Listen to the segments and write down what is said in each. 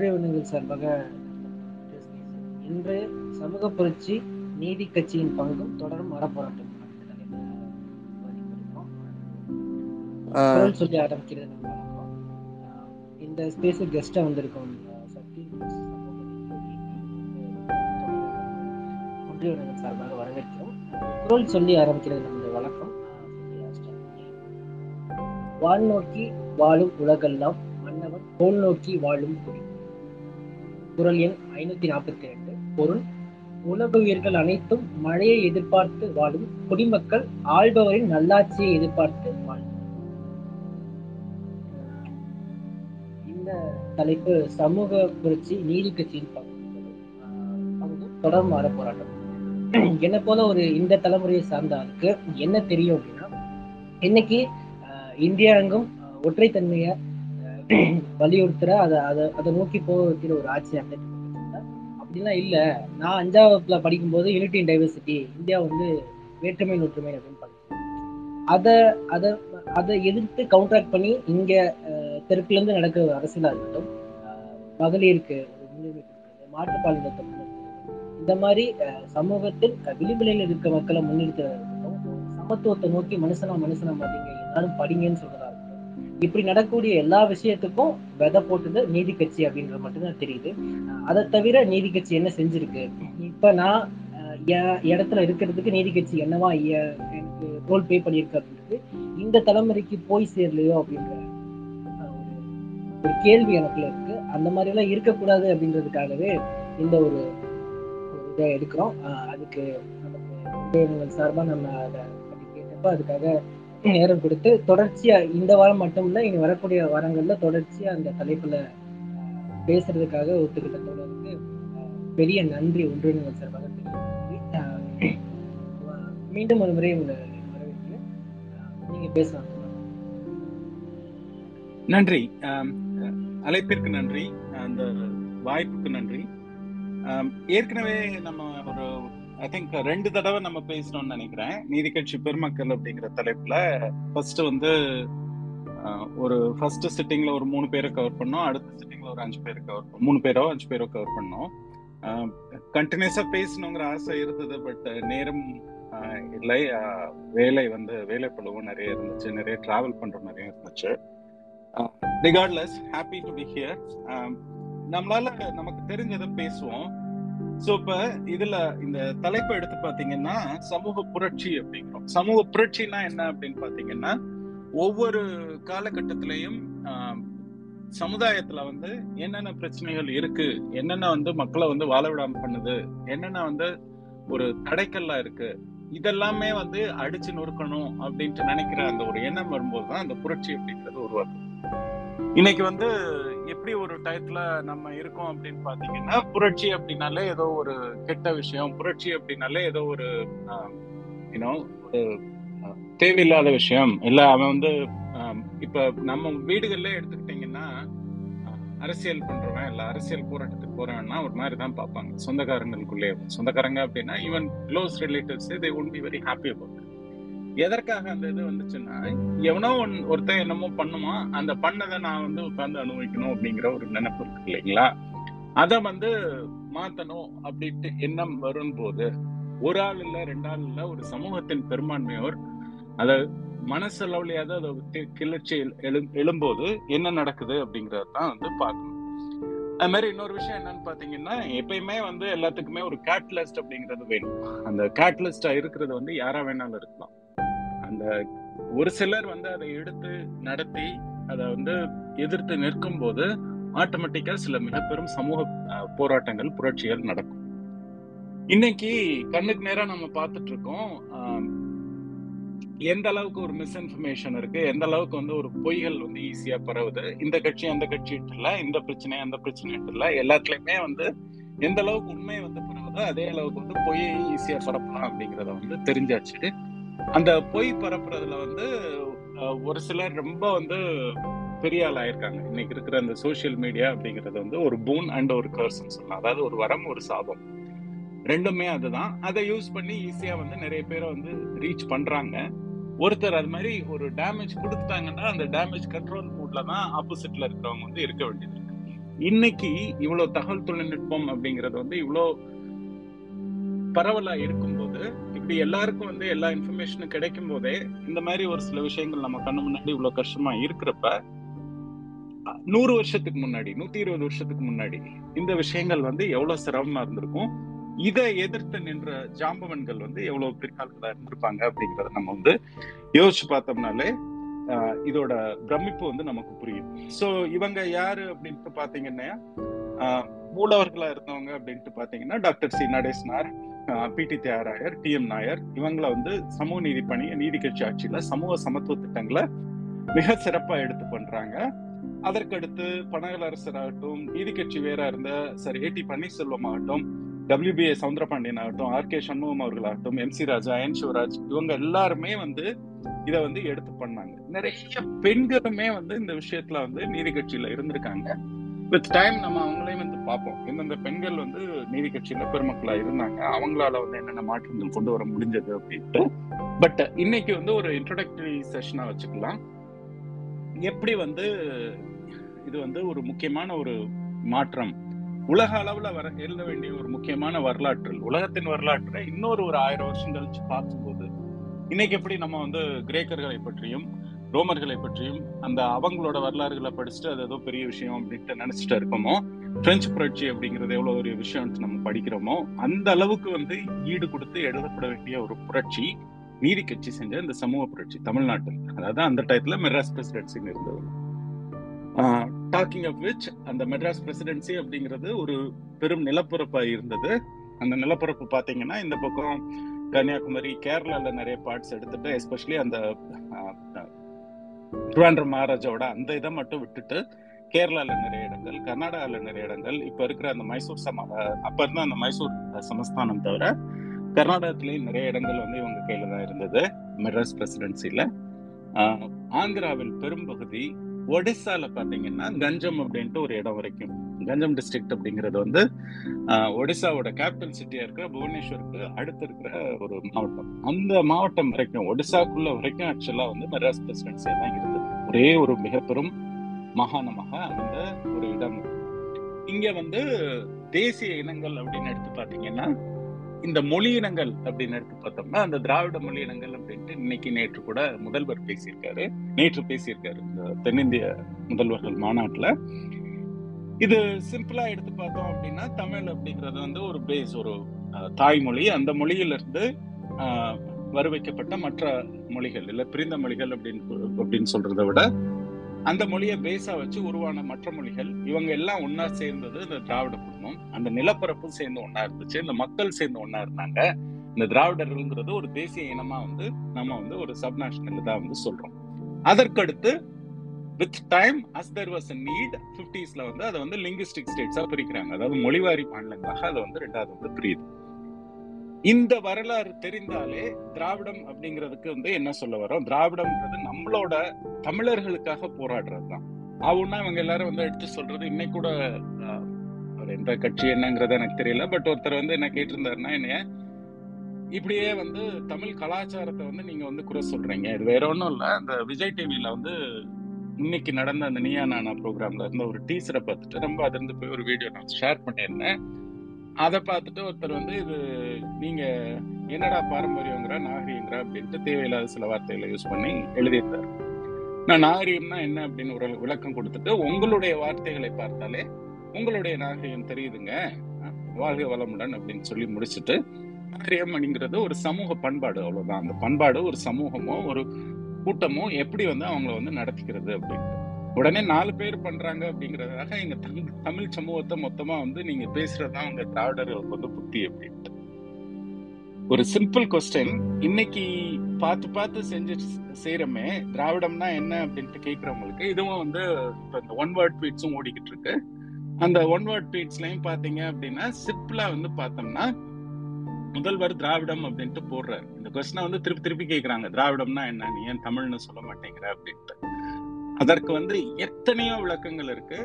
ஒன்றிய உணவுகள் சார்பாக இன்று சமூக புரட்சி நீதி கட்சியின் பங்கும் தொடரும் அறப்போராட்டம் சொல்லி ஆரம்பிக்கிறது இந்த ஸ்பேஸுக்கு கெஸ்டா வந்திருக்கோம். சக்தி ஒன்றிய உணவுகள் சார்பாக வரவேற்கிறோம். குரல் சொல்லி ஆரம்பிக்கிறது நம்முடைய வழக்கம் வான் நோக்கி வாழும் உலகெல்லாம் மன்னவன் கோல் நோக்கி வாழும் குடி. குரல் எண் ஐநூத்தி நாற்பத்தி ரெண்டு. பொருள் உலக உயிர்கள் அனைத்தும் மழையை எதிர்பார்த்து வாழும் குடிமக்கள் ஆள்பவரின் நல்லாட்சியை எதிர்பார்த்து வாழும் இந்த தலைப்பு சமூக புரட்சி நீதி கட்சியின் பங்கு ஆஹ் பங்கு போராட்டம் என்ன போல ஒரு இந்த தலைமுறையை சார்ந்தாருக்கு என்ன தெரியும் அப்படின்னா இன்னைக்கு இந்தியா எங்கும் ஆஹ் ஒற்றைத்தன்மையை வலியுறுத்துற அதை அதை அதை நோக்கி போக வைக்கிற ஒரு ஆட்சி அமைப்பு அப்படிலாம் இல்லை. நான் அஞ்சாவதுல படிக்கும்போது யூனிட்டி டைவர்சிட்டி இந்தியா வந்து வேற்றுமை ஒற்றுமை அப்படின்னு படிச்சேன். அதை அதை அதை எதிர்த்து கவுண்டராக்ட் பண்ணி இங்கே தெற்குலேருந்து நடக்கிற ஒரு அரசியலா இருக்கட்டும் மகளிருக்கு ஒரு முன்னுரிமை மாற்றுப்பாலினத்தை இந்த மாதிரி சமூகத்தில் விளிம்புலையில் இருக்க மக்களை முன்னிறுத்துறதா சமத்துவத்தை நோக்கி மனுஷனா மனுஷனா மதிங்க எல்லாரும் படிங்கன்னு சொல்றதா இப்படி நடக்கக்கூடிய எல்லா விஷயத்துக்கும் விதை போட்டது நீதி கட்சி அப்படின்றது மட்டும்தான் தெரியுது. அதை தவிர நீதி கட்சி என்ன செஞ்சிருக்கு? இப்ப நான் இடத்துல இருக்கிறதுக்கு நீதி கட்சி என்னவா எனக்கு ரோல் பே பண்ணியிருக்கு அப்படின்றது இந்த தலைமுறைக்கு போய் சேரலையோ அப்படின்ற ஒரு கேள்வி எனக்குள்ள இருக்கு. அந்த மாதிரி எல்லாம் இருக்கக்கூடாது அப்படின்றதுக்காகவே இந்த ஒரு இதை எடுக்கிறோம். ஆஹ் அதுக்கு நமக்கு சார்பாக சார்பா நம்ம அதை கேட்டப்ப அதுக்காக நேரம் கொடுத்து தொடர்ச்சியா இந்த வாரம் மட்டும் இல்ல இனி வரக்கூடிய வாரங்கள்ல தொடர்ச்சியா அந்த தலைப்புல பேசுறதுக்காக ஒத்துக்கிட்ட தோழருக்கு பெரிய நன்றி ஒன்றியங்கள் சார்பாக ஆஹ் மீண்டும் ஒரு முறை உங்களை வரவேற்கிறேன். நீங்க பேசலாம். நன்றி. அழைப்பிற்கு நன்றி. அந்த வாய்ப்புக்கு நன்றி. ஏற்கனவே நம்ம ஒரு ஐ திங்க் uh, ரெண்டு தடவை நம்ம பேசணும்னு நினைக்கிறேன். நீதி கட்சி பெருமக்கள் அப்படிங்கிற தலைப்புல ஃபர்ஸ்ட் வந்து uh, ஒரு ஃபர்ஸ்ட் சிட்டிங்ல ஒரு மூணு பேரை கவர் பண்ணோம். அடுத்த சிட்டிங்ல ஒரு அஞ்சு பேரை கவர் மூணு பேரோ அஞ்சு பேரோ கவர் பண்ணோம். கண்டினியூஸா பேசணுங்கிற ஆசை இருந்தது பட் நேரம் இல்லை. வேலை வந்து வேலை பழுவும் நிறைய இருந்துச்சு. நிறைய டிராவல் பண்ற நிறைய இருந்துச்சு. Regardless happy to be here நம்மளால நமக்கு தெரிஞ்சதை பேசுவோம். சோ இப்ப இதுல இந்த தலைப்பை எடுத்து பாத்தீங்கன்னா சமூக புரட்சி அப்படிங்கிறோம். சமூக புரட்சினா என்ன அப்படின்னு பாத்தீங்கன்னா ஒவ்வொரு காலகட்டத்திலையும் சமுதாயத்துல வந்து என்னென்ன பிரச்சனைகள் இருக்கு என்னென்ன வந்து மக்களை வந்து வாழ விடாம பண்ணுது என்னென்ன வந்து ஒரு தடைக்கல்லா இருக்கு இதெல்லாமே வந்து அடிச்சு நொறுக்கணும் அப்படின்ட்டு நினைக்கிற அந்த ஒரு எண்ணம் வரும்போது தான் அந்த புரட்சி அப்படிங்கிறது உருவாக்கும் இன்னைக்கு வந்து எப்படி ஒரு டயத்துல நம்ம இருக்கோம் அப்படின்னு பாத்தீங்கன்னா புரட்சி அப்படின்னாலே ஏதோ ஒரு கெட்ட விஷயம் புரட்சி அப்படின்னாலே ஏதோ ஒரு யூனோ ஒரு தேவையில்லாத விஷயம். இல்ல அவன் வந்து இப்ப நம்ம வீடுகள்ல எடுத்துக்கிட்டீங்கன்னா அரசியல் பண்றவன் இல்ல அரசியல் போராட்டத்துக்கு போறவன்னா ஒரு மாதிரி தான் பார்ப்பாங்க. சொந்தக்காரங்களுக்குள்ளே சொந்தக்காரங்க அப்படின்னா even close relatives they won't be very happy about எதற்காக அந்த இது வந்துச்சுன்னா எவனோ ஒன் ஒருத்தன் என்னமோ பண்ணுமா அந்த பண்ணதை நான் வந்து உட்கார்ந்து அனுபவிக்கணும் அப்படிங்கிற ஒரு நினைப்பு இருக்கு இல்லைங்களா? அதை வந்து மாத்தணும் அப்படின்ட்டு எண்ணம் வரும்போது ஒரு ஆள் இல்ல ரெண்டு ஆள் இல்ல ஒரு சமூகத்தின் பெரும்பான்மையோர் அத மனசளவுலையாவது அதை கிளர்ச்சி எழு- எழும்போது என்ன நடக்குது அப்படிங்கறத தான் வந்து பார்க்கணும். அது மாதிரி இன்னொரு விஷயம் என்னன்னு பாத்தீங்கன்னா எப்பயுமே வந்து எல்லாத்துக்குமே ஒரு கேட்லிஸ்ட் அப்படிங்கிறது வேணும். அந்த கேட்லிஸ்டா இருக்கிறது வந்து யாரா வேணாலும் இருக்கலாம். அந்த ஒரு சிலர் வந்து அதை எடுத்து நடத்தி அதை வந்து எதிர்த்து நிற்கும் போது ஆட்டோமேட்டிக்கா சில மிகப்பெரும் சமூக போராட்டங்கள் புரட்சிகள் நடக்கும். இன்னைக்கு கண்ணுக்கு நேரம் நம்ம பார்த்துட்டு இருக்கோம் எந்த அளவுக்கு ஒரு மிஸ்இன்ஃபர்மேஷன் இருக்கு எந்த அளவுக்கு வந்து ஒரு பொய்கள் வந்து ஈஸியா பரவுது இந்த கட்சி அந்த கட்சி இல்ல இந்த பிரச்சனை அந்த பிரச்சனை இல்ல எல்லாத்துலயுமே வந்து எந்த அளவுக்கு உண்மை வந்து பரவுதோ அதே அளவுக்கு வந்து பொய்யை ஈஸியா பரப்பலாம் அப்படிங்கறத வந்து தெரிஞ்சாச்சு. அந்த பொய் பரப்புறதுல வந்து ஒரு சிலர் ரொம்ப வந்து பெரிய ஆள் ஆயிருக்காங்க. இன்னைக்கு இருக்கிற அந்த சோஷியல் மீடியா அப்படிங்கிறது வந்து ஒரு பூன் அண்ட் ஒரு கர்ஸ்ன்னு சொல்லலாம். அதாவது ஒரு வரம் ஒரு சாபம். ரெண்டுமே அதுதான். அதை யூஸ் பண்ணி ஈஸியா வந்து நிறைய பேரை வந்து ரீச் பண்றாங்க. ஒருத்தர் அது மாதிரி ஒரு டேமேஜ் கொடுத்துட்டாங்கன்னா அந்த டேமேஜ் கண்ட்ரோல் மூட்ல தான் ஆப்போசிட்ல இருக்கிறவங்க வந்து இருக்க வேண்டியது இன்னைக்கு இவ்வளவு தகவல் தொழில்நுட்பம் அப்படிங்கிறது வந்து இவ்வளோ பரவலா இருக்கும்போது இப்படி எல்லாருக்கும் வந்து எல்லா இன்ஃபர்மேஷனும் கிடைக்கும் போதே இந்த மாதிரி ஒரு சில விஷயங்கள் நம்ம கண்ணு முன்னாடி இவ்வளவு கஷ்டமா இருக்கிறப்ப நூறு வருஷத்துக்கு முன்னாடி நூத்தி இருபது வருஷத்துக்கு முன்னாடி இந்த விஷயங்கள் வந்து எவ்வளவு சிரமமா இருந்திருக்கும்? இதை எதிர்த்து நின்ற ஜாம்பவன்கள் வந்து எவ்வளவு பிற்காலத்துல இருந்திருப்பாங்க அப்படிங்கறத நம்ம வந்து யோசிச்சு பார்த்தோம்னாலே இதோட பிரமிப்பு வந்து நமக்கு புரியும். சோ இவங்க யாரு அப்படின்ட்டு பாத்தீங்கன்னா மூலவர்களா இருந்தவங்க அப்படின்ட்டு பாத்தீங்கன்னா doctor C Natesanar P T Thiagarayar T M Nair இவங்கள வந்து சமூக நீதி பணி நீதி கட்சி ஆட்சியில சமூக சமத்துவ திட்டங்களை மிக சிறப்பா எடுத்து பண்றாங்க. அதற்கடுத்து பனகலரசர் ஆகட்டும் நீதி கட்சி வேற இருந்த சார் ஏ டி பன்னீர்செல்வம் ஆகட்டும் டபிள்யூபிஏ சவுந்தரபாண்டியன் ஆகட்டும் R K Shanmugam அவர்களாகட்டும் M C Raja N Sivaraj இவங்க எல்லாருமே வந்து இதை வந்து எடுத்து பண்ணாங்க. நிறைய பெண்களுமே வந்து இந்த விஷயத்துல வந்து நீதி கட்சியில இருந்திருக்காங்க. வித் டைம் நம்ம அவங்களையும் வந்து பார்ப்போம். எந்தெந்த பெண்கள் வந்து நீதி கட்சியில பெருமக்களா இருந்தாங்க. அவங்களால வந்து என்னென்ன மாற்றங்கள் கொண்டு வர முடிஞ்சது அப்படின்ட்டு. பட் இன்னைக்கு வந்து ஒரு இன்ட்ரோடக்டரி செஷனா வச்சுக்கலாம். எப்படி வந்து இது வந்து ஒரு முக்கியமான ஒரு மாற்றம். உலக அளவுல வர எழுத வேண்டிய ஒரு முக்கியமான வரலாற்று உலகத்தின் வரலாற்றை இன்னொரு ஒரு ஆயிரம் வருஷம் கழிச்சு பார்க்கும்போது இன்னைக்கு எப்படி நம்ம வந்து கிரேக்கர்களை பற்றியும் ரோமர்களை பற்றியும் அந்த அவங்களோட வரலாறுகளை படிச்சுட்டு அது ஏதோ பெரிய விஷயம் அப்படின்ட்டு நினைச்சிட்டு இருக்கோமோ பிரெஞ்சு புரட்சி அப்படிங்கிறது எவ்வளோ ஒரு விஷயம் நம்ம படிக்கிறோமோ அந்த அளவுக்கு வந்து ஈடு கொடுத்து எழுதப்பட வேண்டிய ஒரு புரட்சி நீதி கட்சி செஞ்ச இந்த சமூக புரட்சி தமிழ்நாட்டில். அதாவது அந்த டயத்துல மெட்ராஸ் பிரசிடென்சின்னு இருந்தது. டாக்கிங் ஆஃப் விச் அந்த மெட்ராஸ் பிரசிடென்சி அப்படிங்கிறது ஒரு பெரும் நிலப்பரப்பா இருந்தது. அந்த நிலப்பரப்பு பார்த்தீங்கன்னா இந்த பக்கம் கன்னியாகுமரி கேரளால நிறைய பார்ட்ஸ் எடுத்துட்டு எஸ்பெஷலி அந்த திருவாண்டம் மகாராஜாவோட அந்த இதை மட்டும் விட்டுட்டு கேரளால நிறைய இடங்கள் கர்நாடகால நிறைய இடங்கள் இப்ப இருக்கிற அந்த மைசூர் சம அப்ப இருந்த அந்த மைசூர் சமஸ்தானம் தவிர கர்நாடகத்திலேயும் நிறைய இடங்கள் வந்து இவங்க கையில தான் இருந்தது மெட்ராஸ் பிரசிடென்சில. ஆந்திராவில் பெரும்பகுதி ஒடிசால பாத்தீங்கன்னா கஞ்சம் அப்படின்ட்டு ஒரு இடம் வரைக்கும். கஞ்சம் டிஸ்ட்ரிக்ட் அப்படிங்கிறது வந்து ஒடிசாவோட கேபிட்டல் சிட்டியா இருக்கிற புவனேஸ்வருக்கு அடுத்து இருக்கிற ஒரு மாவட்டம். அந்த மாவட்டம் வரைக்கும் ஒடிசாக்குள்ள வரைக்கும் ஆக்சுவலா வந்து மெட்ராஸ் பிரசிடென்சியா தான் இருந்தது. ஒரே ஒரு மிக பெரும் மாகாணமாக அந்த ஒரு இடம். இங்க வந்து தேசிய இனங்கள் அப்படின்னு எடுத்து பாத்தீங்கன்னா இந்த மொழி இனங்கள் அப்படின்னு எடுத்து பார்த்தோம்னா அந்த திராவிட மொழி இனங்கள் அப்படின்ட்டு இன்னைக்கு நேற்று கூட முதல்வர் பேசியிருக்காரு. நேற்று பேசியிருக்காரு இந்த தென்னிந்திய முதல்வர்கள் மாநாட்டுல. இது சிம்பிளா எடுத்து பார்த்தோம் அப்படின்னா தமிழ் அப்படிங்கிறது வந்து ஒரு பேஸ் ஒரு தாய்மொழி. அந்த மொழியிலிருந்து வருவிக்கப்பட்ட மற்ற மொழிகள் இல்ல பிரிந்த மொழிகள் அப்படின்னு அப்படின்னு சொல்றதை விட அந்த மொழியை பேஸா வச்சு உருவான மற்ற மொழிகள் இவங்க எல்லாம் ஒன்னா சேர்ந்தது இந்த திராவிட குடும்பம். அந்த நிலப்பரப்பும் சேர்ந்து ஒன்னா இருந்துச்சு. இந்த மக்கள் சேர்ந்து ஒன்னா இருந்தாங்க. இந்த திராவிடர்கள்ங்கிறது ஒரு தேசிய இனமா வந்து நம்ம வந்து ஒரு சப் நேஷனல் தான் வந்து சொல்றோம். அதற்கடுத்து with time as there was need பிப்டிஸ்ல வந்து அதை வந்து லிங்குஸ்டிக் ஸ்டேட்ஸா பிரிக்கிறாங்க. அதாவது மொழிவாரி மாநிலங்களாக அதை வந்து ரெண்டாவது வந்து பிரியுது. இந்த வரலாறு தெரிந்தாலே திராவிடம் அப்படிங்கிறதுக்கு வந்து என்ன சொல்ல வரோம்? திராவிடம்ன்றது நம்மளோட தமிழர்களுக்காக போராடுறது தான் ஆவுன்னா இவங்க எல்லாரும் வந்து எடுத்து சொல்றது இன்னைக்கு கூட எந்த கட்சி என்னங்கிறது எனக்கு தெரியல பட் ஒருத்தர் வந்து என்ன கேட்டிருந்தாருன்னா என்னைய இப்படியே வந்து தமிழ் கலாச்சாரத்தை வந்து நீங்க வந்து குறை சொல்றீங்க. இது வேற ஒன்றும் இல்லை. அந்த விஜய் டிவியில வந்து இன்னைக்கு நடந்த அந்த நியா நானா ப்ரோக்ராம்ல இருந்த ஒரு டீச்சரை பார்த்துட்டு ரொம்ப அதிர்ந்து போய் ஒரு வீடியோ நான் ஷேர் பண்ணியிருந்தேன். அதை பார்த்துட்டு ஒருத்தர் வந்து இது நீங்க என்னடா பாரம்பரியங்கிற நாகரிகங்கிற அப்படின்ட்டு தேவையில்லாத சில வார்த்தைகளை யூஸ் பண்ணி எழுதியிருந்தார் நான் நாகரீகம்னா என்ன அப்படின்னு ஒரு விளக்கம் கொடுத்துட்டு உங்களுடைய வார்த்தைகளை பார்த்தாலே உங்களுடைய நாகரீகம் தெரியுதுங்க. வாழ்க வளமுடன் அப்படின்னு சொல்லி முடிச்சுட்டு நாகரீகம் அப்படிங்கிறது ஒரு சமூக பண்பாடு அவ்வளவுதான். அந்த பண்பாடு ஒரு சமூகமோ ஒரு கூட்டமோ எப்படி வந்து அவங்கள வந்து நடத்திக்கிறது அப்படின்ட்டு. உடனே நாலு பேர் பண்றாங்க அப்படிங்கிறதுக்காக எங்க தமிழ் தமிழ் சமூகத்தை மொத்தமா வந்து நீங்க பேசுறதுதான் உங்க திராவிடர்களுக்கு வந்து புத்தி அப்படின்ட்டு. ஒரு சிம்பிள் கொஸ்டின் இன்னைக்கு பார்த்து பார்த்து செஞ்சு செய்யறமே திராவிடம்னா என்ன அப்படின்ட்டு கேட்கறவங்களுக்கு இதுவும் வந்து இப்ப இந்த ஒன் வேர்ட் ட்வீட்ஸும் ஓடிக்கிட்டு இருக்கு. அந்த ஒன் வேர்ட் ட்வீட்ஸ்லயும் பாத்தீங்க அப்படின்னா சிம்பிளா வந்து பார்த்தோம்னா முதல்வர் திராவிடம் அப்படின்ட்டு போடுறாரு. இந்த கொஸ்டினை வந்து திருப்பி திருப்பி கேட்கறாங்க திராவிடம்னா என்ன? நீ ஏன் தமிழ்னு சொல்ல மாட்டேங்கிற அப்படின்ட்டு. அதற்கு வந்து எத்தனையோ விளக்கங்கள் இருக்கு.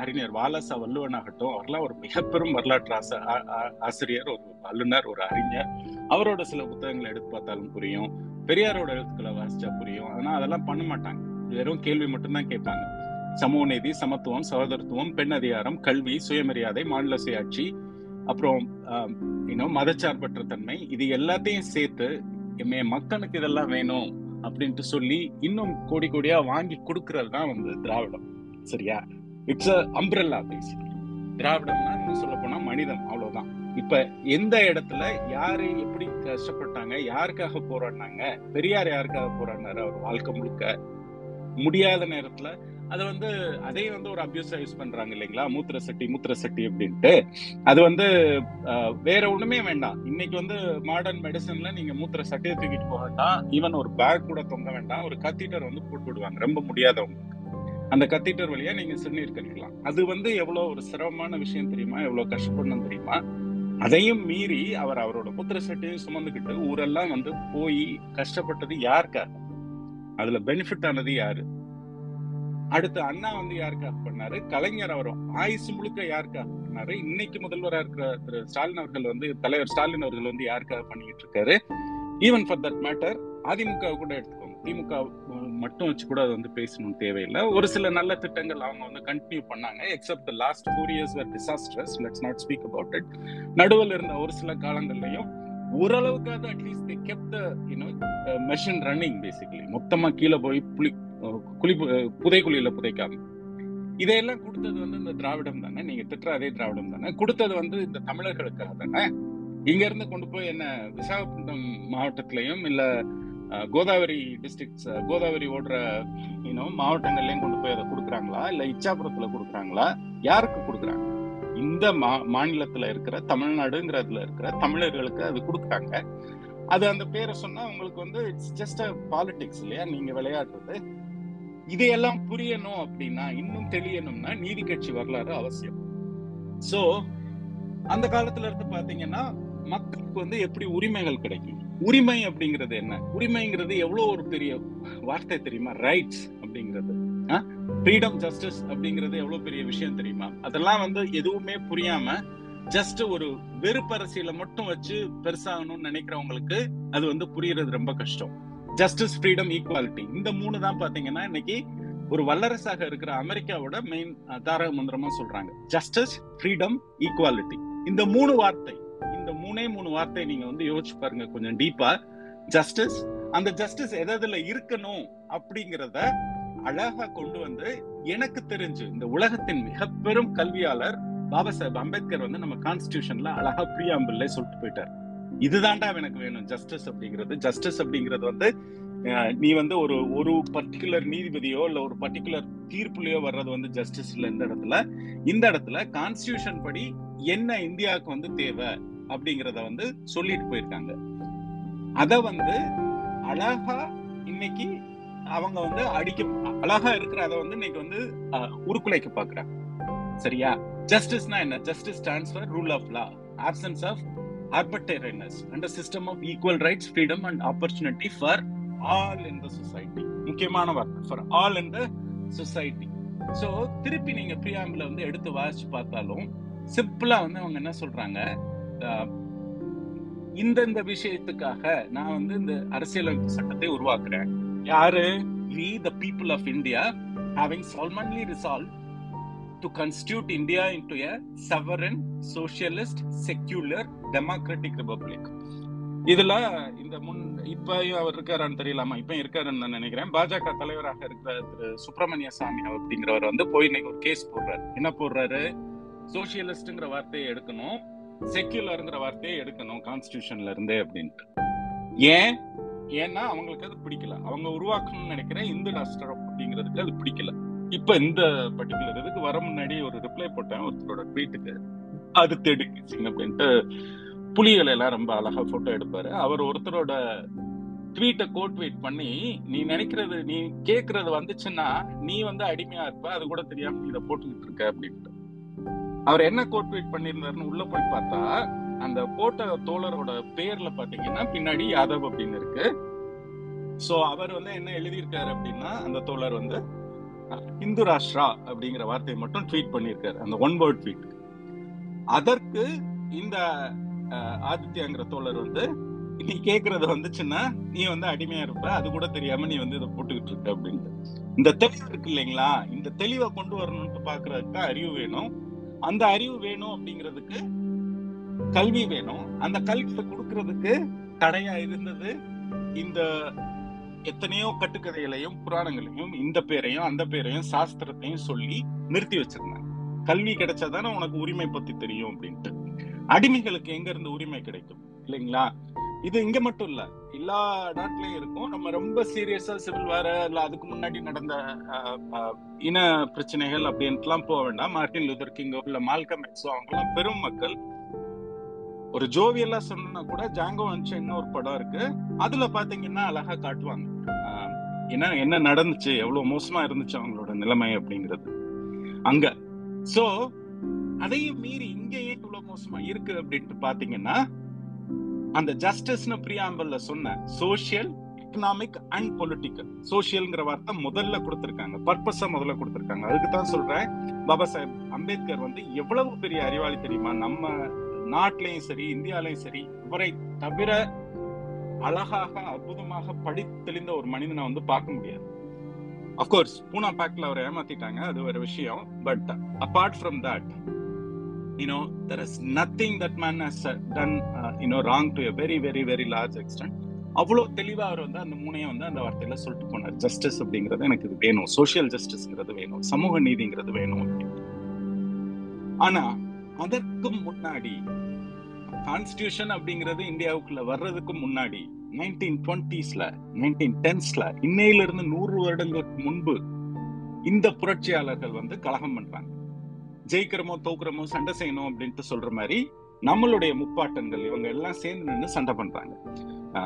அறிஞர் வாலசா வள்ளுவன் ஆகட்டும் அவர்லாம் ஒரு மிக பெரும் வரலாற்று ஆச ஆசிரியர் ஒரு வல்லுநர் ஒரு அறிஞர். அவரோட சில புத்தகங்களை எடுத்து பார்த்தாலும் புரியும். பெரியாரோட எழுத்துக்களை வாசிச்சா புரியும். ஆனால் அதெல்லாம் பண்ண மாட்டாங்க. வெறும் கேள்வி மட்டும்தான் கேட்பாங்க. சமூக நீதி சமத்துவம் சகோதரத்துவம் பெண் அதிகாரம் கல்வி சுயமரியாதை மாநில சுயாட்சி அப்புறம் இன்னும் மதச்சார்பற்ற தன்மை. இது எல்லாத்தையும் சேர்த்து மக்களுக்கு இதெல்லாம் வேணும். அப்படின்ட்டு சொல்லி இன்னும் கோடி கோடியா வாங்கி கொடுக்கறது தான் வந்து திராவிடம். சரியா? இட்ஸ் அ அம்பிரல்லா பேசிக்கலி திராவிடம்னா இன்னும் சொல்ல போனா மனிதம் அவ்வளவுதான். இப்ப எந்த இடத்துல யாரு எப்படி கஷ்டப்பட்டாங்க யாருக்காக போராடினாங்க பெரியார் யாருக்காக போராடினாரு அவர் வாழ்க்கை முழுக்க? முடியாத நேரத்துல அது வந்து அதே வந்து ஒரு அபியூஸா யூஸ் பண்றாங்க இல்லைங்களா? மூத்திர சட்டி மூத்திர சட்டி அப்படின்ட்டு. அது வந்து வேற ஒண்ணுமே வேண்டாம். இன்னைக்கு வந்து மாடர்ன் மெடிசன்ல நீங்க மூத்திர சட்டியை தூக்கிட்டு போக வேண்டாம் ஈவன் ஒரு பேக் கூட தொங்க வேண்டாம். ஒரு கத்தீட்டர் வந்து போட்டு விடுவாங்க. ரொம்ப முடியாதவங்க. அந்த கத்தீட்டர் வழியா நீங்க சிறுநீர் கழிக்கலாம். அது வந்து எவ்வளவு ஒரு சிரமமான விஷயம் தெரியுமா? எவ்வளவு கஷ்டப்படணும் தெரியுமா? அதையும் மீறி அவர் அவரோட புத்திர சட்டையும் சுமந்துக்கிட்டு ஊரெல்லாம் வந்து போய் கஷ்டப்பட்டது யாருக்காக அதுல பெனிஃபிட் ஆனது யாரு? அடுத்து அண்ணா வந்து யாருக்காக பண்ணாரு? கலைஞர் அவர் ஆயுசு முழுக்க யாருக்காக பண்ணாரு? இன்னைக்கு முதல்வராக இருக்கிற திரு ஸ்டாலின் அவர்கள் வந்து தலைவர் ஸ்டாலின் அவர்கள் வந்து யாருக்காக பண்ணிட்டு இருக்காரு? Even for that matter AIADMK கூட எடுத்துக்கோங்க. திமுக மட்டும் வச்சு கூட அது வந்து பேசணும் தேவையில்லை. ஒரு சில நல்ல திட்டங்கள் அவங்க வந்து கண்டினியூ பண்ணாங்க. Except the last four years where disasters let's not speak about it நடுவில் இருந்த ஒரு சில காலங்கள்லையும் ஓரளவுக்காவது at least they kept the you know machine running basically மொத்தமாக கீழே போய் புளி குழி புதைக்குழியில புதைக்காம இதையெல்லாம் கொடுத்தது வந்து இந்த திராவிடம் தானே? நீங்க திட்டுற அதே திராவிடம் தானே? கொடுத்தது வந்து இந்த தமிழர்களுக்காக தானே? இங்க இருந்து கொண்டு போய் என்ன விசாகப்பட்டினம் மாவட்டத்திலையும் இல்ல கோதாவரி டிஸ்ட்ரிக்ட்ஸ் கோதாவரி ஓடுற இன்னும் மாவட்டங்கள்லயும் கொண்டு போய் அதை கொடுக்குறாங்களா? இல்ல இச்சாபுரத்துல கொடுக்குறாங்களா? யாருக்கு கொடுக்குறாங்க? இந்த மா மாநிலத்துல இருக்கிற தமிழ்நாடுங்கிறதுல இருக்கிற தமிழர்களுக்கு அது கொடுக்குறாங்க. அது அந்த பேரை சொன்னா உங்களுக்கு வந்து இட்ஸ் ஜஸ்ட் அ பாலிடிக்ஸ் இல்லையா? நீங்க விளையாடுறது. இதையெல்லாம் புரியணும் அப்படின்னா இன்னும் தெரியணும்னா நீதி கட்சி வரலாறு அவசியம். சோ அந்த காலத்துல இருந்து பாத்தீங்கன்னா மக்களுக்கு வந்து எப்படி உரிமைகள் கிடைக்கும்? உரிமை அப்படிங்கிறது என்ன? உரிமைங்கிறது எவ்வளவு ஒரு பெரிய வார்த்தை தெரியுமா? ரைட்ஸ் அப்படிங்கிறது. ஃப்ரீடம் ஜஸ்டிஸ் அப்படிங்கிறது எவ்வளவு பெரிய விஷயம் தெரியுமா? அதெல்லாம் வந்து எதுவுமே புரியாம ஜஸ்ட் ஒரு வெறுப்பரசியல மட்டும் வச்சு பெருசாகணும்னு நினைக்கிறவங்களுக்கு அது வந்து புரியறது ரொம்ப கஷ்டம். ஜஸ்டிஸ் ஃப்ரீடம் ஈக்குவாலிட்டி இந்த மூணு தான் பாத்தீங்கன்னா இன்னைக்கு ஒரு வல்லரசாக இருக்கிற அமெரிக்காவோட மெயின் தாரக மந்திரமா சொல்றாங்க. ஜஸ்டிஸ் ஃப்ரீடம் ஈக்குவாலிட்டி இந்த மூணு வார்த்தை இந்த மூணே மூணு வார்த்தை நீங்க வந்து யோசிச்சு பாருங்க கொஞ்சம் டீப்பா ஜஸ்டிஸ் அந்த ஜஸ்டிஸ் எதில் இருக்கணும் அப்படிங்கிறத அழகா கொண்டு வந்து எனக்கு தெரிஞ்சு இந்த உலகத்தின் மிக பெரும் கல்வியாளர் பாபா சாஹேப் அம்பேத்கர் வந்து நம்ம கான்ஸ்டியூஷன்ல அழகா பிரியாம்பிள்ல சொல்லிட்டு போயிட்டார். இதுதான்டா எனக்கு வேணும். ஜஸ்டிஸ் அப்படிங்கிறது. ஜஸ்டிஸ் அப்படிங்கிறது வந்து நீ வந்து ஒரு ஒரு பர்டிகுலர் நீதிபதியோ இல்ல ஒரு பர்டிகுலர் தீர்ப்புலையோ வர்றது வந்து ஜஸ்டிஸ் இல்ல இந்த இடத்துல. இந்த இடத்துல கான்ஸ்டியூஷன் படி என்ன இந்தியாவுக்கு வந்து தேவை அப்படிங்கறத வந்து சொல்லிட்டு போயிருக்காங்க. அத வந்து அழகா இன்னைக்கு அவங்க வந்து அடிக்க அழகா இருக்கிற அதை வந்து இன்னைக்கு வந்து உருக்குலைக்க பாக்குறாங்க. சரியா? ஜஸ்டிஸ்னா என்ன? Justice stands for rule of law absence of arbitrariness and a system of equal rights freedom and opportunity for all in the society. முக்கியமான வார்த்தை for all in the society so திருப்பி நீங்க பிரியாம்பிள வந்து எடுத்து வாசிச்சு பார்த்தாலும் சிம்பிளா வந்து அவங்க என்ன சொல்றாங்க? இந்த இந்த விஷயத்துக்காக நான் வந்து இந்த அரசியலமைப்பு சட்டத்தை உருவாக்குறேன். யாரு? We the people of India having solemnly resolved to constitute India into a sovereign socialist, secular democratic republic இதுல இந்த முன் இப்ப அவர் இருக்காரான்னு தெரியலாமா? இப்ப இருக்காருன்னு நான் நினைக்கிறேன். பாஜக தலைவராக இருக்கிற திரு சுப்பிரமணிய சாமி அப்படிங்கிறவர் வந்து போய் இன்னைக்கு ஒரு கேஸ் போடுறாரு. என்ன போடுறாரு? சோசியலிஸ்ட்ங்கிற வார்த்தையை எடுக்கணும். செக்யூலருங்கிற வார்த்தையை எடுக்கணும் கான்ஸ்டியூஷன்ல இருந்தே அப்படின்ட்டு. ஏன்? ஏன்னா அவங்களுக்கு அது பிடிக்கல. அவங்க உருவாக்கணும்னு நினைக்கிறேன் இந்து ராஷ்டிரம் அப்படிங்கிறதுக்கு அது பிடிக்கல. இப்ப இந்த பர்டிகுலர் இதுக்கு வர முன்னாடி ஒரு ரிப்ளை போட்டேன் ஒருத்தரோட ட்வீட்டுக்கு அது தேடிக்கிச்சிங்க அப்படின்ட்டு புலிகள் எல்லாம் ரொம்ப அழகா போட்டோ எடுப்பாரு. அவர் ஒருத்தரோட ட்வீட்டை கோட் ட்வீட் பண்ணி நீ நினைக்கிறது நீ கேக்குறது வந்துச்சுன்னா நீ வந்து அடிமையா இருப்ப அது கூட தெரியாம நீ இதை போட்டுக்கிட்டு இருக்க அப்படின்ட்டு. அவர் என்ன கோட் ட்வீட் பண்ணியிருந்தாருன்னு உள்ள போய் பார்த்தா அந்த போட்ட தோழரோட பேர்ல பாத்தீங்கன்னா பின்னாடி யாதவ் அப்படின்னு இருக்கு. சோ அவர் வந்து என்ன எழுதியிருக்காரு அப்படின்னா அந்த தோழர் வந்து இந்து ராஷ்டிரா அப்படிங்கிற வார்த்தையை மட்டும் ட்வீட் பண்ணியிருக்காரு. அந்த ஒன் வேர்ட் ட்வீட் அதற்கு இந்த ஆதித்யாங்கிற தோழர் வந்து நீ கேக்குறது வந்துச்சுன்னா நீ வந்து அடிமையா இருப்ப. அது கூட தெரியாம நீ வந்து இதை போட்டுக்கிட்டு இருக்க அப்படின்ட்டு. இந்த தெளிவு இருக்கு இல்லைங்களா? இந்த தெளிவை கொண்டு வரணும்னு பாக்குறதுக்கு அறிவு வேணும். அந்த அறிவு வேணும் அப்படிங்கிறதுக்கு கல்வி வேணும். அந்த கல்வியை கொடுக்கறதுக்கு தடையா இருந்தது இந்த எத்தனையோ கட்டுக்கதைகளையும் புராணங்களையும் இந்த பேரையும் அந்த பேரையும் சாஸ்திரத்தையும் சொல்லி நிறுத்தி வச்சிருந்தாங்க. கல்வி கிடைச்சாதானே உனக்கு உரிமை பத்தி தெரியும் அப்படின்ட்டு. அடிமைகளுக்கு எங்க இருந்து உரிமை கிடைக்கும்? இல்லைங்களா? இது இங்க மட்டும் இல்ல. எல்லா நாட்டிலயும் இருக்கும். நம்ம ரொம்ப சீரியஸா சிவில் வார இல்ல அதுக்கு முன்னாடி நடந்த அஹ், இன பிரச்சனைகள் அப்படின்ட்டுலாம் போக வேண்டாம். மார்டின் லூதர் கிங்கோ இல்ல மால்கம் எக்ஸோ அவங்கெல்லாம் பெரும் மக்கள். ஒரு ஜோவியெல்லாம் சொன்னா கூட ஜாங்கோ வந்து இன்னொரு படம் இருக்கு. அதுல பாத்தீங்கன்னா அழகா காட்டுவாங்க. என்ன என்ன நடந்துச்சு? எவ்வளவு மோசமா இருந்துச்சு அவங்களோட நிலைமை அப்படிங்கிறது. அங்க. சோ அதையும் மீறி இங்க ஏன் இவ்வளவு மோசமா இருக்கு அப்படின்ட்டு பாத்தீங்கன்னா அந்த ஜஸ்டிஸ்னு பிரியாம்பல்ல சொன்ன சோசியல் எக்கனாமிக் அண்ட் பொலிட்டிக்கல் சோசியல்ங்கிற வார்த்தை முதல்ல கொடுத்துருக்காங்க. பர்பஸா முதல்ல கொடுத்துருக்காங்க. அதுக்கு தான் சொல்றேன். பாபா சாஹேப் அம்பேத்கர் வந்து எவ்வளவு பெரிய அறிவாளி தெரியுமா? நம்ம நாட்டிலையும் சரி இந்தியாலையும் சரி இவரை தவிர அழகாக அற்புதமாக படித்தெளிந்த ஒரு மனிதனை வந்து பார்க்க முடியாது. அப்கோர்ஸ் பூனா பேக்ல அவரை ஏமாத்திட்டாங்க அது ஒரு விஷயம். But apart from that you know there is nothing that man has done you know wrong to a very very very large extent அவ்வளவு தெளிவாக அவர் வந்து அந்த மூணையும் வந்து அந்த வார்த்தையில சொல்லிட்டு போனார். ஜஸ்டிஸ் அப்படிங்கிறது எனக்கு இது வேணும். சோசியல் ஜஸ்டிஸ்ங்கிறது வேணும். சமூக நீதிங்கிறது வேணும் அப்படின்னு. ஆனா அதற்கு முன்னாடி கான்ஸ்டியூஷன் அப்படிங்கிறது இந்தியாவுக்குள்ள வர்றதுக்கு முன்னாடி நைன்டீன் டுவெண்ட்டிஸ்ல நைன்டீன் டென்ஸ்ல இன்னையில இருந்து நூறு வருடங்களுக்கு முன்பு இந்த புரட்சியாளர்கள் வந்து கலகம் பண்றாங்க. ஜெயிக்கிறமோ தோக்குறமோ சண்டை செய்யணும் அப்படின்ட்டு சொல்ற மாதிரி நம்மளுடைய முப்பாட்டன்கள் இவங்க எல்லாம் சேர்ந்து நின்று சண்டை பண்றாங்க.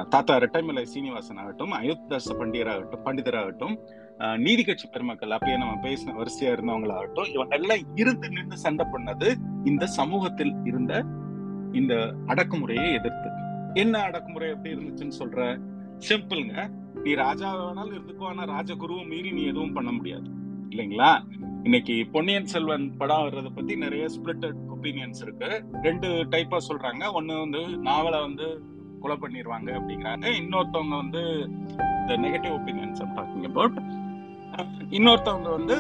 தாத்தா ரெட்டைமலை சீனிவாசன் ஆகட்டும் அயோத்தாச பண்டிதர் ஆகட்டும் பண்டிதர் ஆகட்டும் நீதி கட்சி பெருமக்கள் அப்பயே நம்ம பேசின வரிசையா இருந்தவங்களாகட்டும் இவங்க எல்லாம் இருந்து நின்று சண்டை பண்ணது இந்த சமூகத்தில் இருந்த இந்த அடக்குமுறையை எதிர்த்து. என்ன அடக்குமுறை எப்படி இருந்துச்சுன்னு சொல்ற? சிம்பிள்ங்க நீ ராஜா வேணாலும் இருந்துக்கோ ஆனா ராஜகுருவும் மீறி நீ எதுவும் பண்ண முடியாது. இல்லைங்களா? இன்னைக்கு பொன்னியின் செல்வன் படம் வர்றதை பத்தி நிறைய ஸ்பிளிட்டட் ஒப்பீனியன்ஸ் இருக்கு. ரெண்டு டைப்பா சொல்றாங்க. ஒன்னு வந்து நாவலை வந்து கொலை பண்ணிடுவாங்க அப்படிங்கிறாங்க. இன்னொருத்தவங்க வந்து இந்த நெகட்டிவ் ஒப்பீனியன்ஸ் டாக்கிங் அபவுட் இன்னொருத்தவங்க வந்து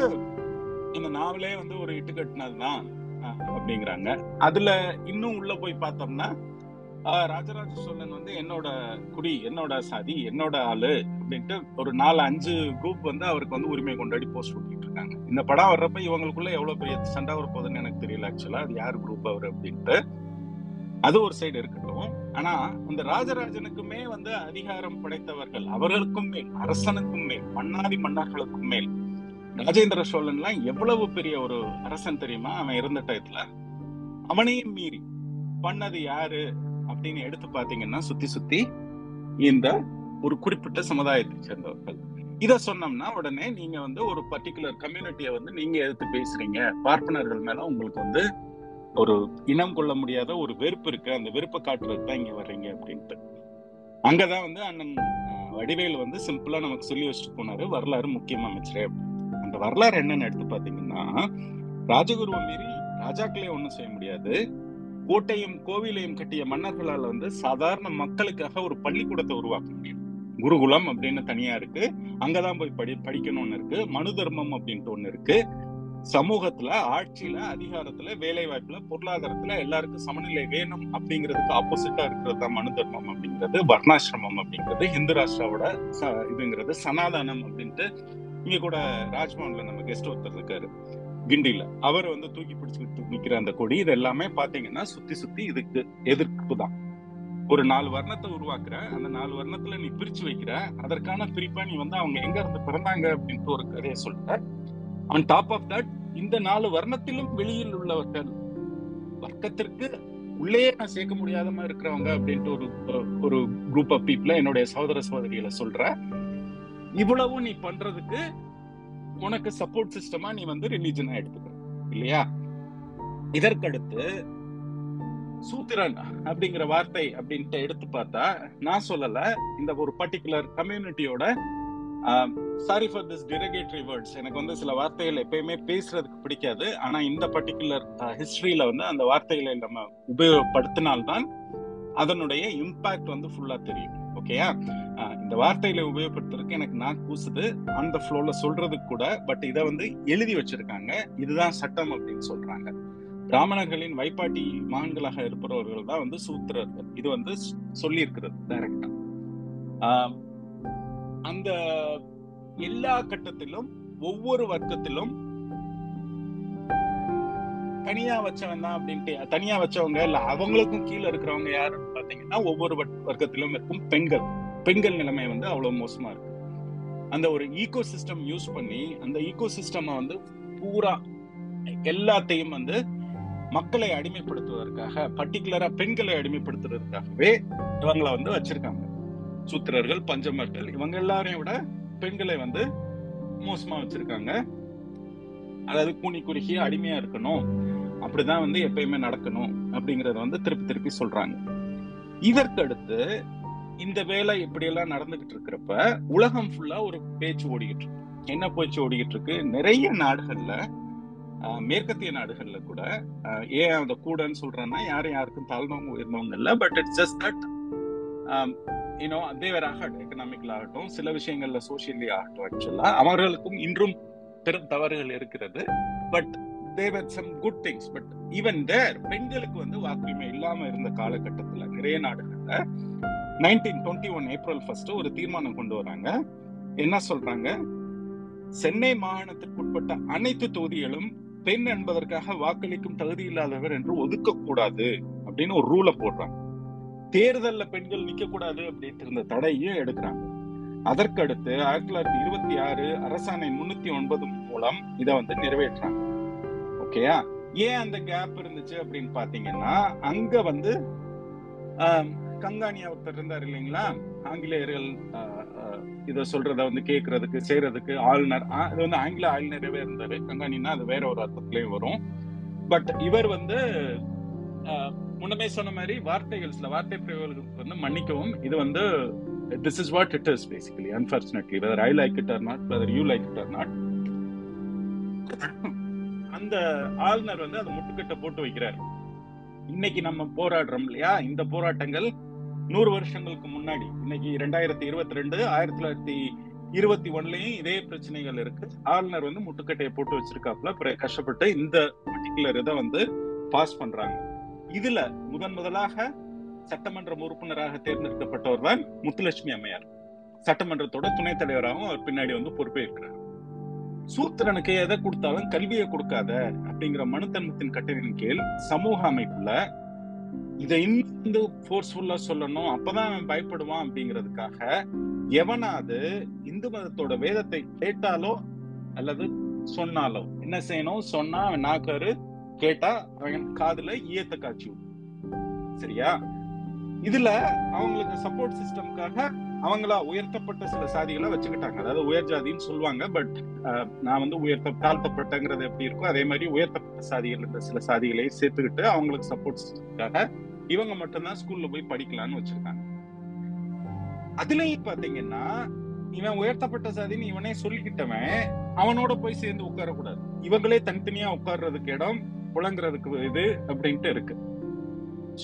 இந்த நாவலே வந்து ஒரு இட்டு கட்டினதுதான். அப்படிங்கிறாங்க. அதுல இன்னும் உள்ள போய் பார்த்தோம்னா ராஜராஜ சோழன் வந்து என்னோட குடி என்னோட சாதி என்னோட ஆளு அப்படின்ட்டு ஒரு நாலு அஞ்சு குரூப் வந்து அவருக்கு வந்து உரிமை கொண்டாடி போஸ்ட் ஓட்டிட்டு இருக்காங்க இந்த படம் வர்றப்ப இவங்களுக்குள்ள எவ்வளவு பெரிய சண்டை வர போகுதுன்னு எனக்கு தெரியல ஆக்சுவலா அது யார் குரூப் அவர் அப்படின்ட்டு. அது ஒரு சைடு இருக்கட்டும். ஆனா அந்த ராஜராஜனுக்குமே வந்து அதிகாரம் படைத்தவர்கள் அவர்களுக்கும் மேல் அரசனுக்கும் மேல் மன்னாதி மன்னர்களுக்கும் மேல் ராஜேந்திர சோழன்லாம் எவ்வளவு பெரிய ஒரு அரசன் தெரியுமா? அவன் இருந்த டயத்துல. அவனையும் மீறி. பண்ணது யாரு? அப்படின்னு எடுத்து பாத்தீங்கன்னா சுத்தி சுத்தி இந்த ஒரு குறிப்பிட்ட சமுதாயத்தை சேர்ந்தவர்கள். இத சொன்னோம்னா உடனே நீங்க வந்து ஒரு பர்டிகுலர் கம்யூனிட்டியை வந்து நீங்க எடுத்து பேசுறீங்க. பார்ப்பனர்கள் மேல உங்களுக்கு வந்து ஒரு இனம் கொள்ள முடியாத ஒரு வெறுப்பு இருக்கு. அந்த வெறுப்பை காட்டுறதுக்கு தான் இங்க வர்றீங்க அப்படின்ட்டு. அங்கதான் வந்து அண்ணன் வடிவேல் வந்து சிம்பிளா நமக்கு சொல்லி வச்சுட்டு போனாரு. வரலாறு முக்கியம் அமைச்சரே. அப்படின்னு. அந்த வரலாறு என்னன்னு எடுத்து பாத்தீங்கன்னா ராஜகுருவை மீறி ராஜாக்களே ஒண்ணும் செய்ய முடியாது. கோட்டையும் கோவிலையும் கட்டிய மன்னர்களால் வந்து சாதாரண மக்களுக்காக ஒரு பள்ளிக்கூடத்தை உருவாக்க முடியும். குருகுலம் அப்படின்னு தனியா இருக்கு. அங்கதான் போய் படி படிக்கணும்னு இருக்கு. மனு தர்மம் அப்படின்ட்டு ஒண்ணு இருக்கு. சமூகத்துல ஆட்சியில அதிகாரத்துல வேலை வாய்ப்புல பொருளாதாரத்துல எல்லாருக்கும் சமநிலை வேணும் அப்படிங்கிறதுக்கு ஆப்போசிட்டா இருக்கிறது தான் மனு தர்மம் அப்படிங்கிறது வர்ணாசிரமம் அப்படிங்கிறது இந்து ராஷ்டிராவோட ச- இதுங்கிறது சனாதானம் அப்படின்ட்டு இங்க கூட ராஜ்பவன்ல நம்ம கெஸ்ட் ஒருத்தர் இருக்காரு கிண்டில அவர் வந்து தூக்கி பிடிச்சுக்கிட்டு நிக்கிற அந்த கொடி இது எல்லாமே பாத்தீங்கன்னா சுத்தி சுத்தி இதுக்கு எதிர்ப்பு தான். ஒரு நாலு வர்ணத்தை உருவாக்குற அந்த நாலு வர்ணத்துல நீ பிரிச்சு வைக்கிற அதற்கான பிரிப்பா நீ வந்து அவங்க எங்க இருந்து பிறந்தாங்க அப்படின்ட்டு ஒரு கதையை சொல்ற. ஆன் டாப் ஆஃப் தட் இந்த நாலு வர்ணத்திலும் வெளியில் உள்ளவர்கள் வர்க்கத்திற்கு உள்ளே நான் சேர்க்க முடியாத மாதிரி இருக்கிறவங்க அப்படின்ட்டு ஒரு ஒரு குரூப் ஆஃப் பீப்புள என்னுடைய சகோதர சகோதரிகளை சொல்றேன் இவ்வளவும் நீ பண்றதுக்கு உனக்கு சப்போர்ட் சிஸ்டமா நீ வந்து ரிலீஜனா எடுத்துக்க. இல்லையா? இதற்கடுத்து சூத்திரன் அப்படிங்கிற வார்த்தை அப்படின்ட்டு எடுத்து பார்த்தா நான் சொல்லல இந்த ஒரு particular கம்யூனிட்டியோட sorry for this derogatory words எனக்கு வந்து சில வார்த்தைகள் எப்பயுமே பேசுறதுக்கு பிடிக்காது. ஆனா இந்த பர்டிகுலர் ஹிஸ்டரியில வந்து அந்த வார்த்தைகளை நம்ம உபயோகப்படுத்தினால்தான் அதனுடைய இம்பாக்ட் வந்து ஃபுல்லா தெரியும். ஓகேயா? இந்த வார்த்தையில உபயோகப்படுத்துறதுக்கு எனக்கு நான் கூசுது. அந்த ஃப்ளோல சொல்றதுக்கு கூட பட் இதை வந்து எழுதி வச்சிருக்காங்க. இதுதான் சட்டம் அப்படின்னு சொல்றாங்க. பிராமணர்களின் வைப்பாட்டி மகன்களாக இருப்பவர்கள் தான் வந்து சூத்திரர்கள். இது வந்து சொல்லி இருக்கிறது டைரக்டா அந்த எல்லா கட்டத்திலும் ஒவ்வொரு வர்க்கத்திலும் தனியா வச்சவன் தான் அப்படின்ட்டு தனியா வச்சவங்க இல்ல அவங்களுக்கும் கீழே இருக்கிறவங்க யாருன்னு பாத்தீங்கன்னா ஒவ்வொரு வர்க்கத்திலும் இருக்கும் பெண்கள். பெண்கள் நிலைமை வந்து அவ்வளவு மோசமா இருக்கு. அந்த ஒரு ஈகோ சிஸ்டம் யூஸ் பண்ணி அந்த ஈகோ சிஸ்டம் வந்து பூரா எல்லாத்தையும் வந்து மக்களை அடிமைப்படுத்துவதற்காக பர்டிகுலரா பெண்களை அடிமைப்படுத்துறதுக்காகவே இவங்களை வந்து வச்சிருக்காங்க. சூத்திரர்கள் பஞ்சமர்கள் இவங்க எல்லாரையும் விட பெண்களை வந்து மோசமா வச்சிருக்காங்க. அதாவது கூனி குறுகிய அடிமையா இருக்கணும். அப்படிதான் வந்து எப்பயுமே நடக்கணும் அப்படிங்கறத வந்து திருப்பி திருப்பி சொல்றாங்க. இதற்கடுத்து இந்த வேலை இப்படி எல்லாம் நடந்துகிட்டு இருக்கிறப்ப உலகம் ஃபுல்லா ஒரு பேச்சு ஓடிக்கிட்டு இருக்கு. என்ன பேச்சு ஓடிக்கிட்டு இருக்கு? நிறைய நாடுகள்ல மேற்கத்திய நாடுகள்ல கூட ஏன் அந்த கூடன்னு சொல்றேன்னா யாரும் யாருக்கும் தாழ்ந்தவங்க உயர்ந்தவங்க இல்லை but it's just that you know Thevar ஆகட்டும் எக்கனாமிக்கல் ஆகட்டும் சில விஷயங்கள்ல சோசியலி ஆகட்டும் ஆக்சுவலா அவர்களுக்கும் இன்றும் பெரும் தவறுகள் இருக்கிறது. But there were some good things but even there பெண்களுக்கு வந்து வாக்குரிமை இல்லாம இருந்த காலகட்டத்துல நிறைய நாடுகள்ல nineteen twenty one April first ஒரு தீர்மானம் கொண்டு வராங்க. என்ன சொல்றாங்க? சென்னை மாகாணத்திற்கு உட்பட்ட அனைத்து தொகுதிகளும் பெண் என்பதற்காக வாக்களிக்கும் தகுதி இல்லாதவர் என்று ஒதுக்கக்கூடாது அப்படின்னு ஒரு ரூலை போடுறாங்க. தேர்தல்ல பெண்கள் நிக்க கூடாது அப்படின்ட்டு இருந்த தடையும் எடுக்கிறாங்க. அதற்கடுத்து ஆயிரத்தி தொள்ளாயிரத்தி இருபத்தி ஆறு அரசாணை முன்னூத்தி ஒன்பது மூலம் இதை வந்து நிறைவேற்றாங்க ஓகேயா? ஏன் அந்த கேப் இருந்துச்சு அப்படின்னு பாத்தீங்கன்னா அங்க வந்து கங்கானியா ஒருத்தர் இருந்தார் இல்லைங்களா? ஆங்கிலேயர்கள் இத சொல்றத வந்து கேட்கறதுக்கு செய்யறதுக்கு ஆளுநர் இது வந்து ஆங்கில ஆளுநரவே இருந்தாரு. கங்காணின்னா அது வேற ஒரு அர்த்தத்திலயும் வரும். பட் இவர் வந்து முன்னமே சொன்ன மாதிரி வார்த்தைகள் சில வார்த்தை பிரிவுகளுக்கு வந்து மன்னிக்கவும் இது வந்து this is what it is basically unfortunately whether I like it or not whether you like it or not அந்த ஆளுநர் வந்து அதை முட்டுக்கட்டை போட்டு வைக்கிறார். இன்னைக்கு நம்ம போராடுறோம் இல்லையா? இந்த போராட்டங்கள் நூறு வருஷங்களுக்கு முன்னாடி இன்னைக்கு ரெண்டாயிரத்தி இருபத்தி ரெண்டு ஆயிரத்தி தொள்ளாயிரத்தி இருபத்தி ஒன்லயும் இதே பிரச்சனைகள் இருக்கு. ஆளுநர் வந்து முட்டுக்கட்டையை போட்டு வச்சிருக்காப்புல. கஷ்டப்பட்டு இந்த பர்டிகுலர் இதை வந்து பாஸ் பண்றாங்க. இதுல முதன் முதலாக சட்டமன்ற உறுப்பினராக தேர்ந்தெடுக்கப்பட்டவர் தான் முத்துலட்சுமி அம்மையார். சட்டமன்றத்தோட துணைத் தலைவராகவும் அவர் பின்னாடி வந்து பொறுப்பேற்கிறார். சூத்திரனுக்கு எதை கொடுத்தாலும் கல்வியை கொடுக்காத அப்படிங்கிற மனுத்தன்மத்தின் கட்டளையின் கீழ் சமூக அமைப்புல இதை இன்னும் ஃபோர்ஸ்ஃபுல்லா சொல்லணும். அப்பதான் அவன் பயப்படுவான் அப்படிங்கிறதுக்காக எவனாவது இந்து மதத்தோட வேதத்தை கேட்டாலோ அல்லது சொன்னாலோ என்ன செய்யணும்? சொன்னா அவன் நாக்காரு கேட்டா அவன் காதுல ஈயத்த காட்சி சரியா? இதுல அவங்களுக்கு சப்போர்ட் சிஸ்டம்காக அவங்களா உயர்த்தப்பட்ட சில சாதிகளை வச்சுக்கிட்டாங்க. அதாவது உயர் ஜாதின்னு சொல்லுவாங்க பட் நான் வந்து உயர்த்த தாழ்த்தப்பட்டங்கிறது எப்படி இருக்கும் அதே மாதிரி உயர்த்தப்பட்ட சாதிகள் இருந்த சில சாதிகளையும் சேர்த்துக்கிட்டு அவங்களுக்கு சப்போர்ட்ஸ்க்காக இவங்க மட்டும்தான் ஸ்கூல்ல போய் படிக்கலாம்னு வச்சிருக்காங்க. அதுலயும் பாத்தீங்கன்னா இவன் உயர்த்தப்பட்ட சாதின்னு இவனே சொல்லிக்கிட்டவன் அவனோட போய் சேர்ந்து உட்காரக்கூடாது. இவங்களே தனித்தனியா உட்கார்றதுக்கு இடம் புழங்குறதுக்கு இது அப்படின்ட்டு இருக்கு.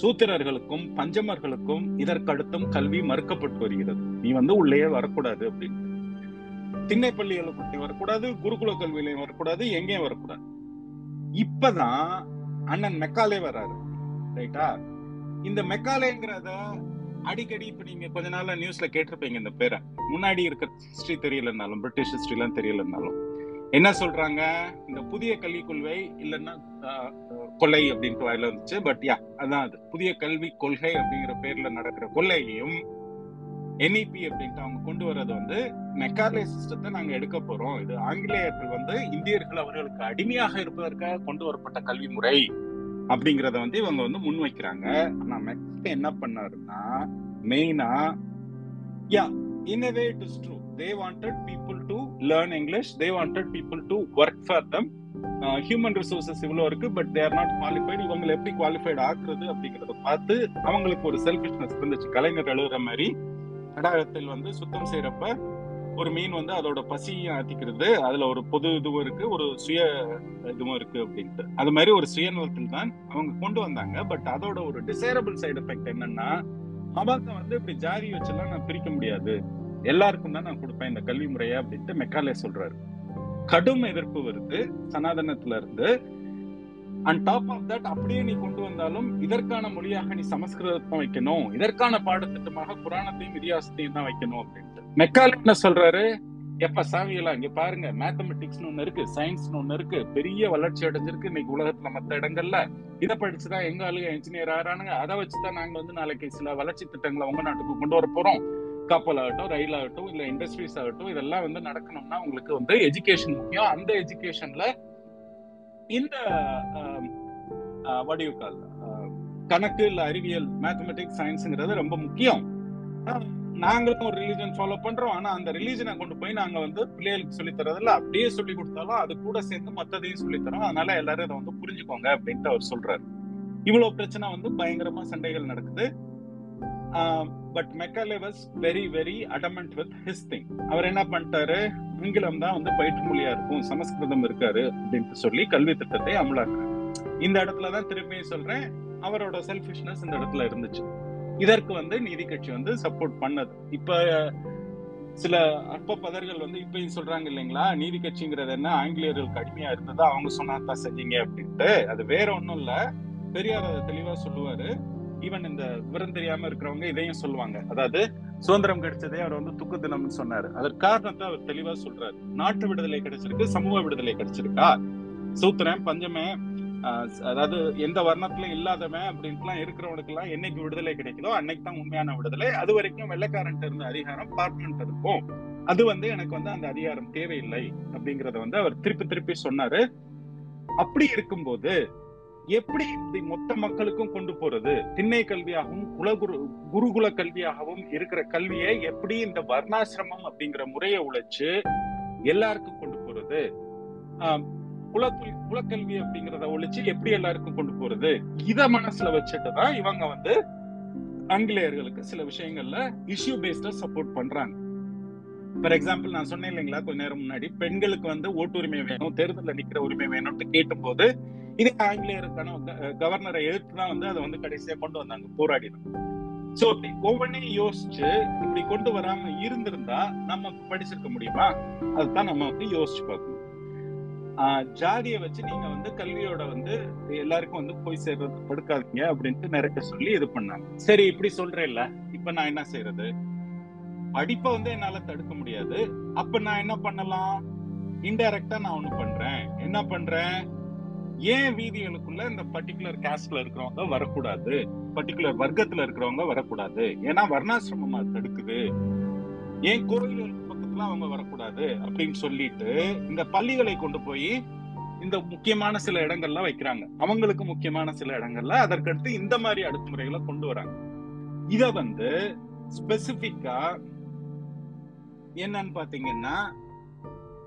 சூத்திரர்களுக்கும் பஞ்சமர்களுக்கும் இதற்கடுத்தும் கல்வி மறுக்கப்பட்டு வருகிறது. நீ வந்து உள்ளேயே வரக்கூடாது அப்படின்னு. திண்ணை பள்ளிகளுக்கு வரக்கூடாது குருகுல கல்வியிலையும் வரக்கூடாது எங்கேயும் வரக்கூடாது. இப்பதான் அண்ணன் மெக்காலே வர்றாரு ரைட்டா இந்த மெக்காலேங்கிறத அடிக்கடி இப்ப நீங்க கொஞ்ச நாளா நியூஸ்ல கேட்டிருப்பீங்க இந்த பேரை. முன்னாடி இருக்க ஹிஸ்டரி தெரியலனாலும் பிரிட்டிஷ் ஹிஸ்டரி எல்லாம் தெரியலனாலும். என்ன சொல்றாங்க? இந்த புதிய கல்விக் கொள்கை இல்லைன்னா கொள்ளை அப்படின்ட்டு வாயில வந்துச்சு. பட் யா அதான் அது. புதிய கல்வி கொள்கை அப்படிங்கிற பேர்ல நடக்கிற கொள்ளையையும் என்இபி அப்படின்ட்டு அவங்க கொண்டு வர்றது வந்து மெக்கார்லே சிஸ்டத்தை நாங்க எடுக்க போறோம். இது ஆங்கிலேயர்கள் வந்து இந்தியர்கள் அவர்களுக்கு அடிமையாக இருப்பதற்காக கொண்டு வரப்பட்ட கல்வி முறை அப்படிங்கறத வந்து இவங்க வந்து முன் வைக்கிறாங்க. ஆனா மெக்கா என்ன பண்ணாருன்னா மெயினா yeah in a way it is true. They wanted people to learn english. They wanted people to work human resources இவ்வளோ இருக்கு பட் தேர் நாட் குவாலிஃபைடு இவங்களை எப்படி குவாலிஃபைடு ஆக்குறது அப்படிங்கறத பார்த்து அவங்களுக்கு ஒரு செல்ஃபிஷ்னஸ் இருந்துச்சு. கலைஞர் எழுதுற மாதிரி தடாகத்தில் வந்து சுத்தம் செய்யறப்ப ஒரு மீன் வந்து அதோட பசியும் ஆத்திக்கிறது அதுல ஒரு பொது இதுவும் இருக்கு ஒரு சுய இதுவும் இருக்கு அப்படின்ட்டு. அது மாதிரி ஒரு சுயநலத்தில் தான் அவங்க கொண்டு வந்தாங்க. பட் அதோட ஒரு டிசைரபிள் சைடு எஃபெக்ட் என்னன்னா மபாக்க வந்து இப்படி ஜாதி வச்செல்லாம் நான் பிரிக்க முடியாது. எல்லாருக்கும் தான் நான் கொடுப்பேன் இந்த கல்வி முறையை அப்படின்ட்டு மெக்காலே சொல்றாரு. கடும் எதிர்ப்பு வருது சனாதனத்துல இருந்து. அண்ட் டாப் ஆஃப் தட் அப்படியே நீ கொண்டு வந்தாலும் இதற்கான மொழியாக நீ சமஸ்கிருதத்தை வைக்கணும். இதற்கான பாடத்திட்டமாக புராணத்தையும் இதிகாசத்தையும் தான் வைக்கணும் அப்படின்ட்டு. மெக்கால் என்ன சொல்றாரு? எப்ப சாமியெல்லாம் இங்க பாருங்க. மேத்தமெட்டிக்ஸ்னு ஒண்ணு இருக்கு சயின்ஸ்னு ஒண்ணு இருக்கு. பெரிய வளர்ச்சி அடைஞ்சிருக்கு இன்னைக்கு உலகத்துல மத்த இடங்கள்ல. இதை படிச்சுதான் எங்க ஆளுங்க இன்ஜினியர் ஆறானுங்க அதை வச்சுதான் நாங்க வந்து நாளைக்கு சில வளர்ச்சி திட்டங்களை உங்க நாட்டுக்கு கொண்டு வர போறோம். கப்பல் ஆகட்டும் ரயில் ஆகட்டும் இல்ல இண்டஸ்ட்ரீஸ் ஆகட்டும் இதெல்லாம் வந்து நடக்கணும்னா உங்களுக்கு வந்து எஜுகேஷன் முக்கியம். அந்த எஜுகேஷன்ல இந்த வடிவு கால் கணக்கு இல்ல அறிவியல் மேத்தமெட்டிக்ஸ் சயின்ஸ்ங்கிறது ரொம்ப முக்கியம். நாங்களும் ஒரு ரிலீஜன் ஃபாலோ பண்றோம். ஆனா அந்த ரிலீஜனை கொண்டு போய் நாங்க வந்து பிள்ளைகளுக்கு சொல்லி தரதில்ல. அப்படியே சொல்லி கொடுத்தாலும் அது கூட சேர்ந்து மத்ததையும் சொல்லி தரோம். அதனால எல்லாரும் இதை வந்து புரிஞ்சுக்கோங்க அப்படின்ட்டு அவர் சொல்றாரு. இவ்வளவு பிரச்சனை வந்து பயங்கரமா சண்டைகள் நடக்குது. But Macaulay was very very adamant with his thing அவர் என்ன பண்ணிட்டாரு? ஆங்கிலம் தான் வந்து பயிற்று மொழியா இருக்கும் சமஸ்கிருதம் இருக்காரு அப்படின்ட்டு சொல்லி கல்வி திட்டத்தை அமலாக்குறாரு. இந்த இடத்துல தான் திரும்பியும் சொல்றேன் அவரோட செல்ஃபிஷ்னஸ் இந்த இடத்துல இருந்துச்சு. இதற்கு வந்து நீதி கட்சி வந்து சப்போர்ட் பண்ணது. இப்ப சில அற்ப பதர்கள் வந்து இப்பயும் சொல்றாங்க இல்லைங்களா நீதி கட்சிங்கிறது என்ன ஆங்கிலேயர்களுக்கு அடிமையா இருந்ததா அவங்க சொன்னா தான் செஞ்சீங்க அப்படின்ட்டு. அது வேற ஒண்ணும் இல்ல பெரியார் அதை தெளிவா சொல்லுவாரு. ஈவன் இந்த விவரம் தெரியாம இருக்கிறவங்க இதையும் சொல்லுவாங்க. அதாவது சுதந்திரம் கிடைச்சதே அவர் வந்து துக்கு தினம்னு சொன்னாரு. அதற்கு காரணத்தை அவர் தெளிவா சொல்றாரு. நாட்டு விடுதலை கிடைச்சிருக்கு சமூக விடுதலை கிடைச்சிருக்கா? சூத்திரன் பஞ்சமே அதாவது எந்த வர்ணத்துல இல்லாதவன் அப்படின்ட்டுலாம் இருக்கிறவனுக்கு எல்லாம் என்னைக்கு விடுதலை கிடைக்குதோ அன்னைக்கு தான் உண்மையான விடுதலை. அது வரைக்கும் வெள்ளக்காரன்ட்டு இருந்த அதிகாரம் பார்ட்மெண்ட் இருக்கும். அது வந்து எனக்கு வந்து அந்த அதிகாரம் தேவையில்லை அப்படிங்கறத வந்து அவர் திருப்பி திருப்பி சொன்னாரு. அப்படி இருக்கும்போது எப்படி இப்படி மொத்த மக்களுக்கும் கொண்டு போறது? திண்ணை கல்வியாகவும் குலகுரு குருகுல கல்வியாகவும் இருக்கிற கல்வியை எப்படி இந்த வர்ணாசிரமம் அப்படிங்கிற முறையை உழைச்சு எல்லாருக்கும் கொண்டு போறது? குலத்துல் குலக்கல்வி அப்படிங்கிறத ஒழிச்சு எப்படி எல்லாருக்கும் கொண்டு போறது? இத மனசுல வச்சுட்டு தான் இவங்க வந்து ஆங்கிலேயர்களுக்கு சில விஷயங்கள்ல இஷ்யூ பேஸ்டா சப்போர்ட் பண்றாங்க. ஃபார் எக்ஸாம்பிள் நான் சொன்னேன் இல்லைங்களா கொஞ்ச நேரம் முன்னாடி பெண்களுக்கு வந்து ஓட்டுரிமை வேணும் தேர்தலில் நிக்கிற உரிமை வேணும்னு கேட்டும் போது இதே ஆங்கிலேயருக்கான கவர்னரை எதிர்த்து தான் வந்து அதை வந்து கடைசியா கொண்டு வந்தாங்க போராடினோம். சோ ஒவ்வொன்றையும் யோசிச்சு இப்படி கொண்டு வராம இருந்திருந்தா நம்ம படிச்சிருக்க முடியுமா? அதுதான் நம்ம வந்து யோசிச்சு பார்க்கணும். ஜாதியை வச்சு நீங்க வந்து கல்வியோட வந்து எல்லாருக்கும் வந்து போய் சேர்றது படுக்காதீங்க அப்படின்ட்டு நிறைய சொல்லி இது பண்ணாங்க. சரி இப்படி சொல்றேன்ல இப்ப நான் என்ன செய்யறது படிப்பை வந்து என்னால தடுக்க முடியாது. அப்ப நான் என்ன பண்ணலாம்? இன்டைரக்டா நான் ஒண்ணு பண்றேன். என்ன பண்றேன்? ஏன் வீதிகளுக்குள்ள இந்த பர்டிகுலர் காஸ்ட்ல இருக்கிறவங்க வரக்கூடாது? பர்டிகுலர் வர்க்கத்துல இருக்கிறவங்க வரக்கூடாது. ஏன்னா அது தடுக்குது. ஏன் கோயில்களுக்கு பக்கத்துல அவங்க வரக்கூடாது? அப்படின்னு சொல்லிட்டு இந்த பள்ளிகளை கொண்டு போய் இந்த முக்கியமான சில இடங்கள்ல வைக்கிறாங்க. அவங்களுக்கு முக்கியமான சில இடங்கள்ல அதற்கடுத்து இந்த மாதிரி அடுக்குமுறைகளை கொண்டு வராங்க. இத வந்து ஸ்பெசிபிக்கா என்னன்னு பாத்தீங்கன்னா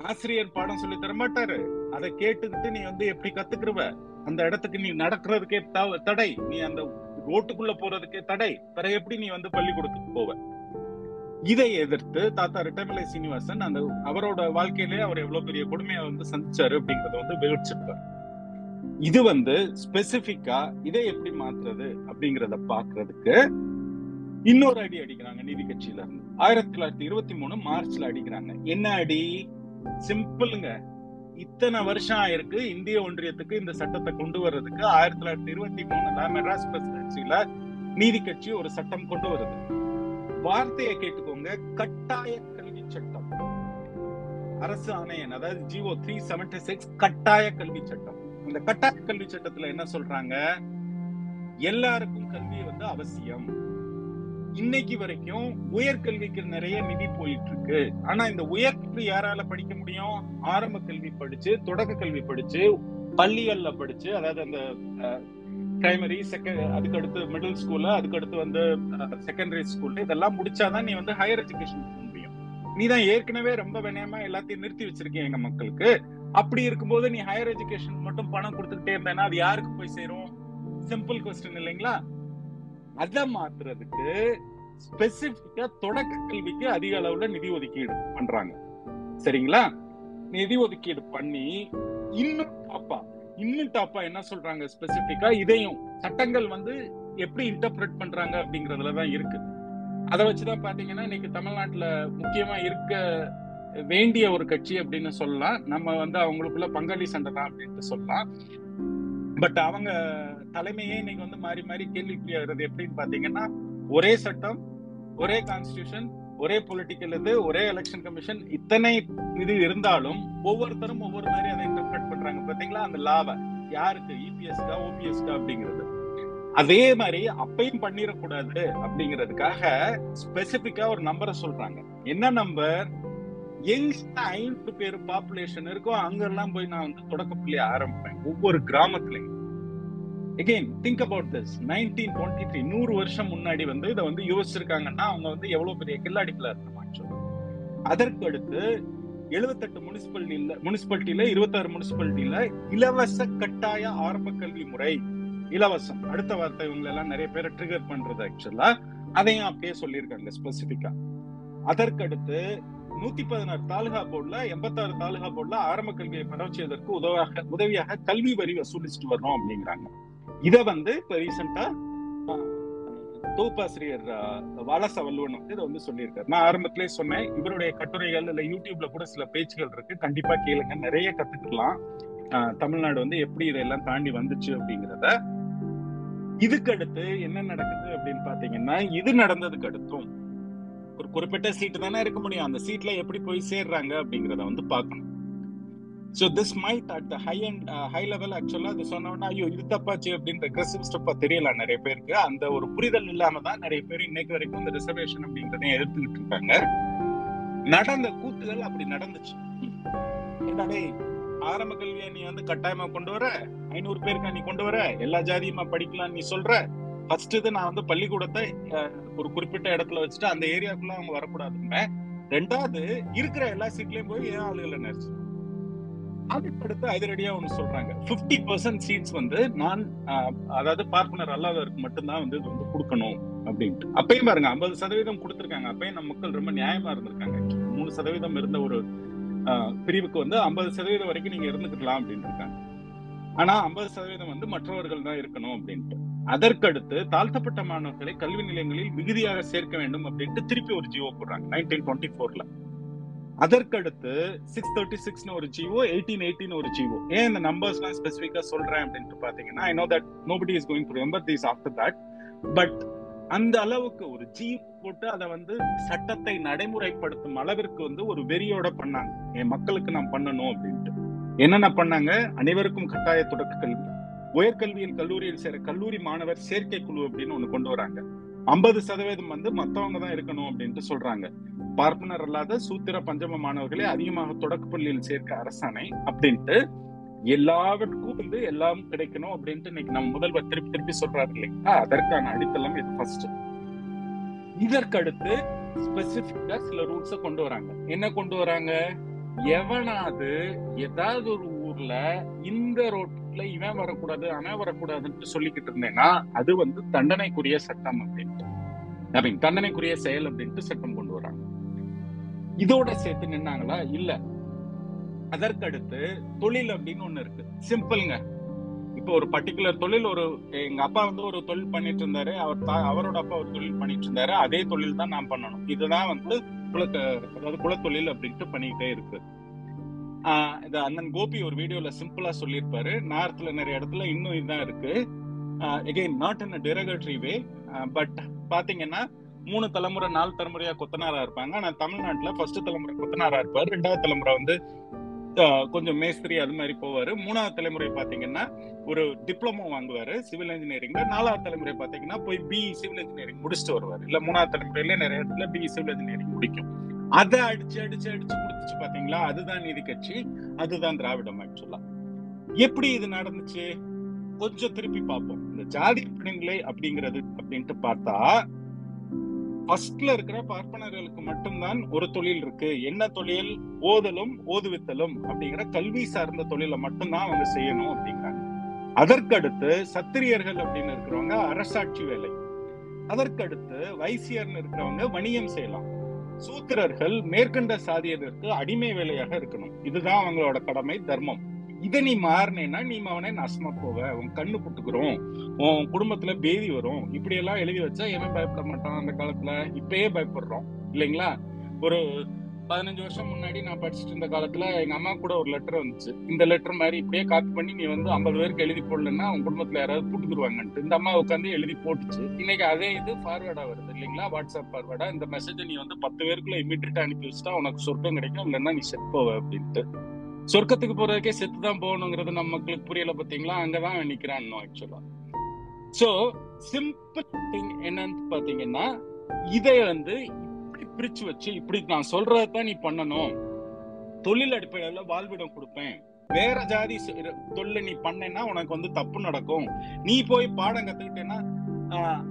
ஆசிரியர் பாடம் சொல்லி தர மாட்டாரு அதை கேட்டுக்கிட்டு நீ வந்து எப்படி கத்துக்கிறவ அந்த இடத்துக்கு நீ நடக்கிறதுக்கே தடை. நீ அந்த ரோட்டுக்குள்ள போறதுக்கே தடை. பிற எப்படி நீ வந்து பள்ளிக்கூடத்துக்கு போவ? இதை எதிர்த்து தாத்தா ரிட்டமலை சீனிவாசன் அந்த அவரோட வாழ்க்கையிலே அவர் எவ்வளவு பெரிய கொடுமையை வந்து சந்திச்சாரு அப்படிங்கறத வந்து விவரிச்சிருப்பார். இது வந்து ஸ்பெசிபிக்கா இதை எப்படி மாத்துறது அப்படிங்கறத பாக்குறதுக்கு இன்னொரு அடி அடிக்கிறாங்க நீதி கட்சியில இருந்து. ஆயிரத்தி தொள்ளாயிரத்தி இருபத்தி மூணு மார்ச்ல அடிக்கிறாங்க. என்ன அடி? சிம்பிளுங்க. இத்தனை வருஷம் ஆயிருக்கு. இந்திய ஒன்றியத்துக்கு இந்த சட்டத்தை கொண்டு வர்றதுக்கு ஆயிரத்தி தொள்ளாயிரத்தி இருபத்தி மூணுல மெட்ராஸ் பிரசிடென்சில நீதி கட்சி ஒரு சட்டம் கொண்டு வருது. வார்த்தையை கேட்டுக்கோங்க. கட்டாய கல்வி சட்டம். அரசு ஆணையன் அதாவது ஜிஓ த்ரீ செவன்டி சிக்ஸ் கட்டாய கல்வி சட்டம். இந்த கட்டாய கல்வி சட்டத்துல என்ன சொல்றாங்க? எல்லாருக்கும் கல்வி வந்து அவசியம். இன்னைக்கு வரைக்கும் உயர்கல்விக்கு நிறைய நிதி போயிட்டு இருக்கு ஆனா இந்த உயர்கல்வி யாரால படிக்க முடியும்? ஆரம்ப கல்வி படிச்சு தொடக்க கல்வி படிச்சு பள்ளிகள்ல படிச்சு அதாவது அந்த பிரைமரி செகண்ட் அதுக்கு அடுத்து மிடில் ஸ்கூல்ல அதுக்கு அடுத்து வந்து செகண்டரி ஸ்கூல்ல இதெல்லாம் முடிச்சாதான் நீ வந்து ஹையர் எஜுகேஷன் போக முடியும். நீ தான் ஏற்கனவே ரொம்ப வினயமா எல்லாத்தையும் நிறுத்தி வச்சிருக்கீங்க எங்க மக்களுக்கு. அப்படி இருக்கும்போது நீ ஹையர் எஜுகேஷன் மட்டும் பணம் கொடுத்துக்கிட்டே இருந்தேன்னா அது யாருக்கு போய் சேரும்? சிம்பிள் கொஸ்டின் இல்லைங்களா? அதை மாத்துறதுக்கு ஸ்பெசிபிக்கா தொடக்க கல்விக்கு அதிக அளவுல நிதி ஒதுக்கீடு பண்றாங்க. சரிங்களா? நிதி ஒதுக்கீடு பண்ணி இன்னும் டாப்பா இன்னும் டாப்பா என்ன சொல்றாங்க? ஸ்பெசிபிக்கா இதையும் சட்டங்கள் வந்து எப்படி இன்டர்பிரட் பண்றாங்க அப்படிங்கறதுலதான் இருக்கு. அதை வச்சுதான் பாத்தீங்கன்னா இன்னைக்கு தமிழ்நாட்டுல முக்கியமா இருக்க வேண்டிய ஒரு கட்சி அப்படின்னு சொல்லலாம். நம்ம வந்து அவங்களுக்குள்ள பங்காளி சண்டை தான் அப்படின்ட்டு சொல்லலாம். பட் அவங்க தலைமையே இன்னைக்கு வந்து மாறி மாறி கேள்விக்குறியாகிறது எப்படின்னு பாத்தீங்கன்னா ஒரே சட்டம் ஒரே கான்ஸ்டியூஷன் ஒரே பொலிட்டிக்கல் இது ஒரே எலெக்ஷன் கமிஷன் இத்தனை இது இருந்தாலும் ஒவ்வொருத்தரும் ஒவ்வொரு மாதிரி அதை இன்டர்பிரட் பண்றாங்க. பாத்தீங்களா அந்த லாவை யாருக்கு? இபிஎஸ்கா ஓபிஎஸ்கா அப்படிங்கிறது. அதே மாதிரி அப்பையும் பண்ணிடக்கூடாது அப்படிங்கிறதுக்காக ஸ்பெசிபிக்கா ஒரு நம்பரை சொல்றாங்க. என்ன நம்பர் எங்க ஐநூறு பேர் பாப்புலேஷன் இருக்கோ அங்கெல்லாம் போய் நான் வந்து தொடக்கப்பள்ளி ஆரம்பிப்பேன். ஒவ்வொரு கிராமத்துலயும். Again think about this nineteen twenty three நூறு வருஷம் முன்னாடி வந்து இதை வந்து யோசிச்சிருக்காங்கன்னா அவங்க வந்து எவ்வளவு பெரிய கில்லாடிகளா இருந்தமாச்சு அதற்கு அடுத்து எழுபத்தெட்டு முனிசிபாலிட்டியில முனிசிபாலிட்டியில இருபத்தாறு முனிசிபாலிட்டியில இலவச கட்டாய ஆரம்ப கல்வி முறை. இலவசம். அடுத்த வார்த்தை இவங்க எல்லாம் நிறைய பேரை ட்ரிகர் பண்றது ஆக்சுவலா அதையும் அப்படியே சொல்லியிருக்காங்க ஸ்பெசிபிக்கா அதற்கடுத்து நூத்தி பதினாறு தாலுகா போர்டுல எண்பத்தாறு தாலுகா போர்டுல ஆரம்ப கல்வியை பரவ செய்வதற்கு உதவாக உதவியாக கல்வி வரி வசூலிச்சுட்டு வரணும் அப்படிங்கிறாங்க. இதை வந்து இப்போ ரீசெண்டா தொகுப்பாசிரியர் வாலச வல்லுவன் வந்து இதை வந்து சொல்லியிருக்காரு. நான் ஆரம்பத்திலே சொன்னேன் இவருடைய கட்டுரைகள் இல்லை யூடியூப்ல கூட சில பேச்சுகள் இருக்கு. கண்டிப்பா கேளுங்க நிறைய கத்துக்கலாம். தமிழ்நாடு வந்து எப்படி இதெல்லாம் தாண்டி வந்துச்சு அப்படிங்கிறத. இதுக்கடுத்து என்ன நடக்குது அப்படின்னு பாத்தீங்கன்னா இது நடந்ததுக்கு அடுத்தும் ஒரு குறிப்பிட்ட சீட்டு தானே இருக்க முடியும். அந்த சீட்ல எப்படி போய் சேர்றாங்க அப்படிங்கிறத வந்து பார்க்கணும். So this might at the high and high level ஆக்சுவலாக அது சொன்னோன்னா ஐயோ இது தப்பாச்சு அப்படின்னு ரெக்ரெசிவ் ஸ்டெப்பாக தெரியல நிறைய பேருக்கு. அந்த ஒரு புரிதல் இல்லாமல் தான் நிறைய பேர் இன்னைக்கு வரைக்கும் இந்த ரிசர்வேஷன் அப்படின்றதையும் எதிர்த்துக்கிட்டு இருக்காங்க. நடந்த கூத்துகள் அப்படி நடந்துச்சு. ஆரம்ப கல்வியை நீ வந்து கட்டாயமா கொண்டு வர? ஐநூறு பேருக்கா நீ கொண்டு வர? எல்லா ஜாதியுமா படிக்கலாம் நீ சொல்ற? ஃபர்ஸ்ட் இது நான் வந்து பள்ளிக்கூடத்தை ஒரு குறிப்பிட்ட இடத்துல வச்சுட்டு அந்த ஏரியாக்குள்ள அவங்க வரக்கூடாதுங்க. ரெண்டாவது இருக்கிற எல்லா சீட்லயும் போய் ஏன் ஆளுகளை நினைச்சு அதுக்கடுத்து அதிரடியா ஒண்ணு சொல்றாங்க. பிப்டி பர்சன்ட் சீட்ஸ் வந்து நான் அதாவது பார்ப்பனர் அல்லாதவருக்கு மட்டும்தான் வந்து இது வந்து கொடுக்கணும் அப்படின்ட்டு. அப்பயும் பாருங்க ஐம்பது சதவீதம் கொடுத்துருக்காங்க. அப்பயும் நம்ம மக்கள் ரொம்ப நியாயமா இருந்திருக்காங்க. மூணு சதவீதம் இருந்த ஒரு பிரிவுக்கு வந்து ஐம்பது சதவீதம் வரைக்கும் நீங்க இருந்துக்கலாம் அப்படின்னு இருக்காங்க ஆனா ஐம்பது சதவீதம் வந்து மற்றவர்கள் தான் இருக்கணும் அப்படின்ட்டு. அதற்கடுத்து தாழ்த்தப்பட்ட மாணவர்களை கல்வி நிலையங்களில் மிகுதியாக சேர்க்க வேண்டும் அப்படின்ட்டு திருப்பி ஒரு ஜியோ போடுறாங்க நைன்டீன் டுவெண்ட்டி ஃபோர்ல அதற்கடுத்து சிக்ஸ் தேர்ட்டி சிக்ஸ்னு ஒரு ஜிஓ எயிட்டீன் எயிட்டின் ஒரு ஜிஓ ஏன் இந்த நம்பர்ஸ்லாம் ஸ்பெசிஃபிக்காக சொல்கிறேன் சொல்றேன் அப்படின்ட்டு பாத்தீங்கன்னா I know that nobody is going to remember these after that but அந்த அளவுக்கு ஒரு ஜி போட்டு அதை வந்து சட்டத்தை நடைமுறைப்படுத்தும் அளவிற்கு வந்து ஒரு வெறியோட பண்ணாங்க. என் மக்களுக்கு நான் பண்ணணும் அப்படின்ட்டு. என்னென்ன பண்ணாங்க? அனைவருக்கும் கட்டாய தொடக்க கல்வி. உயர்கல்வியில் கல்லூரியில் சேர கல்லூரி மாணவர் சேர்க்கை குழு அப்படின்னு ஒன்று கொண்டு வராங்க. ஐம்பது சதவீதம் வந்து மற்றவங்க தான் இருக்கணும் அப்படின்ட்டு சொல்றாங்க. பார்ப்பனர் அல்லாத சூத்திர பஞ்சம மாணவர்களே அதிகமாக தொடக்கப்பள்ளியில் சேர்க்க அரசாணை அப்படின்ட்டு எல்லாவற்றுக்கும் வந்து எல்லாம் கிடைக்கணும் அப்படின்ட்டு இன்னைக்கு நம்ம முதல்வர் திருப்பி திருப்பி சொல்றாரு இல்லைங்களா? அதற்கான அடித்தளம் இது ஃபர்ஸ்ட் இதற்கடுத்து ஸ்பெசிபிக்கா சில ரூல்ஸ கொண்டு வராங்க. என்ன கொண்டு வராங்க? எவனாவது ஏதாவது ஒரு ஊர்ல இந்த ரோட்ல இவன் வரக்கூடாது அவன் வரக்கூடாதுன்னு சொல்லிக்கிட்டு இருந்தேன்னா அது வந்து தண்டனைக்குரிய சட்டம் அப்படின்ட்டு. ஐ மீன் தண்டனைக்குரிய செயல் அப்படின்ட்டு சட்டம் கொண்டு வராங்க. இதோட சேர்த்து நின்னாங்களா? இல்ல. அதற்கடுத்து தொழில் அப்படின்னு ஒண்ணு இருக்கு. சிம்பிள்ங்க இப்போ ஒரு பர்டிகுலர் தொழில் ஒரு எங்க அப்பா வந்து ஒரு தொழில் பண்ணிட்டு இருந்தாரு. அவர் அவரோட அப்பா ஒரு தொழில் பண்ணிட்டு இருந்தாரு. அதே தொழில் தான் நான் பண்ணணும். இதுதான் வந்து குல அதாவது குலத்தொழில் அப்படின்ட்டு பண்ணிக்கிட்டே இருக்கு. ஆஹ் இது அண்ணன் கோபி ஒரு வீடியோல சிம்பிளா சொல்லியிருப்பாரு. நார்த்ல நிறைய இடத்துல இன்னும் இதுதான் இருக்கு. Again not in derogatory way but பாத்தீங்கன்னா மூணு தலைமுறை நாலு தலைமுறையா கொத்தனாரா இருப்பாங்க. ஆனா தமிழ்நாட்டுல ஃபர்ஸ்ட் தலைமுறை கொத்தனாரா இருப்பாரு. ரெண்டாவது தலைமுறை வந்து கொஞ்சம் மேஸ்திரி அது மாதிரி போவாரு. மூணாவது தலைமுறை பாத்தீங்கன்னா ஒரு டிப்ளமோ வாங்குவாரு சிவில் இன்ஜினியரிங்ல நாலாவது தலைமுறை பாத்தீங்கன்னா போய் பி சிவில் இன்ஜினியரிங் முடிச்சுட்டு வருவாரு. இல்ல மூணாவது தலைமுறையில நிறைய இடத்துல பி சிவில் இன்ஜினியரிங் முடிக்கும். அதை அடிச்சு அடிச்சு அடிச்சு கொடுத்துச்சு பாத்தீங்களா அதுதான் நீதி கட்சி அதுதான் திராவிடம் ஆக்சுவலா எப்படி இது நடந்துச்சு? கொஞ்சம் திருப்பி பார்ப்போம். இந்த ஜாதி பிடிங்களை அப்படிங்கிறது அப்படின்ட்டு பார்த்தா ஃபர்ஸ்ட்ல இருக்கிற பார்ப்பனர்களுக்கு மட்டும்தான் ஒரு தொழில் இருக்கு. என்ன தொழில்? ஓதலும் ஓதுவித்தலும் அப்படிங்கிற கல்வி சார்ந்த தொழிலை மட்டும்தான் அவங்க செய்யணும் அப்படிங்கிறாங்க. அதற்கடுத்து சத்திரியர்கள் அப்படின்னு இருக்கிறவங்க அரசாட்சி வேலை. அதற்கடுத்து வைசியர்னு இருக்கிறவங்க வணிகம் செய்யலாம். சூத்திரர்கள் மேற்கண்ட சாதியதற்கு அடிமை வேலையாக இருக்கணும். இதுதான் அவங்களோட கடமை தர்மம். இதை நீ மாறினேன்னா நீ அவனே நாசமா போவ. உன் கண்ணு புட்டுக்கிறோம். உன் குடும்பத்துல பேதி வரும். இப்படி எல்லாம் எழுதி வச்சா எவன் பயப்பட மாட்டான் அந்த காலத்துல. இப்பயே பயப்படுறோம். இல்லைங்களா? ஒரு பதினஞ்சு வருஷம் முன்னாடி நான் படிச்சுட்டு இருந்த காலத்துல எங்க அம்மா கூட ஒரு லெட்டர் வந்துச்சு. இந்த லெட்டர் மாதிரி இப்படியே காப்பி பண்ணி நீ வந்து ஐம்பது பேருக்கு எழுதி போடலன்னா உன் குடும்பத்துல யாராவது போட்டுக்குருவாங்கன்ட்டு. இந்த அம்மா உட்காந்து எழுதி போட்டுச்சு. இன்னைக்கு அதே இது ஃபார்வேர்டா வருது இல்லைங்களா? வாட்ஸ்அப் ஃபார்வேர்டா இந்த மெசேஜ் நீ வந்து பத்து பேருக்குள்ள இமீடியட்டா அனுப்பி வச்சுட்டா உனக்கு சொர்க்கம் கிடைக்கும். இல்லைன்னா நீ செட் போவ அப்படின்ட்டு. சொர்க்கத்துக்கு போறதுக்கே செத்து தான் போகணுங்கிறது நம்ம மக்களுக்கு புரியல பாத்தீங்களா? அங்கதான் நிக்கிறான் ஆக்சுவலா சோ சிம்பிள் திங் என்னன்னு பாத்தீங்கன்னா இதை வந்து இப்படி பிரிச்சு வச்சு இப்படி நான் சொல்றதான் நீ பண்ணணும். தொழில் அடிப்படையில வாழ்விடம் கொடுப்பேன். வேற ஜாதி சொ- தொழில நீ பண்ணேன்னா உனக்கு வந்து தப்பு நடக்கும். நீ போய் பாடம் கத்துக்கிட்டேன்னா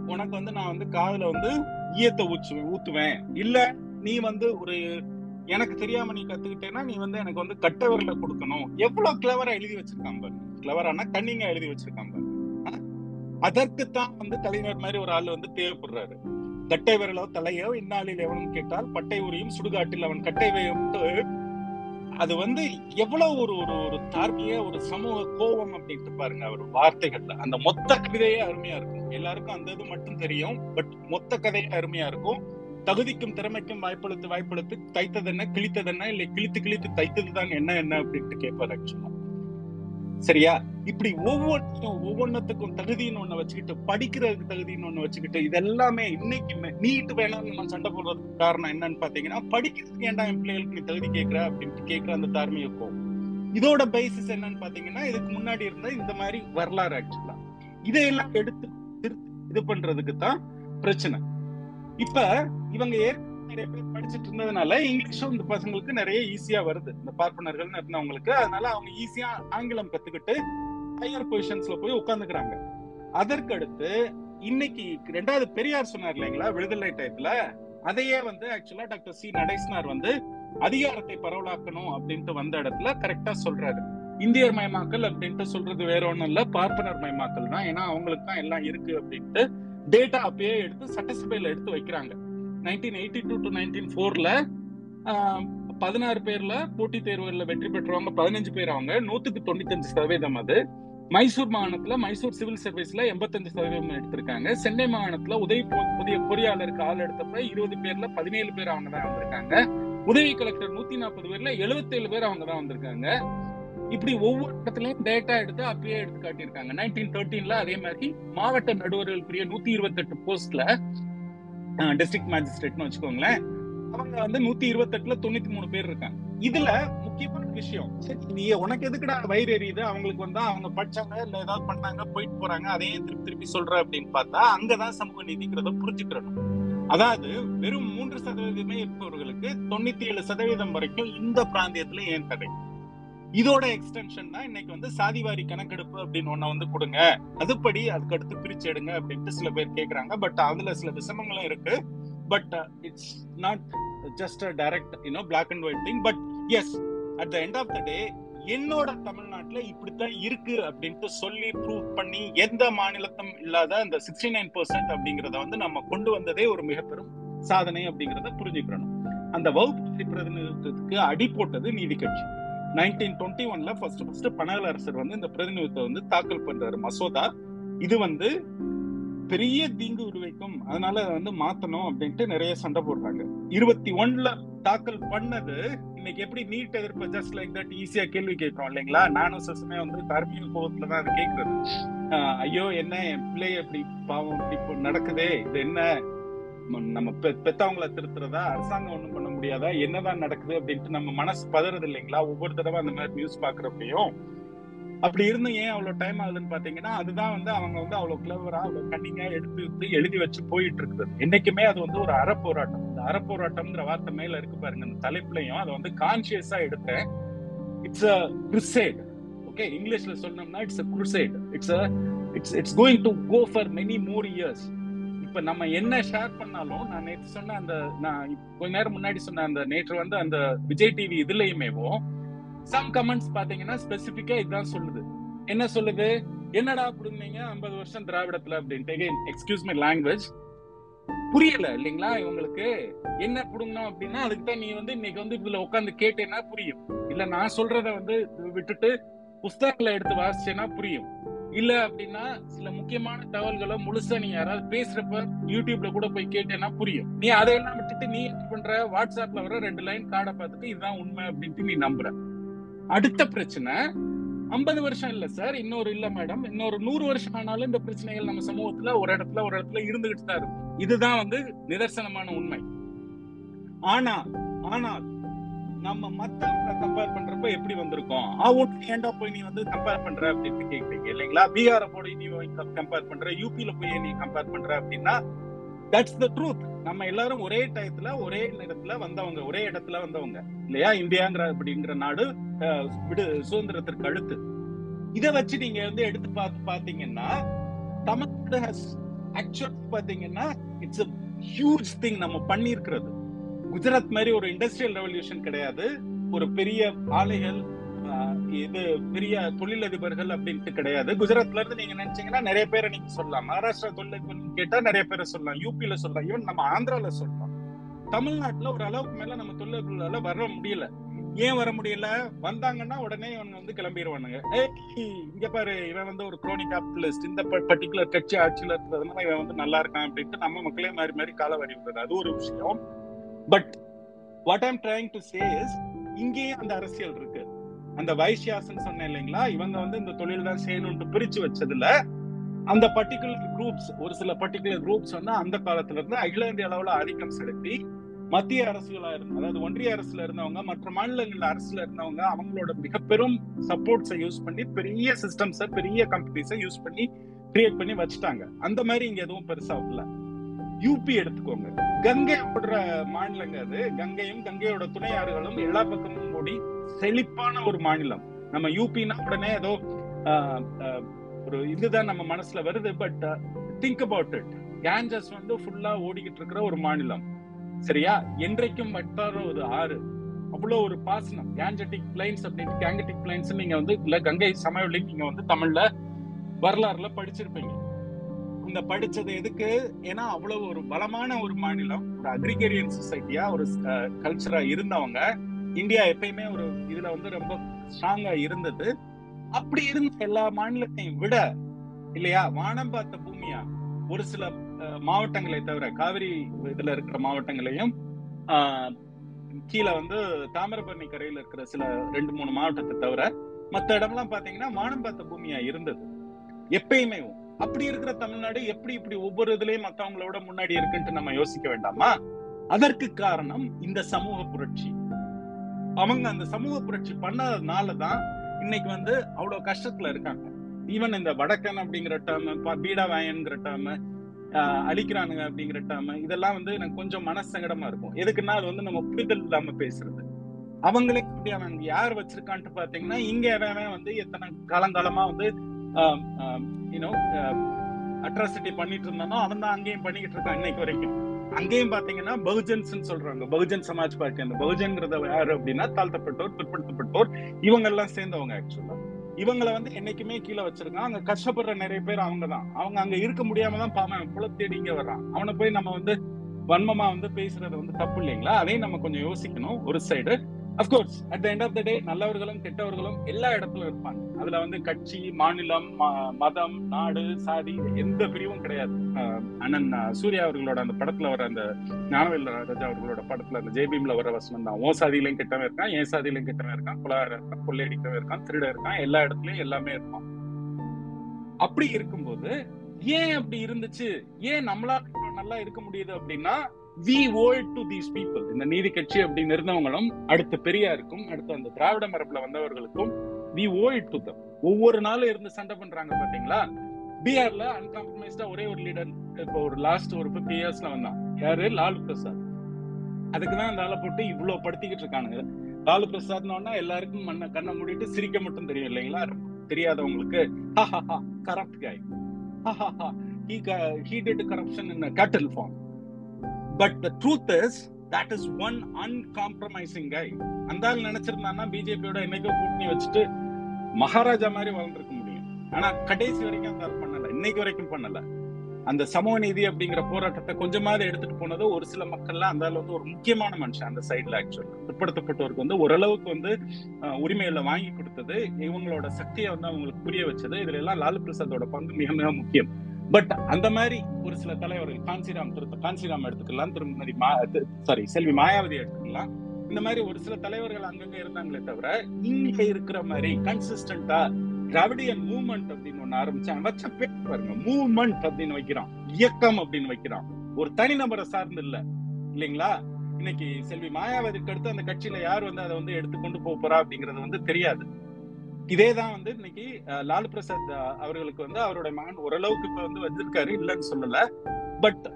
உனக்கு வந்து நான் வந்து காதுல வந்து ஈயத்தை ஊச்சுவேன் ஊத்துவேன். இல்ல நீ வந்து ஒரு எனக்கு தெரியாம நீ கத்துக்கிட்டேன்னா நீ வந்து எனக்கு வந்து கட்ட விரல கொடுக்கணும். எவ்வளவு கிளவரா எழுதி வச்சிருக்கான் பாரு. கிளவரானா கண்ணிங்க எழுதி வச்சிருக்கான் பாரு. அதற்குத்தான் வந்து கலைஞர் மாதிரி ஒரு ஆள் வந்து தேவைப்படுறாரு. கட்டை விரலோ தலையோ இந்நாளில் எவனும் கேட்டால் பட்டை உரியும் சுடுகாட்டில் அவன் கட்டை வைத்து அது வந்து எவ்வளவு ஒரு ஒரு ஒரு தார்மீக ஒரு சமூக கோபம் அப்படின்ட்டு பாருங்க அவர் வார்த்தைகள்ல. அந்த மொத்த கவிதையே அருமையா இருக்கும். எல்லாருக்கும் அந்த இது மட்டும் தெரியும் பட் மொத்த கதையே அருமையா இருக்கும். தகுதிக்கும் திறமைக்கும் வாய்ப்பளித்து வாய்ப்பளித்து தைத்தது என்ன கிழித்தது என்ன இல்லை கிழித்து கிழித்து தைத்தது தான் என்ன என்ன அப்படின்ட்டு கேட்பார் ஆக்சுவலா சரியா? இப்படி ஒவ்வொருத்தரும் ஒவ்வொன்னத்துக்கும் தகுதின்னு ஒண்ணு வச்சுக்கிட்டு படிக்கிறதுக்கு தகுதின்னு ஒண்ணு வச்சுக்கிட்டு இதெல்லாமே இன்னைக்கு நீட்டு வேணாம் நம்ம சண்டை போடுறதுக்கு காரணம் என்னன்னு பாத்தீங்கன்னா படிக்கிறதுக்கு ஏன்டா என் பிள்ளைகளுக்கு நீ தகுதி கேட்கிற அப்படின்ட்டு கேட்கிற அந்த தார்மீக கோவம் இதோட பேசிஸ் என்னன்னு பாத்தீங்கன்னா இதுக்கு முன்னாடி இருந்த இந்த மாதிரி வரலாறு ஆக்சுவலா இதையெல்லாம் எடுத்து திருத்தி இது பண்றதுக்கு தான் பிரச்சனை. இப்ப இவங்க நிறைய பேர் படிச்சுட்டு இருந்ததுனால இங்கிலீஷும் இந்த பசங்களுக்கு நிறைய ஈஸியா வருது. இந்த பார்ப்பனர்கள் இருந்தவங்களுக்கு. அதனால அவங்க ஈஸியா ஆங்கிலம் கத்துக்கிட்டு ஹையர் பொசிஷன்ஸ்ல போய் உட்காந்துக்கிறாங்க அதற்கடுத்து இன்னைக்கு ரெண்டாவது பெரியார் சொன்னார் இல்லைங்களா விடுதலை டயத்துல? அதையே வந்து ஆக்சுவலா டாக்டர் சி நடேசனார் வந்து அதிகாரத்தை பரவலாக்கணும் அப்படின்ட்டு வந்த இடத்துல கரெக்டா சொல்றாரு. இந்தியர் மயமாக்கல் அப்படின்ட்டு சொல்றது வேற ஒண்ணும் இல்ல பார்ப்பனர் மயமாக்கல் தான் ஏன்னா அவங்களுக்கு தான் எல்லாம் இருக்கு அப்படின்ட்டு டேட்டா அப்பயே எடுத்து சட்டசபையில எடுத்து வைக்கிறாங்க. Nineteen eighty two to nineteen ஃபோர்ல பதினாறு பேர்ல போட்டித் தேர்வுகளில் வெற்றி பெற்றவங்க பதினஞ்சு பேர் அவங்க. நூத்துக்கு தொண்ணூத்தஞ்சு சதவீதம் அது. மைசூர் மாகாணத்துல மைசூர் சிவில் சர்வீஸ்ல எண்பத்தஞ்சு சதவீதம் எடுத்திருக்காங்க. சென்னை மாகாணத்துல உதவி புதிய பொறியாளருக்கு ஆள் எடுத்தப்ப இருபது பேர்ல பதினேழு பேர் அவங்க தான் வந்திருக்காங்க. உதவி கலெக்டர் நூத்தி நாற்பது பேர்ல 77 பேர் அவங்க தான் வந்திருக்காங்க. இப்படி ஒவ்வொரு இடத்துலயும் டேட்டா எடுத்து அப்பயே எடுத்து காட்டியிருக்காங்க. நைன்டீன் தேர்ட்டீன்ல அதே மாதிரி மாவட்ட நடுவர்களுக்குரிய நூத்தி இருபத்தெட்டு போஸ்ட்ல டிஸ்ட்ரிக்ட் மேஜிஸ்ட்ரேட்னு வச்சுக்கோங்களேன். அவங்க வந்து நூத்தி இருபத்தெட்டுல தொண்ணூத்தி மூணு பேர் இருக்காங்க. இதுல முக்கியமான விஷயம் சரி நீ உனக்கு எதுக்குடா வயிறு எரியுது? அவங்களுக்கு வந்தா அவங்க படிச்சாங்க இல்ல ஏதாவது பண்ணாங்க போயிட்டு போறாங்க அதையே திருப்பி திருப்பி சொல்ற அப்படின்னு பார்த்தா அங்கதான் சமூக நீதிங்கிறத புரிஞ்சுக்கிறணும். அதாவது வெறும் மூன்று சதவீதமே இருப்பவர்களுக்கு தொண்ணூத்தி ஏழு சதவீதம் வரைக்கும் இந்த பிராந்தியத்துல ஏன் தடை இதோட எக்ஸ்டென்ஷன் தான் இன்னைக்கு வந்து சாதிவாரி கணக்கெடுப்பு அப்படின்னு ஒண்ண வந்து கொடுங்க. அதுபடி அதுக்கு அடுத்து பிரிச்சு எடுங்க அப்படின்ட்டு சில பேர் கேக்குறாங்க. பட் அதுல சில விஷமங்களும் இருக்கு. But it's not just a direct you know black and white thing but as at the end of the day என்னோட தமிழ்நாட்டுல இப்படித்தான் இருக்கு அப்படின்ட்டு சொல்லி ப்ரூவ் பண்ணி எந்த மாநிலத்தும் இல்லாத அந்த சிக்ஸ்டி நைன் பர்சன்ட் அப்படிங்கறத வந்து நம்ம கொண்டு வந்ததே ஒரு மிக பெரும் சாதனை அப்படிங்கறத புரிஞ்சுக்கிறணும். அந்த வகுப்பு பிரதிநிதித்துவத்துக்கு அடி போட்டது நீதி கட்சி. நைன்டீன் டுவெண்ட்டி ஒன்ல ஃபர்ஸ்ட் ஃபர்ஸ்ட் பனகல் அரசர் வந்து இந்த பிரதிநிதித்துவம் வந்து தாக்கல் பண்றாரு மசோதா. இது வந்து பெரிய தீங்கு விளைவிக்கும். அதனால அதை வந்து மாத்தணும் அப்படின்ட்டு நிறைய சண்டை போடுறாங்க. இருபத்தி ஒன்ல தாக்கல் பண்ணது இன்னைக்கு எப்படி நீட் எதிர்ப்பு ஜஸ்ட் லைக் தட் ஈஸியா கேள்வி கேட்கிறோம் இல்லைங்களா? நானும் சசுமே வந்து தர்மியல் கோபத்துல தான் அது கேட்கறது. ஐயோ என்ன என் பிள்ளைய இப்படி பாவம் இப்படி இப்போ நடக்குதே இது என்ன? நம்ம பெ- திருத்துறதா அரசாங்கம் ஒண்ணும் பண்ண முடியாதா? என்னதான் நடக்குது அப்படின்ட்டு நம்ம மனசு பதறது இல்லைங்களா? ஒவ்வொரு தடவை அந்த மாதிரி நியூஸ் பாக்குறப்பையும் அப்படி இருந்து ஏன் அவ்வளவு டைம் ஆகுதுன்னு பாத்தீங்கன்னா அதுதான் வந்து அவங்க வந்து அவ்வளவு கிளவரா அவ்வளவு கண்ணிங்கா எடுத்து எடுத்து எழுதி வச்சு போயிட்டு இருக்குது. என்னைக்குமே அது வந்து ஒரு அறப்போராட்டம். இந்த அறப்போராட்டம்ங்கிற வார்த்தை மேல இருக்கு பாருங்க அந்த தலைப்புலையும். அதை வந்து கான்சியஸா எடுத்தேன். It's a crusade. ஓகே இங்கிலீஷ்ல சொன்னோம்னா it's a crusade it's a it's it's going to go for many more years இப்ப நம்ம என்ன ஷேர் பண்ணாலும் நான் நேற்று சொன்ன அந்த நான் கொஞ்ச நேரம் முன்னாடி சொன்ன அந்த நேற்று வந்து அந்த விஜய் டிவி இதுலயுமேவும் சம் கமெண்ட்ஸ் பாத்தீங்கன்னா ஸ்பெசிபிக்கா இதுதான் சொல்லுது. என்ன சொல்லுது? என்னடா அப்படின்னீங்க ஐம்பது வருஷம் திராவிடத்துல அப்படின்ட்டு. எக்ஸ்கியூஸ் மை லாங்குவேஜ் புரியல இல்லைங்களா இவங்களுக்கு? என்ன புடுங்கணும் அப்படின்னா அதுக்கு தான் நீ வந்து இன்னைக்கு வந்து இதுல உட்காந்து கேட்டேன்னா புரியும். இல்ல நான் சொல்றத வந்து விட்டுட்டு புஸ்தகங்களை எடுத்து வாசிச்சேன்னா புரியும். இல்ல அப்படின்னா சில முக்கியமான தகவல்களை முழுசா நீ யாராவது பேசுறப்ப யூடியூப்ல கூட போய் கேட்டேன்னா புரியும். நீ அதையெல்லாம் விட்டுட்டு நீ என்ன பண்ற? வாட்ஸ்அப்ல வர ரெண்டு லைன் கார்டை பார்த்துட்டு இதுதான் உண்மை அப்படின்ட்டு நீ நம்புற. அடுத்த பிரச்சனை ஐம்பது வருஷம் இல்ல சார் இன்னொரு இல்ல மேடம் இன்னொரு நூறு வருஷம் ஆனாலும் இந்த பிரச்சனைகள் நம்ம சமூகத்துல ஒரு இடத்துல ஒரு இடத்துல இருந்துகிட்டு தான் இருக்கும். இதுதான் வந்து நிதர்சனமான உண்மை. ஆனா ஆனால் நம்ம மத்தவங்களை கம்பேர் பண்றப்ப எப்படி வந்திருக்கோம்? அவன் ஹேண்டா போய் நீ வந்து கம்பேர் பண்ற அப்படின்னு கேக்குறீங்க இல்லைங்களா? பீகார போய் நீ கம்பேர் பண்ற யூபியில போய் நீ கம்பேர் பண்ற அப்படின்னா தட்ஸ் த ட்ரூத் நம்ம எல்லாரும் ஒரே டயத்துல ஒரே நேரத்துல வந்தவங்க ஒரே இடத்துல வந்தவங்க இல்லையா? இந்தியாங்கிற அப்படிங்கிற நாடு விடு சுதந்திரத்திற்கு அடுத்து. இத வச்சு நீங்க வந்து எடுத்து பார்த்து பாத்தீங்கன்னா தமிழ்நாடு ஹஸ் ஆக்சுவல் பாத்தீங்கன்னா இட்ஸ் ஹியூஜ் திங் நம்ம பண்ணிருக்கிறது குஜராத் மாதிரி ஒரு இண்டஸ்ட்ரியல் ரெவல்யூஷன் கிடையாது. ஒரு பெரிய ஆலைகள் இது பெரிய தொழிலதிபர்கள் அப்படின்ட்டு கிடையாது. குஜராத்ல இருந்து நீங்க நினைச்சீங்கன்னா நிறைய பேரை நீங்க சொல்லலாம். மகாராஷ்டிரா தொழிலதிபர் கேட்டா நிறைய பேரை சொல்லலாம். யூபில சொல்லலாம். ஈவன் நம்ம ஆந்திரால சொல்லலாம். தமிழ்நாட்டுல ஒரு அளவுக்கு மேல நம்ம தொழிலதிபர்களால வர முடியல. ஏன் வர முடியல? வந்தாங்கன்னா உடனே இவங்க வந்து கிளம்பிடுவானுங்க இங்க பாரு இவன் வந்து ஒரு குரோனி கேபிட்டலிஸ்ட் இந்த பர்டிகுலர் கட்சி ஆட்சியில இருக்கிறதுனால இவன் வந்து நல்லா இருக்கான் அப்படின்ட்டு நம்ம மக்களே மாறி மாறி கால வரி விடுறது அது ஒரு விஷயம். But what I'm trying to say is இங்கேயும் அந்த அரசியல் இருக்கு. அந்த வைசியாசன் சொன்னேன் இல்லைங்களா? இவங்க வந்து இந்த தொழில் தான் செய்யணும்னு பிரிச்சு வச்சதுல அந்த பர்டிகுலர் குரூப்ஸ் ஒரு சில பர்டிகுலர் குரூப்ஸ் வந்து அந்த காலத்துல இருந்து அகில இந்திய அளவுல ஆதிக்கம் செலுத்தி மத்திய அரசுகளா இருந்த அதாவது ஒன்றிய அரசுல இருந்தவங்க மற்ற மாநிலங்கள் அரசுல இருந்தவங்க அவங்களோட மிக பெரும் சப்போர்ட்ஸை யூஸ் பண்ணி பெரிய சிஸ்டம்ஸை பெரிய கம்பெனிஸை யூஸ் பண்ணி கிரியேட் பண்ணி வச்சுட்டாங்க. அந்த மாதிரி இங்க எதுவும் பெருசா இல்லை யூபி எடுத்துக்கோங்க. கங்கை ஓடுற மாநிலங்க அது. கங்கையும் கங்கையோட துணை ஆறுகளும் எல்லா பக்கமும் கூடி செழிப்பான ஒரு மாநிலம். நம்ம யூபினா உடனே ஏதோ ஒரு இதுதான் நம்ம மனசுல வருது but think about it Ganges வந்து ஃபுல்லா ஓடிக்கிட்டு இருக்கிற ஒரு மாநிலம். சரியா? என்றைக்கும் வட்டார ஒரு ஆறு. அவ்வளோ ஒரு பாசனம். கேஞ்சட்டிக் பிளைன்ஸ் அப்படின்ட்டு கேங்கட்டிக் பிளைன்ஸ் நீங்க வந்து இல்ல கங்கை சமவெளி நீங்க வந்து தமிழ்ல வரலாறுல படிச்சிருப்பீங்க. இந்த படிச்சது எதுக்கு? ஏன்னா அவ்வளவு ஒரு பலமான ஒரு மாநிலம் ஒரு அக்ரிகேரியன் சொசைட்டியா ஒரு கல்ச்சரா இருந்தவங்க. இந்தியா எப்பயுமே ஒரு இதுல வந்து ரொம்ப ஸ்ட்ராங்கா இருந்தது. அப்படி இருந்த எல்லா மாநிலத்தையும் விட இல்லையா வானம் பார்த்த பூமியா ஒரு சில மாவட்டங்களை தவிர காவிரி இதுல இருக்கிற மாவட்டங்களையும் கீழே வந்து தாமிரபரணி கரையில இருக்கிற சில ரெண்டு மூணு மாவட்டத்தை தவிர மத்த இடம்லாம் பாத்தீங்கன்னா வானம் பார்த்த பூமியா இருந்தது. எப்பயுமே அப்படி இருக்கிற தமிழ்நாடு எப்படி இப்படி ஒவ்வொரு இதுலயும் மத்தவங்களோட முன்னாடி இருக்குன்ட்டு நம்ம யோசிக்க வேண்டாமா? அதற்கு காரணம் இந்த சமூக புரட்சி. அவங்க அந்த சமூக புரட்சி பண்ணதுனாலதான் இன்னைக்கு வந்து அவ்வளவு கஷ்டத்துல இருக்காங்க. ஈவன் இந்த வடக்கன் அப்படிங்கிற டேர்ம் பீடா வாயன்கிற டேர்ம் அழிக்கிறானுங்க அப்படிங்கிற டேர்ம் இதெல்லாம் வந்து எனக்கு கொஞ்சம் மனசங்கடமா இருக்கும். எதுக்குன்னா அது வந்து நம்ம புரிதல் இல்லாம பேசுறது. அவங்களே அப்படி அவங்க யார் வச்சிருக்கான்ட்டு பாத்தீங்கன்னா இங்க அவன் வந்து எத்தனை காலங்காலமா வந்து Um, um, you know atrocity uh, பண்ணிட்டு இருந்தானோ அவன் தான் அங்கேயும் பண்ணிக்கிட்டு இருக்கான் இன்னைக்கு வரைக்கும். அங்கேயும் பாத்தீங்கன்னா பகுஜன்ஸ் சொல்றாங்க. பகுஜன் சமாஜ் பார்ட்டி. அந்த பகுஜன்கிறத யாரு அப்படின்னா தாழ்த்தப்பட்டோர் பிற்படுத்தப்பட்டோர். இவங்க எல்லாம் சேர்ந்தவங்க ஆக்சுவலா இவங்களை வந்து என்னைக்குமே கீழே வச்சிருக்கான் அங்க கஷ்டப்படுற நிறைய பேர் அவங்க தான். அவங்க அங்க இருக்க முடியாம தான் பாவன் புலத்தேடி தேடி இங்க வர்றான். அவனை போய் நம்ம வந்து வன்மமா வந்து பேசுறது வந்து தப்பு இல்லைங்களா? அதையும் நம்ம கொஞ்சம் யோசிக்கணும். ஒரு side of course at the end of the day நல்லவர்களும் கெட்டவர்களும் எல்லா இடத்துல இருப்பாங்க. அதுல வந்து கட்சி மாநிலம் மதம் நாடு சாதி எந்த பிரிவும் கிடையாது. அண்ணன் சூர்யா அவர்களோட அந்த படத்துல வர அந்த ஞானவேல் ராஜா அவர்களோட படத்துல அந்த ஜெய்பீம்ல வர வசனம் தான். ஓ சாதியிலையும் கெட்டவன் இருக்கான் என் சாதியிலையும் கெட்டவன் இருக்கான் குலார இருக்கான் கொள்ளையடிக்கவன் இருக்கான் திருட இருக்கான் எல்லா இடத்துலயும் எல்லாமே இருப்பான். அப்படி இருக்கும்போது ஏன் அப்படி இருந்துச்சு? ஏன் நம்மளால நல்லா இருக்க முடியுது அப்படின்னா we owed to these people இந்த நீதி கட்சி அப்படின்னு இருந்தவங்களும் அடுத்த பெரியாருக்கும் அடுத்து அந்த திராவிட மரபுல வந்தவர்களுக்கும் வி ஓல்ட் டு தம் ஒவ்வொரு நாளும் இருந்து சண்டை பண்றாங்க பாத்தீங்களா பீகார்ல அன்காம்ப்ரமைஸ்டா ஒரே ஒரு லீடர் இப்போ ஒரு லாஸ்ட் ஒரு பிப்டி இயர்ஸ்ல வந்தான். யாரு? லாலு பிரசாத். அதுக்குதான் அந்த ஆளை போட்டு இவ்வளவு படுத்திக்கிட்டு இருக்கானுங்க. லாலு பிரசாத்னோன்னா எல்லாருக்கும் மண்ணை கண்ணை மூடிட்டு சிரிக்க மட்டும் தெரியும் இல்லைங்களா? தெரியாதவங்களுக்கு corrupt guy he he did corruption in a cattle but the truth is that is one uncompromising guy அந்த ஆள் நினைச்சிருந்தான்னா பிஜேபியோட என்னைக்கோ கூட்டணி வச்சுட்டு மகாராஜா மாதிரி வளர்ந்துருக்க முடியும். ஆனா கடைசி வரைக்கும் அந்த ஆள் பண்ணல. இன்னைக்கு வரைக்கும் பண்ணல. அந்த சமூக நீதி அப்படிங்கிற போராட்டத்தை கொஞ்சமாவது எடுத்துட்டு போனது ஒரு சில மக்கள்லாம் அந்த ஆள் வந்து ஒரு முக்கியமான மனுஷன் அந்த சைட்ல ஆக்சுவலா பிற்படுத்தப்பட்டவருக்கு வந்து ஓரளவுக்கு வந்து உரிமைகளை வாங்கி கொடுத்தது இவங்களோட சக்தியை வந்து அவங்களுக்கு புரிய வச்சது. இதுல எல்லாம் லாலு பிரசாதோட பங்கு மிக மிக முக்கியம். பட் அந்த மாதிரி ஒரு சில தலைவர்கள் காஞ்சிராம் திருத்த காஞ்சிராம் எடுத்துக்கலாம் திருமதி சாரி செல்வி மாயாவதி எடுத்துக்கலாம். இந்த மாதிரி ஒரு சில தலைவர்கள் அங்கங்க இருந்தாங்களே தவிர இங்க இருக்கிற மாதிரி கன்சிஸ்டன்டா திராவிடியன் மூவ்மெண்ட் அப்படின்னு ஒண்ணு ஆரம்பிச்சான் வச்ச பேர் பாருங்க மூவ்மெண்ட் அப்படின்னு வைக்கிறான் இயக்கம் அப்படின்னு வைக்கிறான். ஒரு தனிநபரை சார்ந்து இல்ல இல்லைங்களா? இன்னைக்கு செல்வி மாயாவதிக்கு அடுத்து அந்த கட்சியில யார் வந்து அதை வந்து எடுத்து கொண்டு போக போறா அப்படிங்கறது வந்து தெரியாது. இதேதான் வந்து இன்னைக்கு லாலு பிரசாத் அவர்களுக்கு வந்து அவருடைய மகன் ஓரளவுக்கு இப்ப வந்து வந்திருக்காரு இல்லைன்னு சொல்லல. பட்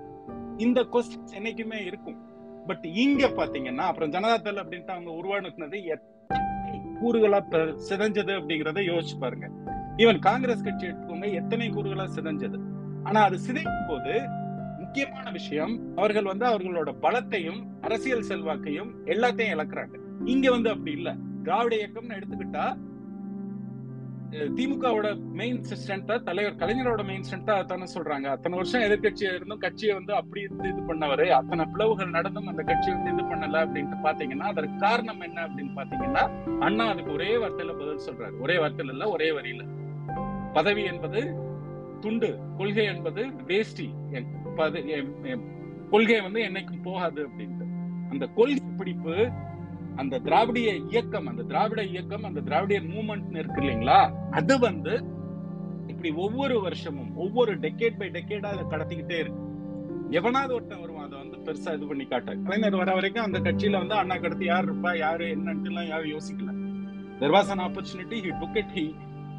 இந்த கொஸ்டின்ஸ் என்னைக்குமே இருக்கும். பட் இங்க பாத்தீங்கன்னா அப்புறம் ஜனதாதள் அப்படின்ட்டு அவங்க உருவானுக்குனது எத்தனை கூறுகளா சிதைஞ்சது அப்படிங்கறத யோசிச்சு பாருங்க. ஈவன் காங்கிரஸ் கட்சி எடுத்துக்கோங்க எத்தனை கூறுகளா சிதைஞ்சது. ஆனா அது சிதைக்கும் போது முக்கியமான விஷயம் அவர்கள் வந்து அவர்களோட பலத்தையும் அரசியல் செல்வாக்கையும் எல்லாத்தையும் இழக்கிறாங்க. இங்க வந்து அப்படி இல்ல. திராவிட இயக்கம்னு எடுத்துக்கிட்டா திமுகவோட மெயின் ஸ்ட்ரென்த்தா தலைவர் கலைஞரோட மெயின் ஸ்ட்ரென்த்தா அதானே சொல்றாங்க. அத்தனை வருஷம் எதிர்கட்சியா இருந்தும் கட்சியை வந்து அப்படி இருந்து இது பண்ணவரு. அத்தனை பிளவுகள் நடந்தும் அந்த கட்சி வந்து இது பண்ணல அப்படின்ட்டு பாத்தீங்கன்னா அதற்கு காரணம் என்ன அப்படின்னு பாத்தீங்கன்னா அண்ணா அதுக்கு ஒரே வார்த்தையில பதில் சொல்றாரு. ஒரே வார்த்தையில இல்ல ஒரே வரியில. பதவி என்பது துண்டு கொள்கை என்பது வேஷ்டி. என் கொள்கை வந்து என்னைக்கும் போகாது அப்படின்ட்டு. அந்த கொள்கை பிடிப்பு அந்த திராவிடிய இயக்கம் அந்த திராவிட இயக்கம் அந்த திராவிடியன் மூவ்மெண்ட் இருக்கு இல்லைங்களா? அது வந்து இப்படி ஒவ்வொரு வருஷமும் ஒவ்வொரு டெக்கேட் பை டெக்கேடா அதை கடத்திக்கிட்டே இருக்கு. எவனாவது ஒருத்தன் வருவான் அதை வந்து பெருசா இது பண்ணி காட்ட. கலைஞர் வர வரைக்கும் அந்த கட்சியில வந்து அண்ணா கடத்தி யார் இருப்பா யாரு என்னன்ட்டு எல்லாம் யாரும் யோசிக்கல. There opportunity an opportunity he took it he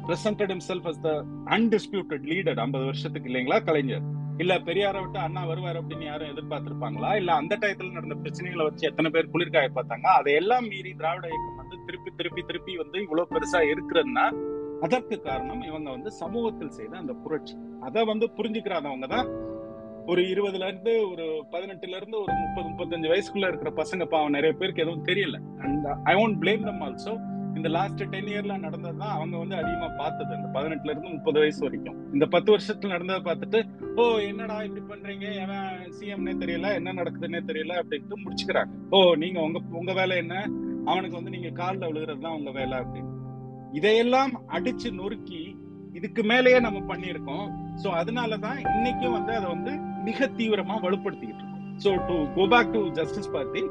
presented himself as the undisputed leader 50 வருஷத்துக்கு இல்லைங்களா கலைஞர்? இல்ல பெரியாரை விட்டு அண்ணா வருவார் அப்படின்னு யாரும் எதிர்பார்த்திருப்பாங்களா? இல்ல அந்த டயத்துல நடந்த பிரச்சனைகளை வச்சு எத்தனை பேர் குளிர்காய பார்த்தாங்க? அதையெல்லாம் மீறி திராவிட இயக்கம் வந்து திருப்பி திருப்பி திருப்பி வந்து இவ்வளவு பெருசா இருக்கிறதுனா அதற்கு காரணம் இவங்க வந்து சமூகத்தில் செய்த அந்த புரட்சி. அதை வந்து புரிஞ்சுக்கிறாதவங்க தான் ஒரு இருபதுல இருந்து ஒரு பதினெட்டுல இருந்து ஒரு முப்பது முப்பத்தஞ்சு வயசுக்குள்ள இருக்கிற பசங்க பாவம் நிறைய பேருக்கு எதுவும் தெரியல. And I won't blame them also இந்த லாஸ்ட் டென் இயர்ல நடந்ததுதான் அவங்க வந்து அதிகமா பார்த்தது. இந்த பதினெட்டுல இருந்து முப்பது வயசு வரைக்கும். இந்த பத்து வருஷத்துல நடந்ததை பார்த்துட்டு ஓ என்னடா இப்படி பண்றீங்க? எவன் சிஎம்னே தெரியல என்ன நடக்குதுன்னே தெரியல அப்படின்ட்டு முடிச்சுக்கிறாங்க. ஓ நீங்க உங்க உங்க வேலை என்ன? அவனுக்கு வந்து நீங்க காலில் விழுகிறது தான் உங்க வேலை அப்படின்னு. இதையெல்லாம் அடிச்சு நொறுக்கி இதுக்கு மேலேயே நம்ம பண்ணியிருக்கோம். சோ அதனாலதான் இன்னைக்கும் வந்து அதை வந்து மிக தீவிரமா வலுப்படுத்திக்கிட்டு இருக்கோம். So to go back to justice party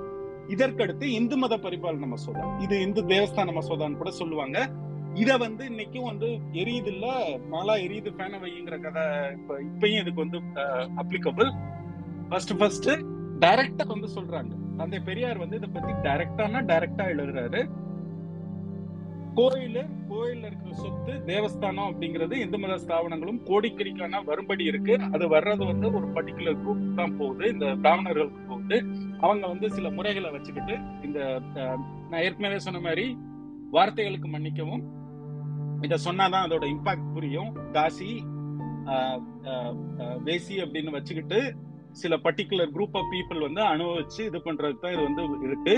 இதற்கடுத்து Hindu மத பரிபாலன மசோதா இது இந்து தேவஸ்தான மசோதான்னு கூட சொல்லுவாங்க. இத வந்து இன்னைக்கும் வந்து எரியுது இல்ல? மாலா எரியுது பேன வைங்கிற கதை இப்ப இப்பயும் இதுக்கு வந்து அப்ளிகபிள் ஃபர்ஸ்ட் ஃபர்ஸ்ட் டைரக்டா வந்து சொல்றாங்க. தந்தை பெரியார் வந்து இதை பத்தி டைரக்டானா டைரக்டா எழுதுறாரு. கோயிலு கோயில்ல இருக்கிற சொத்து தேவஸ்தானம் அப்படிங்கிறது இந்து மத ஸ்தாபனங்களும் கோடிக்கணிக்கான வரும்படி இருக்கு. அது வர்றது வந்து ஒரு பர்டிகுலர் குரூப் தான் போகுது. இந்த பிராமணர்களுக்கு போகுது. அவங்க வந்து சில முறைகளை வச்சுக்கிட்டு இந்த நான் ஏற்கனவே சொன்ன மாதிரி வார்த்தைகளுக்கு மன்னிக்கவும் இத சொன்னாதான் அதோட இம்பாக்ட் புரியும். தாசி வேசி அப்படின்னு வச்சுக்கிட்டு சில பர்டிகுலர் குரூப் ஆஃப் பீப்புள் வந்து அனுபவிச்சு இது பண்றதுக்கு தான் இது வந்து இருக்கு.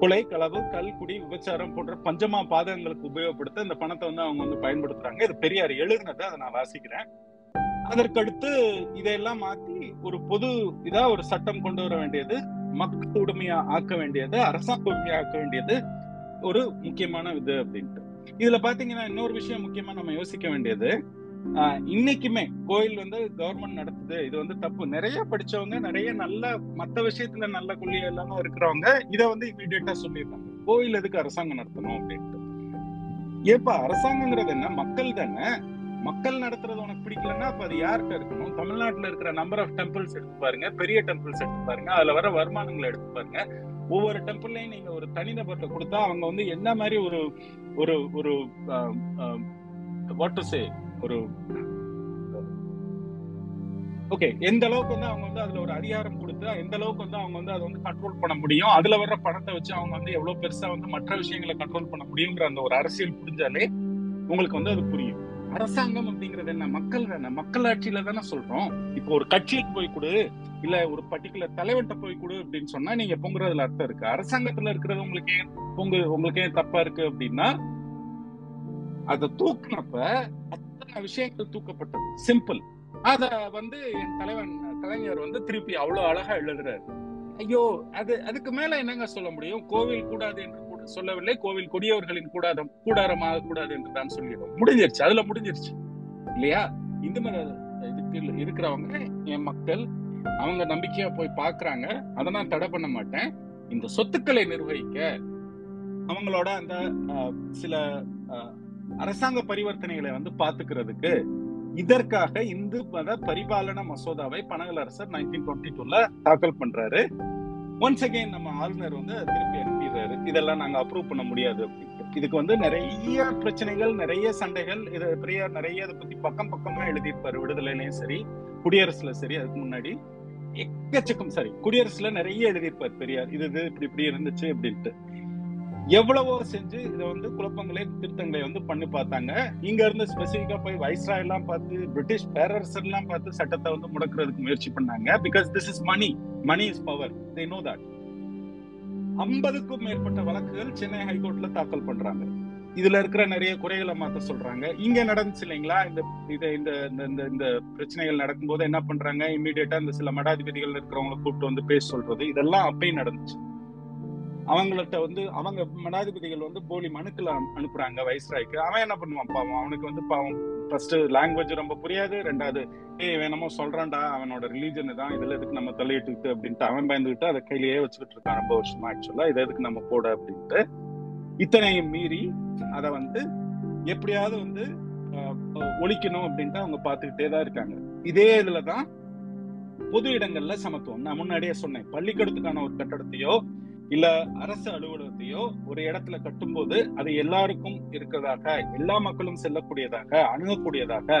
கொலை களவு கல்குடி விபச்சாரம் போன்ற பஞ்சமா பாதகங்களுக்கு உபயோகப்படுத்த இந்த பணத்தை வந்து அவங்க வந்து பயன்படுத்துறாங்க. இது பெரியார் எழுதுனதை அதை நான் வாசிக்கிறேன். அதற்கடுத்து இதையெல்லாம் மாத்தி ஒரு பொது இதா ஒரு சட்டம் கொண்டு வர வேண்டியது. மக்கள் உடைமையா ஆக்க வேண்டியது அரசாங்க உரிமையா ஆக்க வேண்டியது ஒரு முக்கியமான இது அப்படின்ட்டு. இதுல பாத்தீங்கன்னா இன்னொரு விஷயம் முக்கியமா நம்ம யோசிக்க வேண்டியது இன்னைக்குமே கோயில் வந்து கவர்மெண்ட் நடத்துது இது வந்து தப்பு. நிறைய படிச்சவங்க நிறைய நல்ல மத்த விஷயத்துல நல்ல கொள்கை எல்லாமே இருக்கிறவங்க இதை வந்து இமீடியட்டா சொல்லிடுறாங்க. கோயில் எதுக்கு அரசாங்கம் நடத்தணும் அப்படின்ட்டு. ஏப்பா அரசாங்கங்கிறது என்ன? மக்கள் தானே மக்கள் நடத்துறது உனக்கு பிடிக்கலன்னா அப்ப அது யார்கிட்ட இருக்கணும்? தமிழ்நாட்டுல இருக்கிற நம்பர் ஆஃப் டெம்பிள்ஸ் எடுத்து பாருங்க. பெரிய டெம்பிள்ஸ் எடுத்து பாருங்க. அதுல வர வருமானங்களை எடுத்து பாருங்க. ஒவ்வொரு டெம்பிள்லயும் நீங்க ஒரு தனிநபர்கிட்ட கொடுத்தா அவங்க வந்து என்ன மாதிரி ஒரு ஒரு ஒரு வாட் டு சே ஒரு ஓகே எந்த அளவுக்கு வந்து அவங்க வந்து அதுல ஒரு அதிகாரம் கொடுத்து எந்த அளவுக்கு வந்து அவங்க வந்து அதை வந்து கண்ட்ரோல் பண்ண முடியும்? அதுல வர்ற பணத்தை வச்சு அவங்க வந்து எவ்வளவு பெருசா வந்து மற்ற விஷயங்களை கண்ட்ரோல் பண்ண முடியுங்கிற அந்த ஒரு அரசியல் புரிஞ்சாலே உங்களுக்கு வந்து அது புரியும். அரசாங்கம் அப்படிங்கிறது என்ன? மக்கள் தானே. மக்கள் ஆட்சியில தானே சொல்றோம். இப்போ ஒரு கட்சிக்கு போய் கொடு இல்ல ஒரு பர்டிகுலர் தலைவர்கிட்ட போய் கொடு அப்படின்னு சொன்னா நீங்க பொங்குறதுல அர்த்தம் இருக்கு. அரசாங்கத்துல இருக்கிறது உங்களுக்கு ஏன் பொங்கு உங்களுக்கு ஏன் தப்பா இருக்கு அப்படின்னா அதை தூக்குனப்ப அத்தனை விஷயங்கள் தூக்கப்பட்டது. சிம்பிள் அத வந்து என் தலைவன் கலைஞர் வந்து திருப்பி அவ்வளவு அழகா எழுதுறாரு. ஐயோ அது அதுக்கு மேல என்னங்க சொல்ல முடியும்? கோவில் கூடாது என்று சொல்லவில்லை. கோவில் கொடியவர்களின் கூடாரம் கூடாரமாக கூடாது என்று தான் சொல்கிறோம் முடிஞ்சிருச்சு. அதுல முடிஞ்சிருச்சு. இல்லையா? இந்து மத இதுக்கு இருக்கிறவங்க என் மக்கள் அவங்க நம்பிக்கையா போய் பாக்குறாங்க அதை நான் தடை பண்ண மாட்டேன். இந்த சொத்துக்களை நிர்வகிக்க அவங்களோட அந்த சில அரசாங்க பரிவர்த்தனைகளை வந்து பாத்துக்கிறதுக்கு இதற்காக இந்து மத பரிபாலன மசோதாவை பனகல் அரசர் நைன்டீன் டுவெண்ட்டி டூல தாக்கல் பண்றாரு. ஒன்ஸ் அகைன் நம்ம ஆளுநர் வந்து திருப்பி அனுப்பிடுறாரு. இதெல்லாம் நாங்க அப்ரூவ் பண்ண முடியாது. இதுக்கு வந்து நிறைய பிரச்சனைகள் நிறைய சண்டைகள் இது பெரியார் நிறைய இதை பத்தி பக்கம் பக்கமா எழுதியிருப்பாரு விடுதலையிலையும் சரி குடியரசுல சரி அதுக்கு முன்னாடி. எக்கச்சக்கம் சரி குடியரசுல நிறைய எழுதியிருப்பார் பெரியார். இது இது இப்படி இப்படி இருந்துச்சு அப்படின்ட்டு. எவ்வளவோ செஞ்சு இதை வந்து குழப்பங்களே திருத்தங்களை வந்து பண்ணி பார்த்தாங்க. இங்க இருந்து ஸ்பெசிபிக்கா போய் வைஸ்ரா எல்லாம் பார்த்து பிரிட்டிஷ் பேரரசர் எல்லாம் பார்த்து சட்டத்தை வந்து முடக்கிறதுக்கு முயற்சி பண்ணாங்க. Because this is money money is power they know that ஐம்பதுக்கும் மேற்பட்ட வழக்குகள் சென்னை ஹைகோர்ட்ல தாக்கல் பண்றாங்க. இதுல இருக்கிற நிறைய குறைகளை மாத்த சொல்றாங்க. இங்க நடந்துச்சு இல்லைங்களா? இந்த இதை இந்த இந்த- இந்த இந்த பிரச்சனைகள் நடக்கும்போது என்ன பண்றாங்க? இம்மிடியேட்டா இந்த சில மடாதிபதிகள் இருக்கிறவங்களை கூப்பிட்டு வந்து பேச சொல்றது. இதெல்லாம் அப்பயும் நடந்துச்சு. அவங்கள்ட்ட வந்து அவங்க மடாதிபதிகள் வந்து போலி மனுக்கள் அனுப்புறாங்க வைஸ்ராய்க்கு. அவன் என்ன பண்ணுவான்? பாவம் அவனுக்கு வந்து பாவம். ஃபர்ஸ்ட் லாங்குவேஜ் ரொம்ப புரியாது ரெண்டாவது ஏய் வேணமோ சொல்றான்டா அவனோட ரிலீஜன் தான் இதுல எதுக்கு நம்ம தலையிட்டுக்கிட்டு? அப்படின்ட்டு அவன் பயந்துகிட்டு அதை கையிலேயே வச்சுக்கிட்டு இருக்கான். ரொம்ப வருஷமா ஆக்சுவலா இதை எதுக்கு நம்ம போட? அப்படின்ட்டு. இத்தனையும் மீறி அதை வந்து எப்படியாவது வந்து அஹ், ஒழிக்கணும் அப்படின்ட்டு அவங்க பார்த்துக்கிட்டே தான் இருக்காங்க. இதே இதுலதான் பொது இடங்கள்ல சமத்துவம். நான் முன்னாடியே சொன்னேன் பள்ளிக்கூடத்துக்கான ஒரு கட்டடத்தையோ இல்ல அரசு அலுவலகத்தையோ ஒரு இடத்துல கட்டும்போது அது எல்லாருக்கும் இருக்கிறதாக எல்லா மக்களும் செல்லக்கூடியதாக அணுகக்கூடியதாக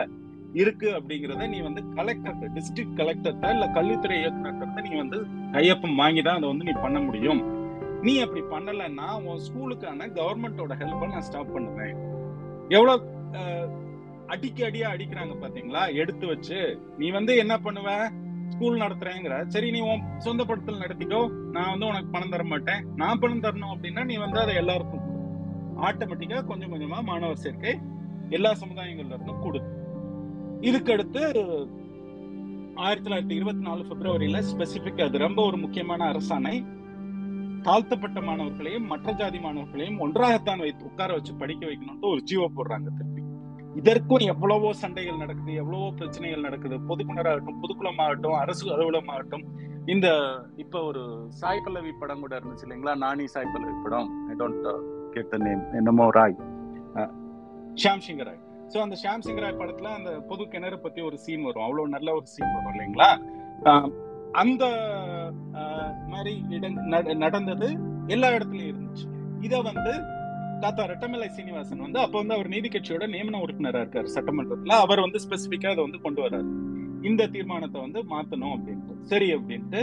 இருக்கு அப்படிங்கிறத நீ வந்து கலெக்டர் டிஸ்ட்ரிக்ட் கலெக்டர்கிட்ட இல்ல கல்வித்துறை இயக்குநர்கிட்ட நீ வந்து கையொப்பம் வாங்கி தான் அதை வந்து நீ பண்ண முடியும். நீ அப்படி பண்ணலைன்னா உன் ஸ்கூலுக்கான கவர்மெண்டோட ஹெல்ப்பை நான் ஸ்டாப் பண்ணுவேன். எவ்வளவு அடிக்க அடியா அடிக்கிறாங்க பாத்தீங்களா? எடுத்து வச்சு. நீ வந்து என்ன பண்ணுவ? ஸ்கூல் நடத்துறேங்கிற. சரி நீ உன் சொந்த படத்தில் நடத்திக்கோ. நான் வந்து உனக்கு பணம் தர மாட்டேன். நான் பணம் தரணும் அப்படின்னா நீ வந்து அதை எல்லாருக்கும் ஆட்டோமேட்டிக்கா கொஞ்சம் கொஞ்சமா மாணவர் சேர்க்கை எல்லா சமுதாயங்கள்ல இருந்தும் கொடு. இதுக்கு அடுத்து ஆயிரத்தி தொள்ளாயிரத்தி இருபத்தி நாலு பிப்ரவரியில ஸ்பெசிபிக் அது ரொம்ப ஒரு முக்கியமான அரசாணை. தாழ்த்தப்பட்ட மாணவர்களையும் மற்ற ஜாதி மாணவர்களையும் ஒன்றாகத்தான் வைத்து உட்கார வச்சு படிக்க வைக்கணும்னு ஒரு ஜீவோ போடுறாங்க திருப்பி. இதற்கும் எவ்வளவோ சண்டைகள் நடக்குது எவ்வளவோ பிரச்சனைகள் நடக்குது. பொதுக்குணராகட்டும் பொதுக்குளமாகட்டும் அரசு அலுவலமாகட்டும் இந்த இப்ப ஒரு சாய் பல்லவி படம் கூட இருந்துச்சு இல்லைங்களா? நானி சாய் பல்லவி படம். I don't get the name என்னமோ ராய். ஷியாம் சிங்கர் ராய். சோ அந்த ஷியாம் சிங் ராய் படத்துல அந்த பொது கிணறு பத்தி ஒரு சீன் வரும். அவ்வளவு நல்ல ஒரு சீன் வரும் இல்லைங்களா? அந்த மாதிரி இடம் நட- நடந்தது எல்லா இடத்துலயும் இருந்துச்சு. இதை வந்து தாத்தா ரெட்டமலை சீனிவாசன் வந்து அப்ப வந்து அவர் நீதி கட்சியோட நியமன உறுப்பினரா இருக்காரு சட்டமன்றத்துல. அவர் வந்து ஸ்பெசிபிக்கா அதை வந்து கொண்டு வர்றாரு இந்த தீர்மானத்தை வந்து மாத்தணும் அப்படின்ட்டு. சரி அப்படின்ட்டு.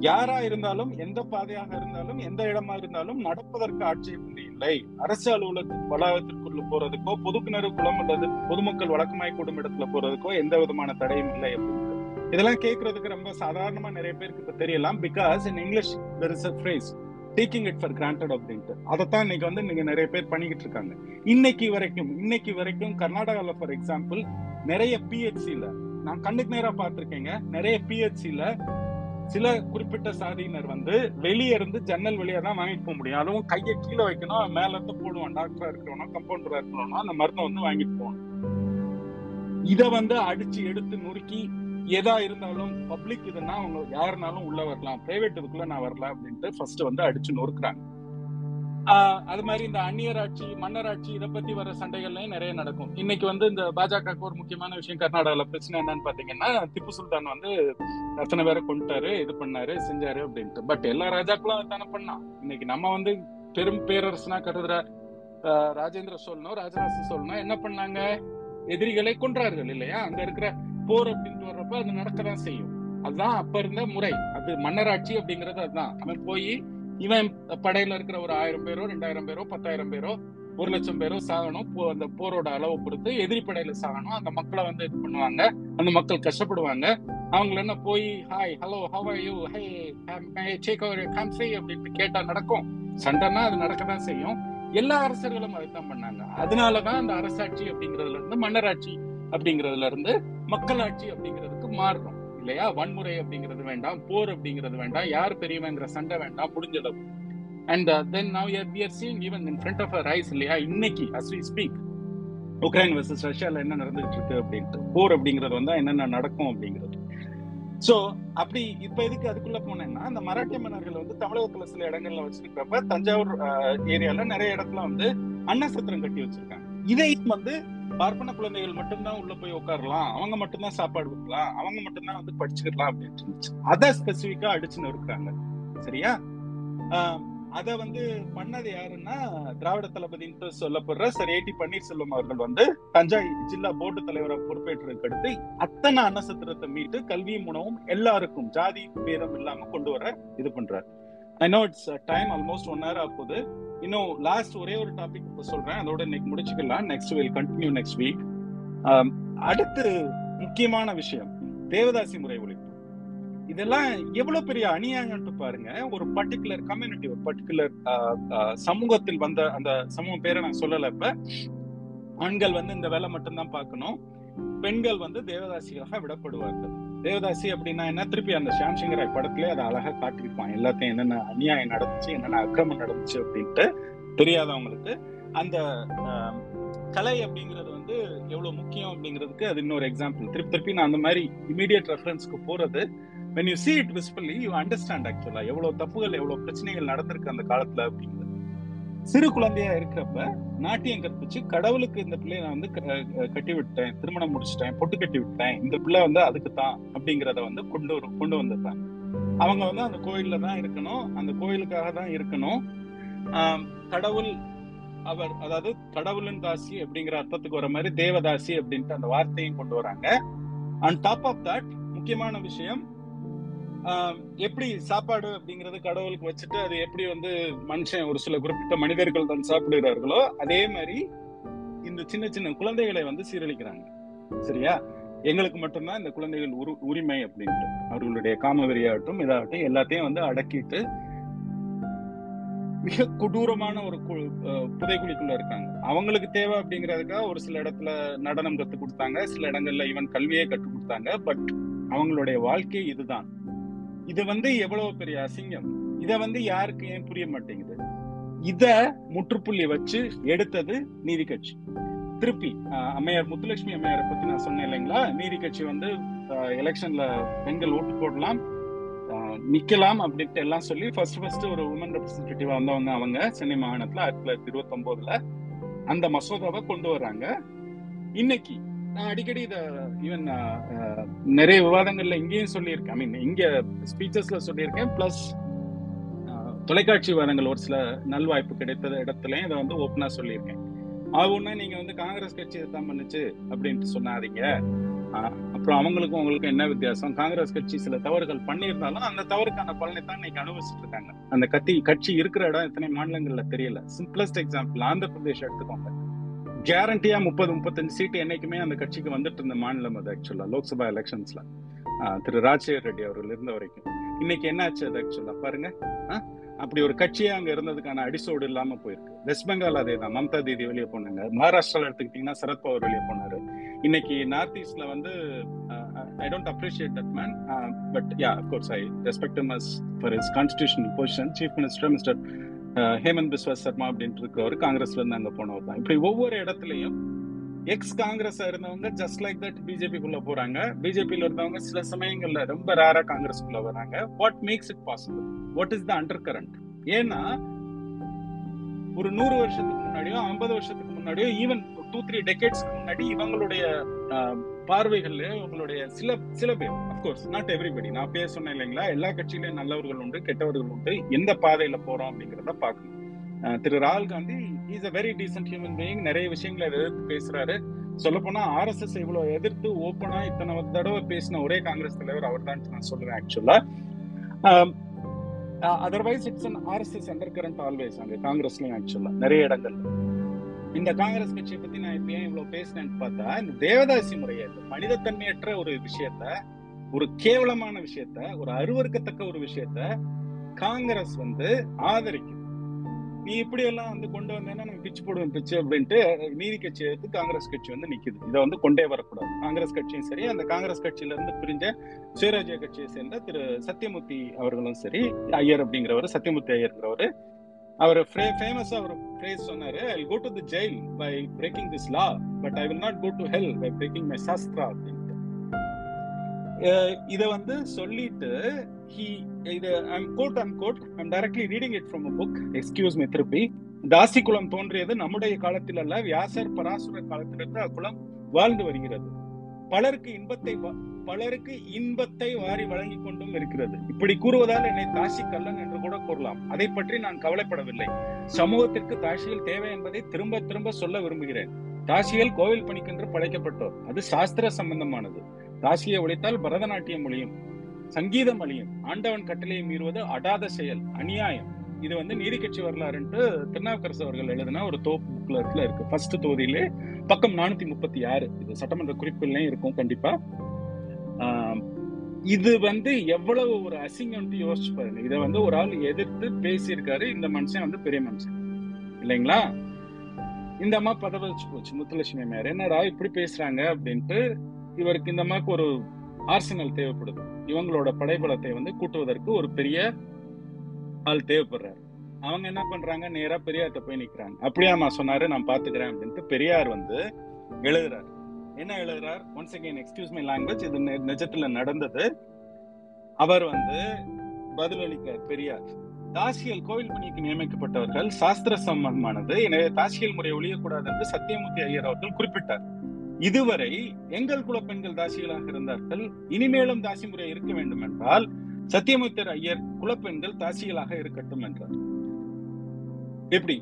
யாரா இருந்தாலும் எந்த பாதையாக இருந்தாலும் எந்த இடமா இருந்தாலும் நடப்பதற்கு ஆட்சேபனை இல்லை. அரசு அலுவலக வளாகத்திற்குள்ள போறதுக்கோ பொதுக்கிணறு குளம் அல்லது பொதுமக்கள் வழக்கமாய் கூடும் இடத்துல போறதுக்கோ எந்த விதமான தடையும் இல்லை அப்படின்ட்டு. இதெல்லாம் கேட்கறதுக்கு ரொம்ப சாதாரணமா நிறைய பேருக்கு இப்ப தெரியலாம். Because in English there is a phrase taking it for granted அப்படின்ட்டு. அதைத்தான் இன்னைக்கு வந்து நீங்க நிறைய பேர் பண்ணிக்கிட்டு இருக்காங்க. இன்னைக்கு வரைக்கும் இன்னைக்கு வரைக்கும் கர்நாடகாவில் ஃபார் எக்ஸாம்பிள் நிறைய பிஹெச்சியில் நான் கண்ணுக்கு நேராக பார்த்துருக்கேங்க. நிறைய பிஹெச்சியில் சில குறிப்பிட்ட சாதியினர் வந்து வெளியே இருந்து ஜன்னல் வெளியே தான் வாங்கிட்டு போக முடியும். அதுவும் கையை கீழே வைக்கணும் மேல இருந்து போடுவோம். டாக்டரா இருக்கிறவனோ கம்பவுண்டரா இருக்கிறவனோ அந்த மருந்தை வந்து வாங்கிட்டு போகணும். இதை வந்து அடிச்சு எடுத்து நுறுக்கி எதா இருந்தாலும் பப்ளிக் இதுன்னா அவங்க யாருனாலும் உள்ள வரலாம். பிரைவேட் இதுக்குள்ள நான் வரல அப்படின்ட்டு ஃபர்ஸ்ட் வந்து அடிச்சு நொறுக்குறாங்க. ஆஹ் அது மாதிரி இந்த அந்நியராட்சி மன்னராட்சி மன்னர் ஆட்சி இதை பத்தி வர சண்டைகள்லயும் நிறைய நடக்கும். இன்னைக்கு வந்து இந்த பாஜகவுக்கு ஒரு முக்கியமான விஷயம் கர்நாடகால பிரச்சனை என்னன்னு பாத்தீங்கன்னா திப்பு சுல்தான் வந்து அத்தனை பேரை கொண்டுட்டாரு இது பண்ணாரு செஞ்சாரு அப்படின்ட்டு. பட் எல்லா ராஜாக்களும் அதானே பண்ணான் இன்னைக்கு நம்ம வந்து பெரும் பேரரசனா கருதுற ராஜேந்திர சோழனோ ராஜராஜ சோழனோ என்ன பண்ணாங்க? எதிரிகளை கொன்றார்கள் இல்லையா? அங்க இருக்கிற போர் அப்படின்ட்டு வர்றப்ப அது நடக்கதான் செய்யும். அதுதான் அப்ப இருந்த முறை. அது மன்னராட்சி அப்படிங்கறது அதுதான். அவன் போய் இவன் படையில இருக்கிற ஒரு ஆயிரம் பேரோ ரெண்டாயிரம் பேரோ பத்தாயிரம் பேரோ ஒரு லட்சம் பேரோ சாகணும். போ- அந்த போரோட அளவை பொறுத்து எதிரி படையில சாகணும். அந்த மக்களை வந்து இது பண்ணுவாங்க. அந்த மக்கள் கஷ்டப்படுவாங்க. அவங்கள என்ன போய் hi hello how are you hey shake over country அப்படின்ட்டு கேட்டா நடக்கும். சண்டைன்னா அது நடக்கதான் செய்யும். எல்லா அரசர்களும் அதுதான் பண்ணாங்க. அதனாலதான் அந்த அரசாட்சி அப்படிங்கறதுல இருந்து மன்னராட்சி அப்படிங்கறதுல இருந்து மக்களாட்சி அப்படிங்கிறதுக்கு மாறுறோம் இல்லையா? வன்முறை அப்படிங்கிறது வேண்டாம் போர் அப்படிங்கிறது வேண்டாம் யார் பெரியவங்கிற சண்டை வேண்டாம் முடிஞ்சளவு. And then now we are seeing even in front of rise இல்லையா? இன்னைக்கு as we speak Ukraine versus ரஷ்யால என்ன நடந்துட்டு இருக்கு அப்படின்ட்டு போர் அப்படிங்கிறது வந்தா என்னென்ன நடக்கும் அப்படிங்கிறது. சோ அப்படி இப்ப எதுக்கு அதுக்குள்ள போனேன்னா இந்த மராட்டிய மன்னர்கள் வந்து தமிழகத்துல சில இடங்கள்ல வச்சிருக்கிறப்ப தஞ்சாவூர் ஏரியால நிறைய இடத்துல வந்து அன்னசத்திரம் கட்டி வச்சிருக்காங்க. இதையும் வந்து பார்ப்பன குழந்தைகள் மட்டும்தான் உள்ள போய் உட்காரலாம். அவங்க மட்டும்தான் சாப்பாடு கொடுக்கலாம். அவங்க மட்டும்தான் வந்து படிச்சுக்கலாம் அப்படின்னு இருந்துச்சு. அதை ஸ்பெசிபிக்கா அடிச்சு நொறுக்குறாங்க. சரியா? அத வந்து பண்ணது யாருன்னா திராவிட தளபதினு சொல்லப்படுற சரி ஏடி பன்னீர்செல்வம் அவர்கள் வந்து தஞ்சை ஜில்லா போர்டு தலைவரை பொறுப்பேற்றதுக்கு அடுத்து அத்தனை அன்னசத்திரத்தை மீட்டு கல்வியும் உணவும் எல்லாருக்கும் ஜாதி பேரம் இல்லாம கொண்டு வர இது பண்றாரு. I know it's time almost one hour ஆகுது. இன்னும் லாஸ்ட் ஒரே ஒரு டாபிக் இப்போ சொல்றேன். அதோட இன்னைக்கு முடிச்சுக்கலாம். Next will continue next week அடுத்து முக்கியமான விஷயம் தேவதாசி முறை ஒழிப்பு. இதெல்லாம் எவ்வளவு பெரிய அநியாயம்ட்டு பாருங்க. ஒரு பர்டிகுலர் கம்யூனிட்டி ஒரு பர்டிகுலர் சமூகத்தில் வந்த அந்த சமூகம் பேரை நான் சொல்லல இப்ப. ஆண்கள் வந்து இந்த வேலை மட்டும்தான் பார்க்கணும். பெண்கள் வந்து தேவதாசியாக விடப்படுவார்கள். தேவதாசி அப்படின்னா என்ன? திருப்பி அந்த ஷாம்சிங்கர் படத்திலே அதை அழகா காட்டியிருப்பான். எல்லாத்தையும் என்னென்ன அநியாயம் நடந்துச்சு என்னென்ன அக்கிரமம் நடந்துச்சு அப்படின்ட்டு தெரியாதவங்களுக்கு அந்த கலை அப்படிங்கிறது வந்து எவ்வளவு முக்கியம் அப்படிங்கிறதுக்கு அது இன்னொரு எக்ஸாம்பிள் திருப்பி திருப்பி நான் அந்த மாதிரி இமீடியட் ரெஃபரன்ஸ்க்கு போறது when you see it visibly you understand ஆக்சுவலா எவ்வளவு தப்புகள் எவ்வளவு பிரச்சனைகள் நடந்திருக்கு அந்த காலத்துல அப்படிங்கிறது. சிறு குழந்தையா இருக்கிறப்ப நாட்டியம் கற்பிச்சு கடவுளுக்கு இந்த பிள்ளைய நான் வந்து கட்டி விட்டேன் திருமணம் முடிச்சிட்டேன் பொட்டு கட்டி விட்டேன் இந்த பிள்ளை வந்து அதுக்கு தான் அப்படிங்கிறத வந்து கொண்டு வரும் கொண்டு வந்துட்டாங்க அவங்க வந்து அந்த கோயில்ல தான் இருக்கணும் அந்த கோயிலுக்காக தான் இருக்கணும். கடவுள் அவர் அதாவது கடவுளின் தாசி அப்படிங்கிற அர்த்தத்துக்கு வர மாதிரி தேவதாசி அப்படின்ட்டு அந்த வார்த்தையும் கொண்டு வராங்க. அண்ட் டாப் ஆஃப் தட் முக்கியமான விஷயம் எப்படி சாப்பாடு அப்படிங்கறது கடவுளுக்கு வச்சுட்டு அது எப்படி வந்து மனுஷன் ஒரு சில குறிப்பிட்ட மனிதர்கள் தான் சாப்பிடுகிறார்களோ அதே மாதிரி இந்த சின்ன சின்ன குழந்தைகளை வந்து சீரழிக்கிறாங்க. சரியா? எங்களுக்கு மட்டும்தான் இந்த குழந்தைகள் உரு உரிமை அப்படின்ட்டு. அவர்களுடைய காமவெறியாகட்டும் இதாகட்டும் எல்லாத்தையும் வந்து அடக்கிட்டு மிக கொடூரமான ஒரு புதைக்குழிக்குள்ள இருக்காங்க. அவங்களுக்கு தேவை அப்படிங்கிறதுக்காக ஒரு சில இடத்துல நடனம் கற்றுக் கொடுத்தாங்க. சில இடங்கள்ல ஈவன் கல்வியை கற்றுக் கொடுத்தாங்க. பட் அவங்களுடைய வாழ்க்கை இதுதான். இது வந்து எவ்வளவு பெரிய அசிங்கம்? இத வந்து யாருக்கு ஏன் புரிய மாட்டேங்குது? இத முற்றுப்புள்ளி வச்சு எடுத்தது நீதி கட்சி. திருப்பி அம்மையார் முத்துலட்சுமி அம்மையாரை பத்தி நான் சொன்னேன் இல்லைங்களா? நீதி கட்சி வந்து எலெக்ஷன்ல பெண்கள் ஓட்டு போடலாம் நிக்கலாம் அப்படின்ட்டு எல்லாம் சொல்லி ஃபர்ஸ்ட் ஃபர்ஸ்ட் ஒரு உமன் ரெப்ரஸன்டேட்டிவா வந்தவங்க அவங்க சென்னை மாகாணத்துல ஆயிரத்தி தொள்ளாயிரத்தி இருபத்தி ஒன்பதுல அந்த மசோதாவை கொண்டு வர்றாங்க. இன்னைக்கு நான் அடிக்கடி இத ஈவன் நிறைய விவாதங்கள்ல இங்கேயும் சொல்லியிருக்கேன். ஐ மீன் இங்க ஸ்பீச்சஸ்ல சொல்லியிருக்கேன். பிளஸ் தொலைக்காட்சி விவாதங்கள் ஒரு சில நல்வாய்ப்பு கிடைத்த இடத்துலயும் இதை வந்து ஓப்பனா சொல்லியிருக்கேன். ஆகும்னா நீங்க வந்து காங்கிரஸ் கட்சி தான் பண்ணுச்சு அப்படின்ட்டு சொன்னாதீங்க. அப்புறம் அவங்களுக்கும் உங்களுக்கும் என்ன வித்தியாசம்? காங்கிரஸ் கட்சி சில தவறுகள் பண்ணியிருந்தாலும் அந்த தவறுக்கான பலனை தான் இன்னைக்கு அனுபவிச்சுட்டு இருக்காங்க. அந்த கட்சி கட்சி இருக்கிற இடம் எத்தனை மாநிலங்கள்ல தெரியல. சிம்பிளஸ்ட் எக்ஸாம்பிள் ஆந்திர பிரதேஷ் எடுத்துக்கோங்க. கேரண்டியா முப்பது முப்பத்தஞ்சு சீட்டு என்னைக்குமே அந்த கட்சிக்கு வந்துட்டு இருந்த மாநிலம் அது ஆக்சுவலா லோக்சபா எலெக்ஷன்ஸ்ல திரு ராஜசேகர் ரெட்டி அவர்கள் இருந்த வரைக்கும். இன்னைக்கு என்ன ஆச்சு அது ஆக்சுவலா பாருங்க. அப்படி ஒரு கட்சியே அங்க இருந்ததுக்கான அடிசோடு இல்லாம போயிருக்கு. வெஸ்ட் பெங்கால் அதே தான். மம்தா தீதி வெளியே போனாங்க. மகாராஷ்டிரால எடுத்துக்கிட்டீங்கன்னா சரத்பவர் வெளியே போனாரு. இன்னைக்கு நார்த் ஈஸ்ட்ல வந்து I don't appreciate that man but ya of course I respect much for is constitution position chief minister mister Hemant Biswa Sarma அப்படின்ட்டு இருக்கவர் காங்கிரஸ்ல இருந்து அங்க போனவர் தான். இப்படி ஒவ்வொரு இடத்துலயும் எக்ஸ் காங்கிரஸ் இருந்தவங்க ஜஸ்ட் லைக் தட் பிஜேபிக்குள்ள போறாங்க. பிஜேபியில இருந்தவங்க சில சமயங்கள்ல ரொம்ப ரேரா காங்கிரஸ்க்குள்ள வராங்க. What makes it possible what is the undercurrent ஏன்னா ஒரு நூறு வருஷத்துக்கு முன்னாடியோ ஐம்பது வருஷத்துக்கு முன்னாடியோ ஈவன் டூ த்ரீ டெக்கேட்ஸ்க்கு முன்னாடி இவங்களுடைய பார்வைகள்ல உங்களுடைய சில சில பேர் அப்கோர்ஸ் நாட் எவ்ரிபடி நான் பேர் சொன்னேன் இல்லைங்களா? எல்லா கட்சியிலயும் நல்லவர்கள் உண்டு கெட்டவர்கள் உண்டு. எந்த பாதையில போறோம் அப்படிங்கிறத பார்க்கணும். திரு ராகுல் Gandhi is a very decent human being நிறைய விஷயங்களை எதிர்த்து பேசுறாரு. சொல்ல போனா ஆர் எஸ் எஸ் இவ்வளவு எதிர்த்து ஓப்பனா இத்தனை தடவை பேசின ஒரே காங்கிரஸ் தலைவர் அவர் தான் நான் சொல்லுவேன் ஆக்சுவலா otherwise it's an RSS undercurrent always அங்க காங்கிரஸ்லயும் ஆக்சுவலா நிறைய இடங்கள் இந்த காங்கிரஸ் கட்சியை பத்தி நான் இப்ப ஏன் இவ்வளவு பேசினேன்னு பார்த்தா இந்த தேவதாசி முறையை மனிதத்தன்மையற்ற ஒரு விஷயத்த ஒரு கேவலமான விஷயத்த ஒரு அருவறுக்கத்தக்க ஒரு விஷயத்த காங்கிரஸ் வந்து ஆதரிக்குது. நீ இப்படி எல்லாம் வந்து கொண்டு வந்தேன்னா நம்ம பிச்சு போடுவேன் பிச்சு அப்படின்ட்டு நீதி கட்சி எடுத்து காங்கிரஸ் கட்சி வந்து நிக்குது. இதை வந்து கொண்டே வரக்கூடாது. காங்கிரஸ் கட்சியும் சரி அந்த காங்கிரஸ் கட்சியில இருந்து பிரிஞ்ச சுயராஜ்ய கட்சியை சேர்ந்த திரு சத்தியமூர்த்தி அவர்களும் சரி ஐயர் அப்படிங்கிறவர் சத்தியமூர்த்தி ஐயர்ங்கிறவர் அவர் ஃபேமஸா அவர் ஃப்ரேஸ் சொன்னாரு I go to the jail by breaking this law but I will not go to hell by breaking my shastra அப்படின்ட்டு. இத வந்து சொல்லிட்டு ஹி இது I'm quote and quote I'm directly reading it from a book excuse me திருப்பி. தாசி குலம் தோன்றியது நம்முடைய காலத்தில் அல்ல வியாசர் பராசுர காலத்திலிருந்து அக்குளம் வாழ்ந்து வருகிறது. பலருக்கு இன்பத்தை பலருக்கு இன்பத்தை வாரி வழங்கி கொண்டும் இருக்கிறது. இப்படி கூறுவதால் என்னை தாசி கல்லன் என்று கூட கூறலாம். அதை பற்றி நான் கவலைப்படவில்லை. சமூகத்திற்கு தாசிகள் தேவை என்பதை திரும்ப திரும்ப சொல்ல விரும்புகிறேன். தாசிகள் கோவில் பணிக்கென்று படைக்கப்பட்டோர். அது சாஸ்திர சம்பந்தமானது. தாசியை ஒழித்தால் பரதநாட்டியம் ஒழியும் சங்கீதம் அழியும். ஆண்டவன் கட்டளையை மீறுவது அடாத செயல் அநியாயம். இது வந்து நீதி கட்சி வரலாறுன்ட்டு திருநாவுக்கரசு அவர்கள் எழுதின ஒரு தோப்பு புக்ல இருக்கு. ஃபர்ஸ்ட் தொகுதியிலே பக்கம் நானூத்தி முப்பத்தி ஆறு. இது சட்டமன்ற குறிப்பிலையும் இருக்கும் கண்டிப்பா. இது வந்து எவ்வளவு ஒரு அசிங்கம்ட்டு யோசிச்சு பாருங்க. இதை வந்து ஒரு ஆள் எதிர்த்து பேசியிருக்காரு இந்த மனுஷன் வந்து பெரிய மனுஷன். இல்லைங்களா? இந்த அம்மா பதவிச்சு போச்சு. முத்துலட்சுமி மேயர். என்னடா இப்படி பேசுறாங்க அப்படின்ட்டு இவருக்கு இந்த அம்மாவுக்கு ஒரு ஆர்சனல் தேவைப்படுது. இவங்களோட படைபலத்தை வந்து கூட்டுவதற்கு ஒரு பெரிய ஆள் தேவைப்படுறாரு. அவங்க என்ன பண்றாங்க? நேரா பெரியார்கிட்ட போய் நிக்கிறாங்க. அப்படியாமா சொன்னாரு நான் பாத்துக்கிறேன் அப்படின்ட்டு பெரியார் வந்து எழுதுறாரு. என்ன எழுதுறார்? Once again excuse my language இது நிஜத்துல நடந்தது. அவர் வந்து பதிலளிக்க பெரியார் தாசியல் கோவில் பணிக்கு நியமிக்கப்பட்டவர்கள் சாஸ்திர சம்பந்தமானது. எனவே தாசியல் முறை ஒழியக்கூடாது என்று சத்தியமூர்த்தி ஐயர் அவர்கள் குறிப்பிட்டார். இதுவரை எங்கள் குல பெண்கள் தாசிகளாக இருந்தார்கள். இனிமேலும் தாசி முறை இருக்க வேண்டும் என்றால் சத்தியமுத்தர் ஐயர் குலப்பெண்கள் தாசிகளாக இருக்கட்டும் என்றார். எப்படி?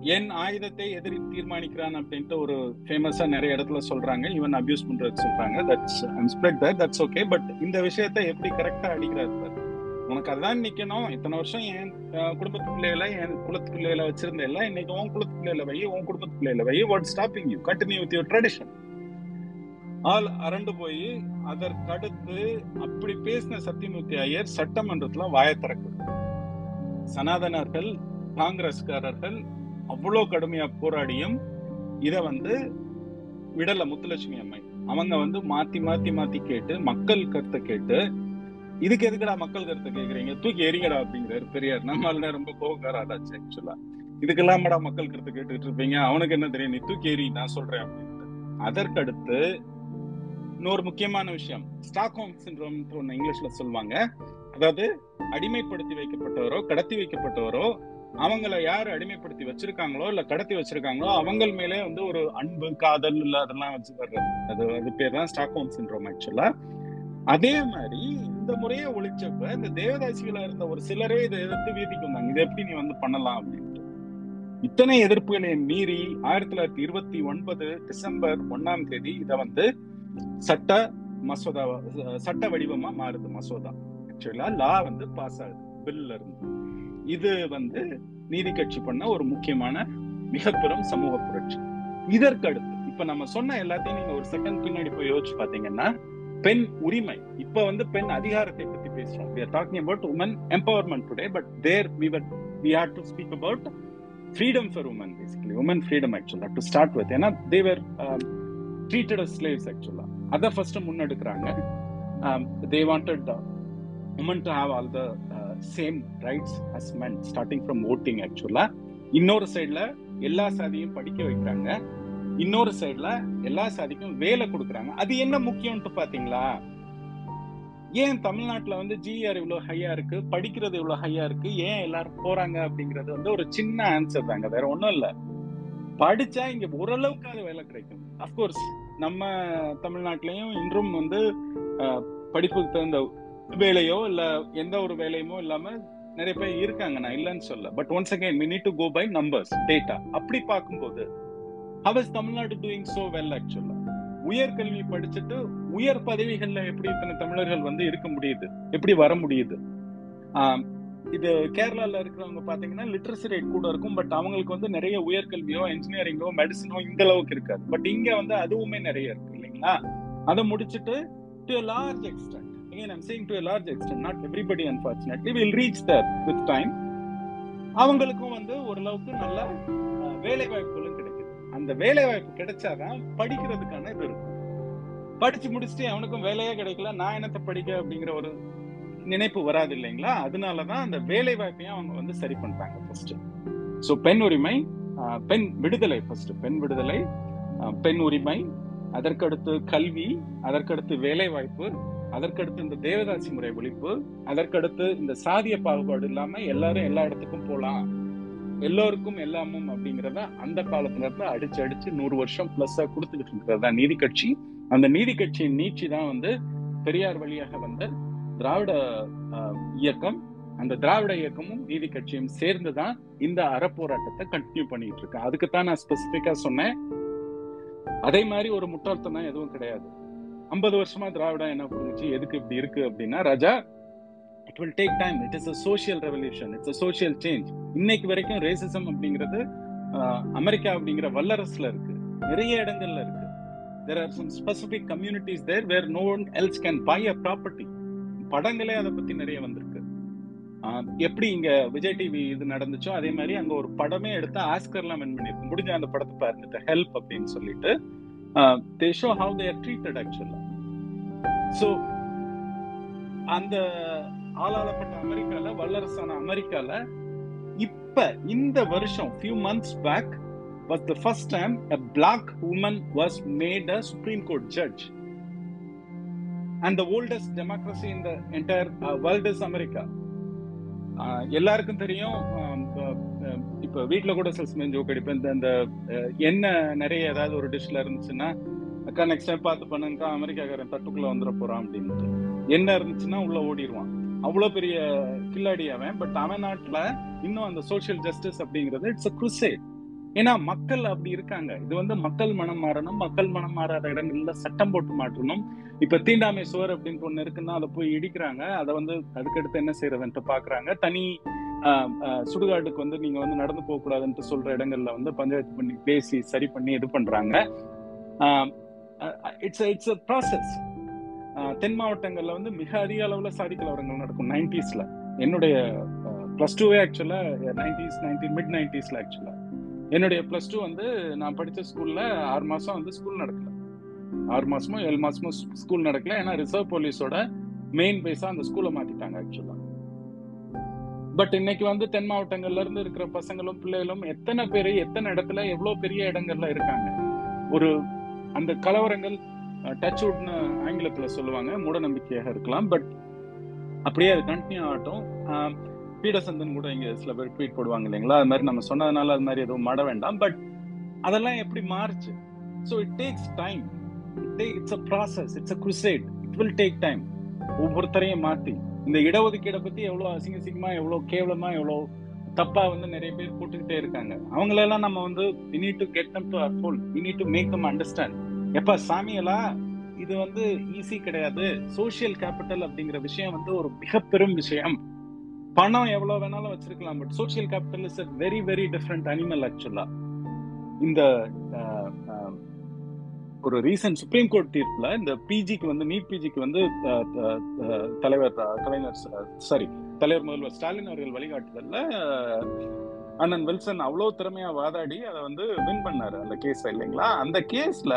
என் ஆயுதத்தை எதிரி தீர்மானிக்கிறான் அப்படின்ட்டு ஒரு ஃபேமஸா நிறைய இடத்துல சொல்றாங்க. ஈவன் அபியூஸ் பண்றது சொல்றாங்க. That's split that that's okay but இந்த விஷயத்தை எப்படி கரெக்டா அடிக்கிறாரு சார் உனக்கு அதான் நிக்கணும். இத்தனை வருஷம் என் குடும்பத்து பிள்ளைகளை என் குலத்து பிள்ளைகளை வச்சிருந்த எல்லாம் இன்னைக்கு உன் குலத்து பிள்ளைகளை வை உன் குடும்பத்து பிள்ளைகளை வை what stopping you continue with your tradition ஆள் அரண்டு போய் அதற்கடுத்து அப்படி பேசின சத்தியமூர்த்தி ஐயர் சட்டமன்றத்துல வாய திறக்கு சனாதனர்கள் காங்கிரஸ்காரர்கள் அவ்வளவு கடுமையா போராடியும் இத வந்து விடல முத்துலட்சுமி அம்மை. அவங்க வந்து மாத்தி மாத்தி மாத்தி கேட்டு மக்கள் கருத்தை கேட்டு இதுக்கு எதுக்குடா மக்கள் கருத்தை கேக்குறீங்க? தூக்கி எரிங்கடா அப்படிங்கிறாரு பெரியார். நம்மளால ரொம்ப கோபக்காராச்சு ஆக்சுவலா இதுக்கெல்லாமடா மக்கள் கருத்தை கேட்டுட்டு இருப்பீங்க. அவனுக்கு என்ன தெரியும்? நீ தூக்கி எரி நான் சொல்றேன் அப்படின்ட்டு. அதற்கடுத்து இன்னொரு முக்கியமான விஷயம். ஸ்டாக்ஹோம் சின்ரோம் ஒன்று இங்கிலீஷ்ல சொல்லுவாங்க. அதாவது அடிமைப்படுத்தி வைக்கப்பட்டவரோ கடத்தி வைக்கப்பட்டவரோ அவங்கள யார் அடிமைப்படுத்தி வச்சிருக்காங்களோ இல்ல கடத்தி வச்சிருக்காங்களோ அவங்க மேலே வந்து ஒரு அன்பு காதல் இல்ல அதெல்லாம் வச்சு வர்றது. அது அது பேர் தான் ஸ்டாக்ஹோம் சின்ரோம் ஆக்சுவலா அதே மாதிரி இந்த முறையை ஒழிச்சப்ப இந்த தேவதாசிகளா இருந்த ஒரு சிலரே இதை எதிர்த்து வீதிக்கு வந்தாங்க. இதை எப்படி நீ வந்து பண்ணலாம் அப்படின்ட்டு. இத்தனை எதிர்ப்புகளை மீறி ஆயிரத்தி தொள்ளாயிரத்தி இருபத்தி ஒன்பது டிசம்பர் ஒன்னாம் தேதி இதை வந்து சட்ட மசோதா சட்ட வடிவமா மாறுது மசோதா ஆக்சுவலா லா வந்து பாஸ் ஆகுது பில்ல இருந்து இது வந்து நீதி கட்சி பண்ண ஒரு முக்கியமான மிக பெரும் சமூக புரட்சி இதற்கு அடுத்து இப்ப நம்ம சொன்ன எல்லாத்தையும் நீங்க ஒரு செகண்ட் பின்னாடி போய் யோசிச்சு பாத்தீங்கன்னா பெண் உரிமை இப்ப வந்து பெண் அதிகாரத்தை பத்தி பேசுறோம் we are talking about women empowerment today but there we were we had to speak about freedom for women basically women freedom actually to start with ஏன்னா they were um, treated as slaves actually அதை first முன்னெடுக்கிறாங்க. Um, they wanted wanted uh, women to all the same rights same starting from voting ஆக்சுவலா இன்னொரு சைடுல எல்லா சாதியும் படிக்க வைக்கிறாங்க. இன்னொரு சைடுல எல்லா சாதிக்கும் வேலை கொடுக்குறாங்க. அது என்ன முக்கியம்ட்டு பார்த்தீங்களா ஏன் தமிழ்நாட்டில் வந்து ஜிஆர் இவ்வளோ ஹையா இருக்கு? படிக்கிறது இவ்வளோ ஹையா இருக்கு? ஏன் எல்லாரும் போறாங்க? அப்படிங்கிறது வந்து ஒரு சின்ன ஆன்சர் தாங்க. வேற ஒன்றும் இல்லை. படிச்சா இங்க ஓரளவுக்காவது வேலை கிடைக்கும். அஃப்கோர்ஸ் நம்ம தமிழ்நாட்டிலையும் இன்றும் வந்து படிப்புக்கு தகுந்த வேலையோ இல்ல எந்த ஒரு வேலையுமோ இல்லாம நிறைய பேர் இருக்காங்க. நான் இல்லைன்னு சொல்ல. But once again we need to go by numbers data அப்படி பார்க்கும்போது how is Tamil Nadu doing so well ஆக்சுவலா உயர்கல்வி படிச்சுட்டு உயர் பதவிகள்ல எப்படி இத்தனை தமிழர்கள் வந்து இருக்க முடியுது? எப்படி வர முடியுது? இது கேரளால இருக்கிறவங்க பாத்தீங்கன்னா லிட்ரஸி ரேட் கூட இருக்கும் பட் அவங்களுக்கு வந்து நிறைய உயர்கல்வியோ இன்ஜினியரிங்கோ மெடிசனோ இந்த அளவுக்கு இருக்காது. பட் இங்க வந்து அதுவுமே நிறைய இருக்கு இல்லைங்களா? அதை முடிச்சுட்டு டு லார்ஜ் எக்ஸ்டென்ட் ஏன் I'm saying to a large extent not everybody unfortunately will reach there with time அவங்களுக்கும் வந்து ஓரளவுக்கு நல்ல வேலை வாய்ப்புகளும் கிடைக்குது. அந்த வேலை வாய்ப்பு கிடைச்சாதான் படிக்கிறதுக்கான இது இருக்கும். படிச்சு முடிச்சுட்டு அவனுக்கும் வேலையே கிடைக்கல. நான் என்னத்தை படிக்க? அப்படிங்கிற ஒரு நினைப்பு வராது இல்லைங்களா? அதனாலதான் அந்த வேலை வாய்ப்பையும் அவங்க வந்து சரி பண்றாங்க ஃபர்ஸ்ட் ஸோ பெண் உரிமை பெண் விடுதலை ஃபர்ஸ்ட் பெண் விடுதலை பெண் உரிமை அதற்கடுத்து கல்வி அதற்கடுத்து வேலை வாய்ப்பு அதற்கடுத்து இந்த தேவதாசி முறை ஒழிப்பு அதற்கடுத்து இந்த சாதிய பாகுபாடு இல்லாம எல்லாரும் எல்லா இடத்துக்கும் போகலாம் எல்லோருக்கும் எல்லாமும் அப்படிங்கறத அந்த காலத்துல இருந்து அடிச்சு அடிச்சு நூறு வருஷம் பிளஸ்ஸா கொடுத்துக்கிட்டு இருக்கிறது தான் நீதி கட்சி. அந்த நீதி கட்சியின் நீச்சி தான் வந்து பெரியார் வழியாக வந்த திராவிட இயக்கம் அந்த திராவிட இயக்கமும் நீதி கட்சியும் சேர்ந்து தான் இந்த அறப்போராட்டத்தை கண்டினியூ பண்ணிட்டு இருக்கு. அதுக்குத்தான் நான் ஸ்பெசிபிக்கா சொன்னேன். அதே மாதிரி ஒரு முட்டாள்தனம் எதுவும் கிடையாது. ஐம்பது வருஷமா திராவிடம் என்ன புரிஞ்சுச்சு எதுக்கு இப்படி இருக்கு அப்படின்னா Raja it will take time it is a social revolution it's a social change இன்னைக்கு வரைக்கும் ரேசிசம் அப்படிங்கிறது அமெரிக்கா அப்படிங்கிற வல்லரசுல இருக்கு. நிறைய இடங்கள்ல இருக்கு. There are some specific communities there where no one else can buy a property படங்களே அதை பத்தி நிறைய வந்திருக்கு. எப்படி இங்க விஜய் டிவி இது நடந்துச்சோ அதே மாதிரி அங்க ஒரு படமே எடுத்து ஆஸ்கர்லாம் வின் பண்ணிருக்கு. முடிஞ்ச அந்த படத்தை பாருங்க ஹெல்ப் அப்படின்னு சொல்லிட்டு. They show how they're treated ஆக்சுவலா ஸோ அந்த ஆளாளப்பட்ட அமெரிக்கால வல்லரசான அமெரிக்கால இப்ப இந்த வருஷம் few months back was the first time a black woman was made a supreme court judge and the oldest democracy in the entire uh, is America uh, எல்லாருக்கும் தெரியும் ஆஹ் இப்ப கூட சில சமயம் ஜோக் அடிப்பேன். இந்த- இந்த uh, எண்ணெய் நிறைய ஏதாவது ஒரு டிஷ்ல இருந்துச்சுன்னா அக்கா நெக்ஸ்ட் டைம் பார்த்து பண்ணுங்கக்கா அமெரிக்காக்காரன் தட்டுக்குள்ள வந்துட போறான் அப்படின்ட்டு. எண்ணெய் இருந்துச்சுன்னா உள்ள ஓடிடுவான் அவ்வளவு பெரிய கில்லாடி அவன் பட் அவன் நாட்டுல இன்னும் அந்த சோசியல் ஜஸ்டிஸ் அப்படிங்கிறது இட்ஸ் அ crusade. ஏன்னா மக்கள் அப்படி இருக்காங்க. இது வந்து மக்கள் மனம் மாறணும் மக்கள் மனம் மாறாத இடங்கள்ல சட்டம் போட்டு மாற்றணும். இப்ப தீண்டாமை சுவர் அப்படின்னு ஒண்ணு இருக்குன்னா அதை போய் இடிக்கிறாங்க. அதை வந்து அதுக்கடுத்து என்ன செய்யறதுன்ட்டு பாக்குறாங்க. தனி சுடுகாடுக்கு சுடுகாட்டுக்கு வந்து நீங்க வந்து நடந்து போக கூடாதுன்ட்டு சொல்ற இடங்கள்ல வந்து பஞ்சாயத்து பண்ணி பேசி சரி பண்ணி இது பண்றாங்க. It's it's a process then மாவட்டங்கள்ல வந்து மிக அதிக அளவுல சாதி கலவரங்கள் நடக்கும். நைன்டிஸ்ல. என்னுடைய பிளஸ் டூவே ஆக்சுவலா நைன்டிஸ் நைன்டீன் மிட் நைன்டிஸ்ல ஆக்சுவலா என்னுடைய பிளஸ் டூ வந்து நான் படிச்ச ஸ்கூல்ல ஆறு மாசம் வந்து ஸ்கூல் நடக்கல. ஆறு மாசமோ ஏழு மாசமோ ஸ்கூல் நடக்கல. ஏன்னா ரிசர்வ் போலீஸோட மெயின் பேஸா அந்த ஸ்கூலை மாத்திட்டாங்க ஆக்சுவலா பட் இன்னைக்கு வந்து தென் மாவட்டங்கள்ல இருந்து இருக்கிற பசங்களும் பிள்ளைகளும் எத்தனை பேர் எத்தனை இடத்துல எவ்வளவு பெரிய இடங்கள்ல இருக்காங்க? ஒரு அந்த கலவரங்கள் டச் உட்னு ஆங்கிலத்துல சொல்லுவாங்க. மூட நம்பிக்கையாக இருக்கலாம். பட் அப்படியே அது கண்டினியூ ஆகட்டும். ஆஹ் பீடசந்தன் கூட இங்க சில பேர் ட்வீட் போடுவாங்க இல்லைங்களா? அது மாதிரி நம்ம சொன்னதுனால அது மாதிரி எதுவும் மாட வேண்டாம். பட் அதெல்லாம் எப்படி மாறுச்சு? So it takes time it's a process it's a crusade it will take time ஒவ்வொருத்தரையும் மாற்றி இந்த இடஒதுக்கீடை பத்தி எவ்வளோ அசிங்க அசிங்கமா எவ்வளவு கேவலமா எவ்வளோ தப்பா வந்து நிறைய பேர் போட்டுக்கிட்டே இருக்காங்க. அவங்களெல்லாம் நம்ம வந்து we need to get them to our fold we need to make them understand எப்ப சாமியெல்லாம் இது வந்து ஈஸி கிடையாது. சோஷியல் கேபிட்டல் அப்படிங்கிற விஷயம் வந்து ஒரு மிக பெரும் விஷயம். பணம் எவ்வளவு வேணாலும் வச்சிருக்கலாம் but social capital is a very very different animal ஆக்சுவலா இந்த ஒரு ரீசன்ட் சுப்ரீம் கோர்ட் தீர்ப்புல இந்த பிஜிக்கு வந்து நீட் பிஜிக்கு வந்து தலைவர் கலைஞர் சாரி தலைவர் முதல்வர் ஸ்டாலின் அவர்கள் வழிகாட்டுதல்ல அண்ணன் வில்சன் அவ்வளோ திறமையா வாதாடி அதை வந்து வின் பண்ணாரு அந்த கேஸ் இல்லைங்களா? அந்த கேஸ்ல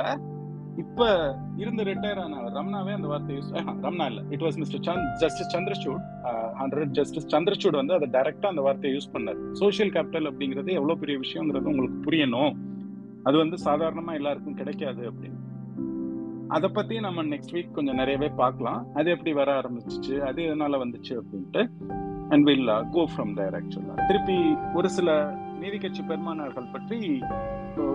இப்ப இருந்து ரிட்டையர் ஆன ரம்னாவே அந்த வார்த்தை யூஸ் ரம்னா இல்ல it was mister Chand justice Chandrachud hundred justice Chandrachud வந்து அதை டைரக்டா அந்த வார்த்தையை யூஸ் பண்ணார். சோஷியல் கேபிட்டல் அப்படிங்கிறது எவ்வளவு பெரிய விஷயங்கிறது உங்களுக்கு புரியணும். அது வந்து சாதாரணமா எல்லாருக்கும் கிடைக்காது அப்படின்னு. அதை பத்தி நம்ம நெக்ஸ்ட் வீக் கொஞ்சம் நிறையவே பார்க்கலாம். அது எப்படி வர ஆரம்பிச்சிச்சு அது எதனால வந்துச்சு அப்படின்ட்டு. And will go from there ஆக்சுவலா திருப்பி ஒரு சில நீதி கட்சி பெருமானார்கள் பற்றி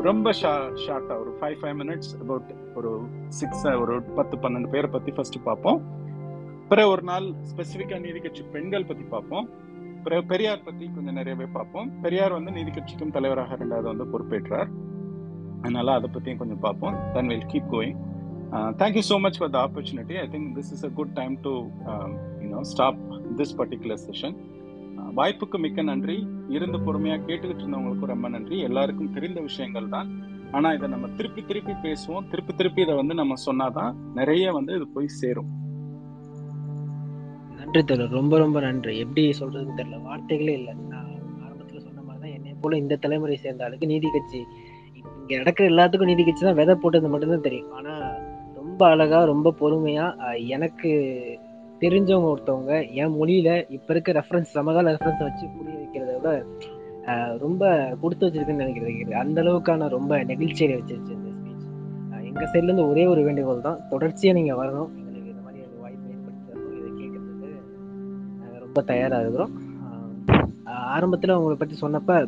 ரொம்ப ஷா ஷார்ட்டா ஒரு ஃபைவ் ஃபைவ் மினிட்ஸ் அபவுட் ஒரு சிக்ஸ் uh, ஒரு பத்து பன்னெண்டு பேரை பத்தி ஃபர்ஸ்ட் பார்ப்போம். பிறகு ஒரு நாள் ஸ்பெசிஃபிக்கா நீதி கட்சி பெண்கள் பத்தி பார்ப்போம். பிறகு பெரியார் பத்தி கொஞ்சம் நிறையவே பார்ப்போம். பெரியார் வந்து நீதி கட்சிக்கும் தலைவராக ரெண்டாவது வந்து பொறுப்பேற்றார். அதனால அதை பத்தியும் கொஞ்சம் பார்ப்போம். Then will keep going thank you so much for the opportunity I think this is a good time to you know stop this particular session வாய்ப்புக்கு மிக்க நன்றி. இருந்து பொறுமையா கேட்டுக்கிட்டு இருந்தவங்களுக்கும் ரொம்ப நன்றி. எல்லாருக்கும் தெரிந்த விஷயங்கள் தான். ஆனா இதை நம்ம திருப்பி திருப்பி பேசுவோம். திருப்பி திருப்பி இதை வந்து நம்ம சொன்னாதான் நிறைய வந்து இது போய் சேரும். நன்றி தோழர். ரொம்ப ரொம்ப நன்றி. எப்படி சொல்றதுன்னு தெரியல. வார்த்தைகளே இல்லை. நான் ஆரம்பத்தில் சொன்ன மாதிரி தான் என்னை போல இந்த தலைமுறை சேர்ந்த ஆளுக்கு நீதி கட்சி இங்க நடக்கிற எல்லாத்துக்கும் நீதி கட்சி தான் விதை போட்டது மட்டும்தான் தெரியும். ஆனா ரொம்ப அழகா ரொம்ப பொறுமையா எனக்கு தெரிஞ்சவங்க ஒருத்தவங்க என் மொழியில இப்ப இருக்க ரெஃபரன்ஸ் சமகால ரெஃபரன்ஸ் வச்சு புரிய வைக்கிறத விட ரொம்ப கொடுத்து வச்சிருக்குன்னு நினைக்கிறது அந்த அளவுக்கான ரொம்ப நெகிழ்ச்சியை வச்சிருச்சு இந்த ஸ்பீச் எங்க சைட்ல இருந்து ஒரே ஒரு வேண்டுகோள் தான். தொடர்ச்சியா நீங்க வரணும். எங்களுக்கு இந்த மாதிரி ஒரு வாய்ப்பு ஏற்படுத்தி இதை கேட்கறதுக்கு நாங்க ரொம்ப தயாரா இருக்கிறோம். ஆரம்பத்தில் ஆரம்பத்துல உங்களை பத்தி சொன்னப்ப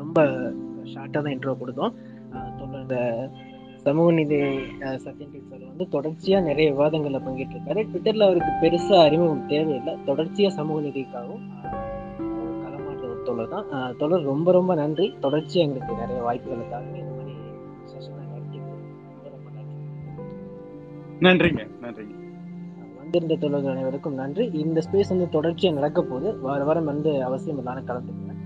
ரொம்ப ஷார்ட்டாக தான் இன்ட்ரோ கொடுத்தோம். இந்த சமூக நீதி சத்யன் சார் வந்து தொடர்ச்சியா நிறைய விவாதங்கள்ல பங்கேற்று இருக்காரு ட்விட்டர்ல அவருக்கு பெருசா அறிமுகம் தேவையில்லை. தொடர்ச்சியா சமூக நீதிக்காகவும் ஆஹ் ஒரு தொடர் தான். தொடர் ரொம்ப ரொம்ப நன்றி. தொடர்ச்சியா எங்களுக்கு நிறைய வாய்ப்புகளை தாங்க இந்த மாதிரி நன்றிங்க நன்றிங்க வந்திருந்த தொழில்கள் அனைவருக்கும் நன்றி. இந்த ஸ்பேஸ் வந்து தொடர்ச்சியா நடக்க போகுது வார வாரம் வந்து அவசியம் இல்லாத கலந்துக்குங்க